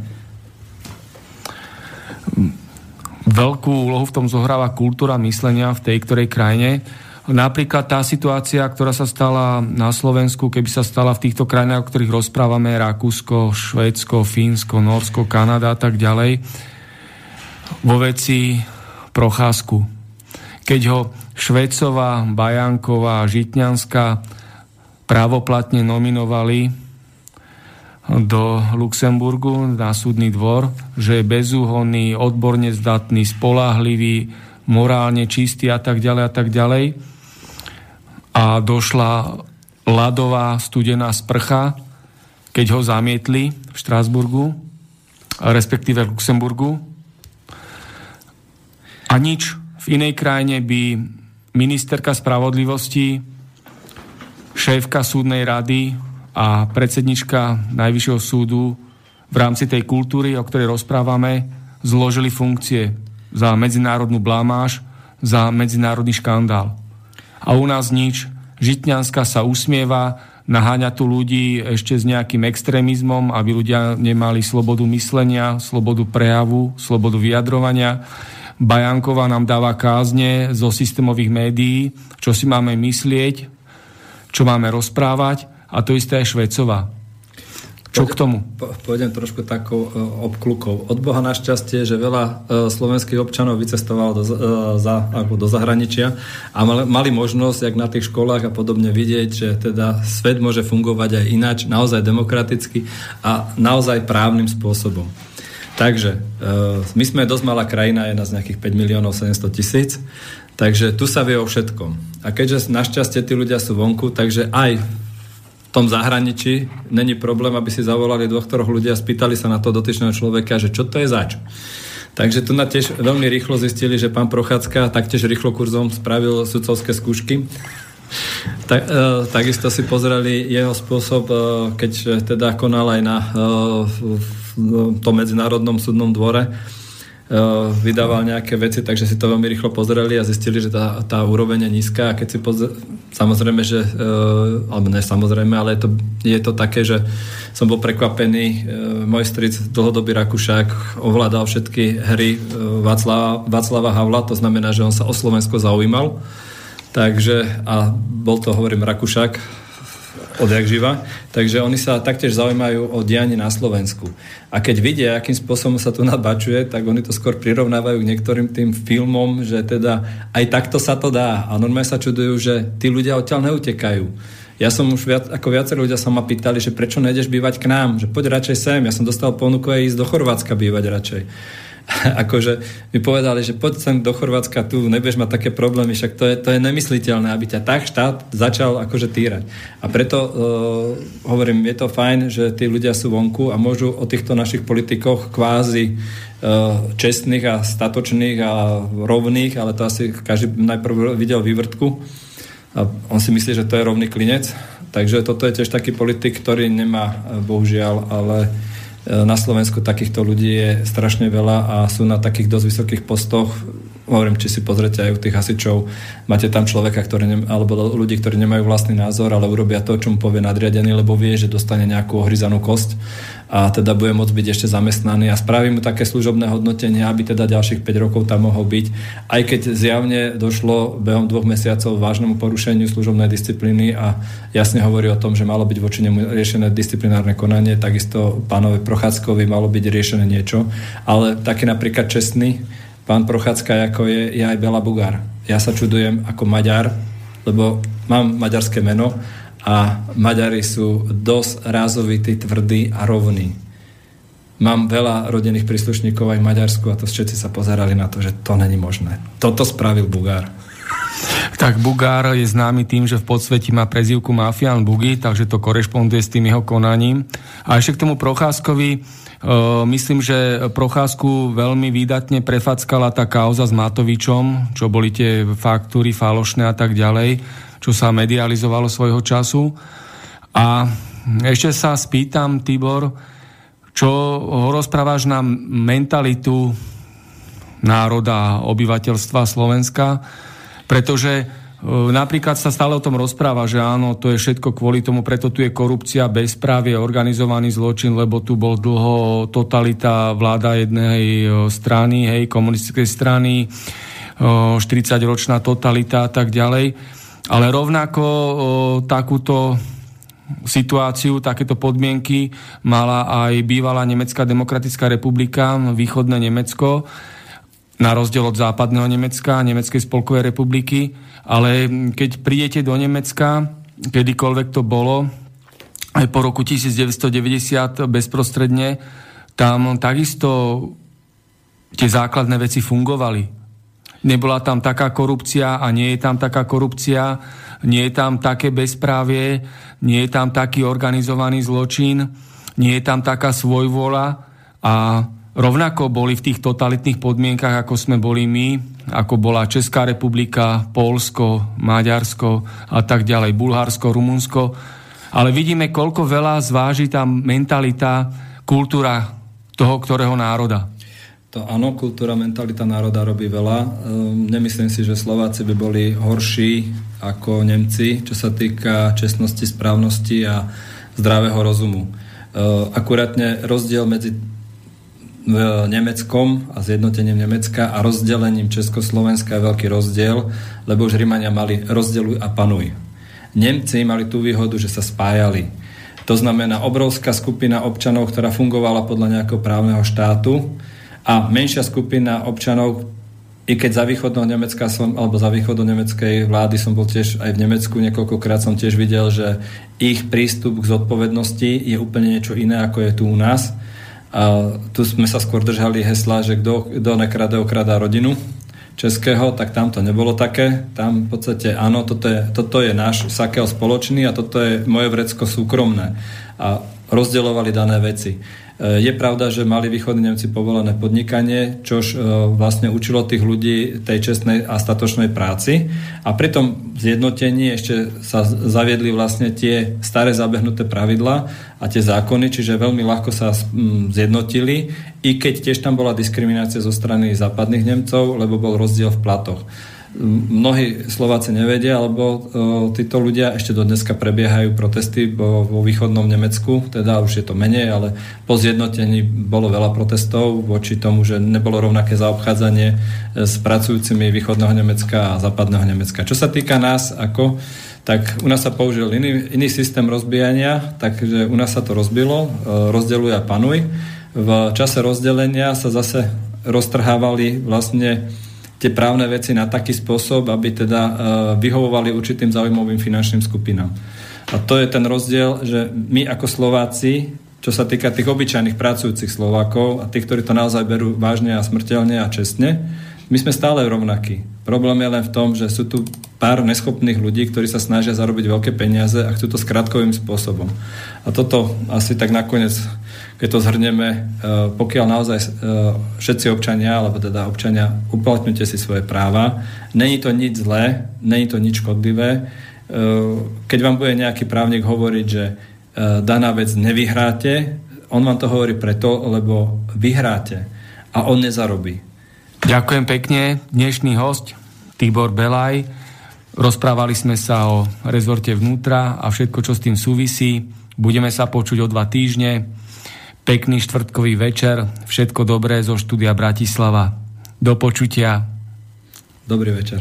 Veľkú úlohu v tom zohráva kultúra myslenia v tej ktorej krajine Napríklad tá situácia, ktorá sa stala na Slovensku, keby sa stala v týchto krajinách, o ktorých rozprávame, Rakúsko, Švédsko, Fínsko, Norsko, Kanada a tak ďalej, vo veci Procházku. Keď ho Švécová, Bajanková Žitňanská právoplatne nominovali do Luxemburgu na súdny dvor, že je bezúhonný, odborne zdatný, spolahlivý, morálne čistý a tak ďalej a tak ďalej a došla ľadová studená sprcha, keď ho zamietli v Štrásburgu, respektíve v Luxemburgu. A nič. V inej krajine by ministerka spravodlivosti, šéfka súdnej rady a predsednička Najvyššieho súdu v rámci tej kultúry, o ktorej rozprávame, zložili funkcie za medzinárodnú blamáž, za medzinárodný škandál a u nás nič. Žitňanská sa usmieva, naháňa tu ľudí ešte s nejakým extrémizmom, aby ľudia nemali slobodu myslenia, slobodu prejavu, slobodu vyjadrovania. Bajanková nám dáva kázne zo systémových médií, čo si máme myslieť, čo máme rozprávať a to isté je Švecová. Čo k tomu? Pôjdem trošku takou uh, obklukou. Od Boha našťastie, že veľa uh, slovenských občanov vycestovalo do, za, ako do zahraničia a mali, možnosť, jak na tých školách a podobne vidieť, že teda svet môže fungovať aj ináč, naozaj demokraticky a naozaj právnym spôsobom. Takže, my sme dosť malá krajina, jedna z nejakých 5 miliónov 700 tisíc, takže tu sa vie o všetkom. A keďže našťastie tí ľudia sú vonku, takže aj tom zahraničí není problém, aby si zavolali dvoch, troch ľudia a spýtali sa na to dotyčného človeka, že čo to je zač. Takže tu na tiež veľmi rýchlo zistili, že pán Prochádzka taktiež rýchlo kurzom spravil sudcovské skúšky. Tak, e, takisto si pozreli jeho spôsob, e, keď teda konal aj na e, v, v, tom medzinárodnom súdnom dvore vydával nejaké veci, takže si to veľmi rýchlo pozreli a zistili, že tá, tá úroveň je nízka a keď si pozr... samozrejme, že alebo ne samozrejme, ale je to, je to také, že som bol prekvapený. Môj stric, dlhodobý Rakušák, ovládal všetky hry Václava, Václava Havla, to znamená, že on sa o Slovensko zaujímal. Takže, a bol to, hovorím, Rakušák, odjak živa. Takže oni sa taktiež zaujímajú o dianie na Slovensku. A keď vidia, akým spôsobom sa tu nabačuje, tak oni to skôr prirovnávajú k niektorým tým filmom, že teda aj takto sa to dá. A normálne sa čudujú, že tí ľudia odtiaľ neutekajú. Ja som už viac, ako viacerí ľudia sa ma pýtali, že prečo nejdeš bývať k nám, že poď radšej sem. Ja som dostal ponuku aj ísť do Chorvátska bývať radšej. akože mi povedali, že poď sem do Chorvátska, tu nebudeš mať také problémy, však to je, to je nemysliteľné, aby ťa tak štát začal akože týrať. A preto uh, hovorím, je to fajn, že tí ľudia sú vonku a môžu o týchto našich politikoch kvázi uh, čestných a statočných a rovných, ale to asi každý najprv videl vývrtku a on si myslí, že to je rovný klinec. Takže toto je tiež taký politik, ktorý nemá, bohužiaľ, ale E, na Slovensku takýchto ľudí je strašne veľa a sú na takých dosť vysokých postoch. Hovorím, či si pozrete aj u tých hasičov, máte tam človeka, ktorý ne, alebo ľudí, ktorí nemajú vlastný názor, ale urobia to, čo mu povie nadriadený, lebo vie, že dostane nejakú ohryzanú kosť a teda bude môcť byť ešte zamestnaný a spraví mu také služobné hodnotenie, aby teda ďalších 5 rokov tam mohol byť. Aj keď zjavne došlo behom dvoch mesiacov vážnemu porušeniu služobnej disciplíny a jasne hovorí o tom, že malo byť voči nemu riešené disciplinárne konanie, takisto pánovi Prochádzkovi malo byť riešené niečo, ale taký napríklad čestný pán Prochádzka, ako je, je aj Bela Bugár. Ja sa čudujem ako Maďar, lebo mám maďarské meno a Maďari sú dosť rázovití, tvrdí a rovní. Mám veľa rodinných príslušníkov aj v Maďarsku a to všetci sa pozerali na to, že to není možné. Toto spravil Bugár. Tak Bugár je známy tým, že v podsveti má prezývku Mafian Bugy, takže to korešponduje s tým jeho konaním. A ešte k tomu Procházkovi, myslím, že Procházku veľmi výdatne prefackala tá kauza s Matovičom, čo boli tie faktúry falošné a tak ďalej čo sa medializovalo svojho času. A ešte sa spýtam, Tibor, čo rozprávaš na mentalitu národa, obyvateľstva Slovenska, pretože napríklad sa stále o tom rozpráva, že áno, to je všetko kvôli tomu, preto tu je korupcia, bezprávie, organizovaný zločin, lebo tu bol dlho totalita vláda jednej e, strany, hej, komunistickej strany, 40-ročná e, totalita a tak ďalej. Ale rovnako takúto situáciu, takéto podmienky mala aj bývalá Nemecká demokratická republika, východné Nemecko, na rozdiel od západného Nemecka, Nemeckej spolkovej republiky. Ale keď prídete do Nemecka, kedykoľvek to bolo, aj po roku 1990 bezprostredne, tam takisto tie základné veci fungovali nebola tam taká korupcia a nie je tam taká korupcia, nie je tam také bezprávie, nie je tam taký organizovaný zločin, nie je tam taká svojvola a rovnako boli v tých totalitných podmienkach, ako sme boli my, ako bola Česká republika, Polsko, Maďarsko a tak ďalej, Bulharsko, Rumunsko. Ale vidíme, koľko veľa zváži tá mentalita, kultúra toho, ktorého národa. To áno, kultúra, mentalita národa robí veľa. Ehm, nemyslím si, že Slováci by boli horší ako Nemci, čo sa týka čestnosti, správnosti a zdravého rozumu. Ehm, akurátne rozdiel medzi Nemeckom a zjednotením Nemecka a rozdelením Československa je veľký rozdiel, lebo už Rímania mali rozdeluj a panuj. Nemci mali tú výhodu, že sa spájali. To znamená obrovská skupina občanov, ktorá fungovala podľa nejakého právneho štátu, a menšia skupina občanov, i keď za východného Nemecka som, alebo za východnou nemeckej vlády som bol tiež aj v Nemecku, niekoľkokrát som tiež videl, že ich prístup k zodpovednosti je úplne niečo iné, ako je tu u nás. A tu sme sa skôr držali hesla, že kto, kto nekrade, okradá rodinu českého, tak tam to nebolo také. Tam v podstate áno, toto je, toto je náš sakel spoločný a toto je moje vrecko súkromné. A rozdeľovali dané veci. Je pravda, že mali východní Nemci povolené podnikanie, čož vlastne učilo tých ľudí tej čestnej a statočnej práci. A pri tom zjednotení ešte sa zaviedli vlastne tie staré zabehnuté pravidla a tie zákony, čiže veľmi ľahko sa zjednotili, i keď tiež tam bola diskriminácia zo strany západných Nemcov, lebo bol rozdiel v platoch mnohí Slováci nevedia, alebo o, títo ľudia ešte do dneska prebiehajú protesty vo východnom Nemecku, teda už je to menej, ale po zjednotení bolo veľa protestov voči tomu, že nebolo rovnaké zaobchádzanie e, s pracujúcimi východného Nemecka a západného Nemecka. Čo sa týka nás, ako tak u nás sa použil iný, iný systém rozbijania, takže u nás sa to rozbilo, e, rozdeluj a panuj. V čase rozdelenia sa zase roztrhávali vlastne tie právne veci na taký spôsob, aby teda uh, vyhovovali určitým zaujímavým finančným skupinám. A to je ten rozdiel, že my ako Slováci, čo sa týka tých obyčajných pracujúcich Slovákov a tých, ktorí to naozaj berú vážne a smrteľne a čestne, my sme stále rovnakí. Problém je len v tom, že sú tu pár neschopných ľudí, ktorí sa snažia zarobiť veľké peniaze a chcú to skratkovým spôsobom. A toto asi tak nakoniec keď to zhrneme, e, pokiaľ naozaj e, všetci občania, alebo teda občania, uplatňujte si svoje práva, není to nič zlé, není to nič škodlivé. E, keď vám bude nejaký právnik hovoriť, že daná vec nevyhráte, on vám to hovorí preto, lebo vyhráte a on nezarobí. Ďakujem pekne. Dnešný host Tibor Belaj. Rozprávali sme sa o rezorte vnútra a všetko, čo s tým súvisí. Budeme sa počuť o dva týždne. Pekný štvrtkový večer, všetko dobré zo štúdia Bratislava. Do počutia. Dobrý večer.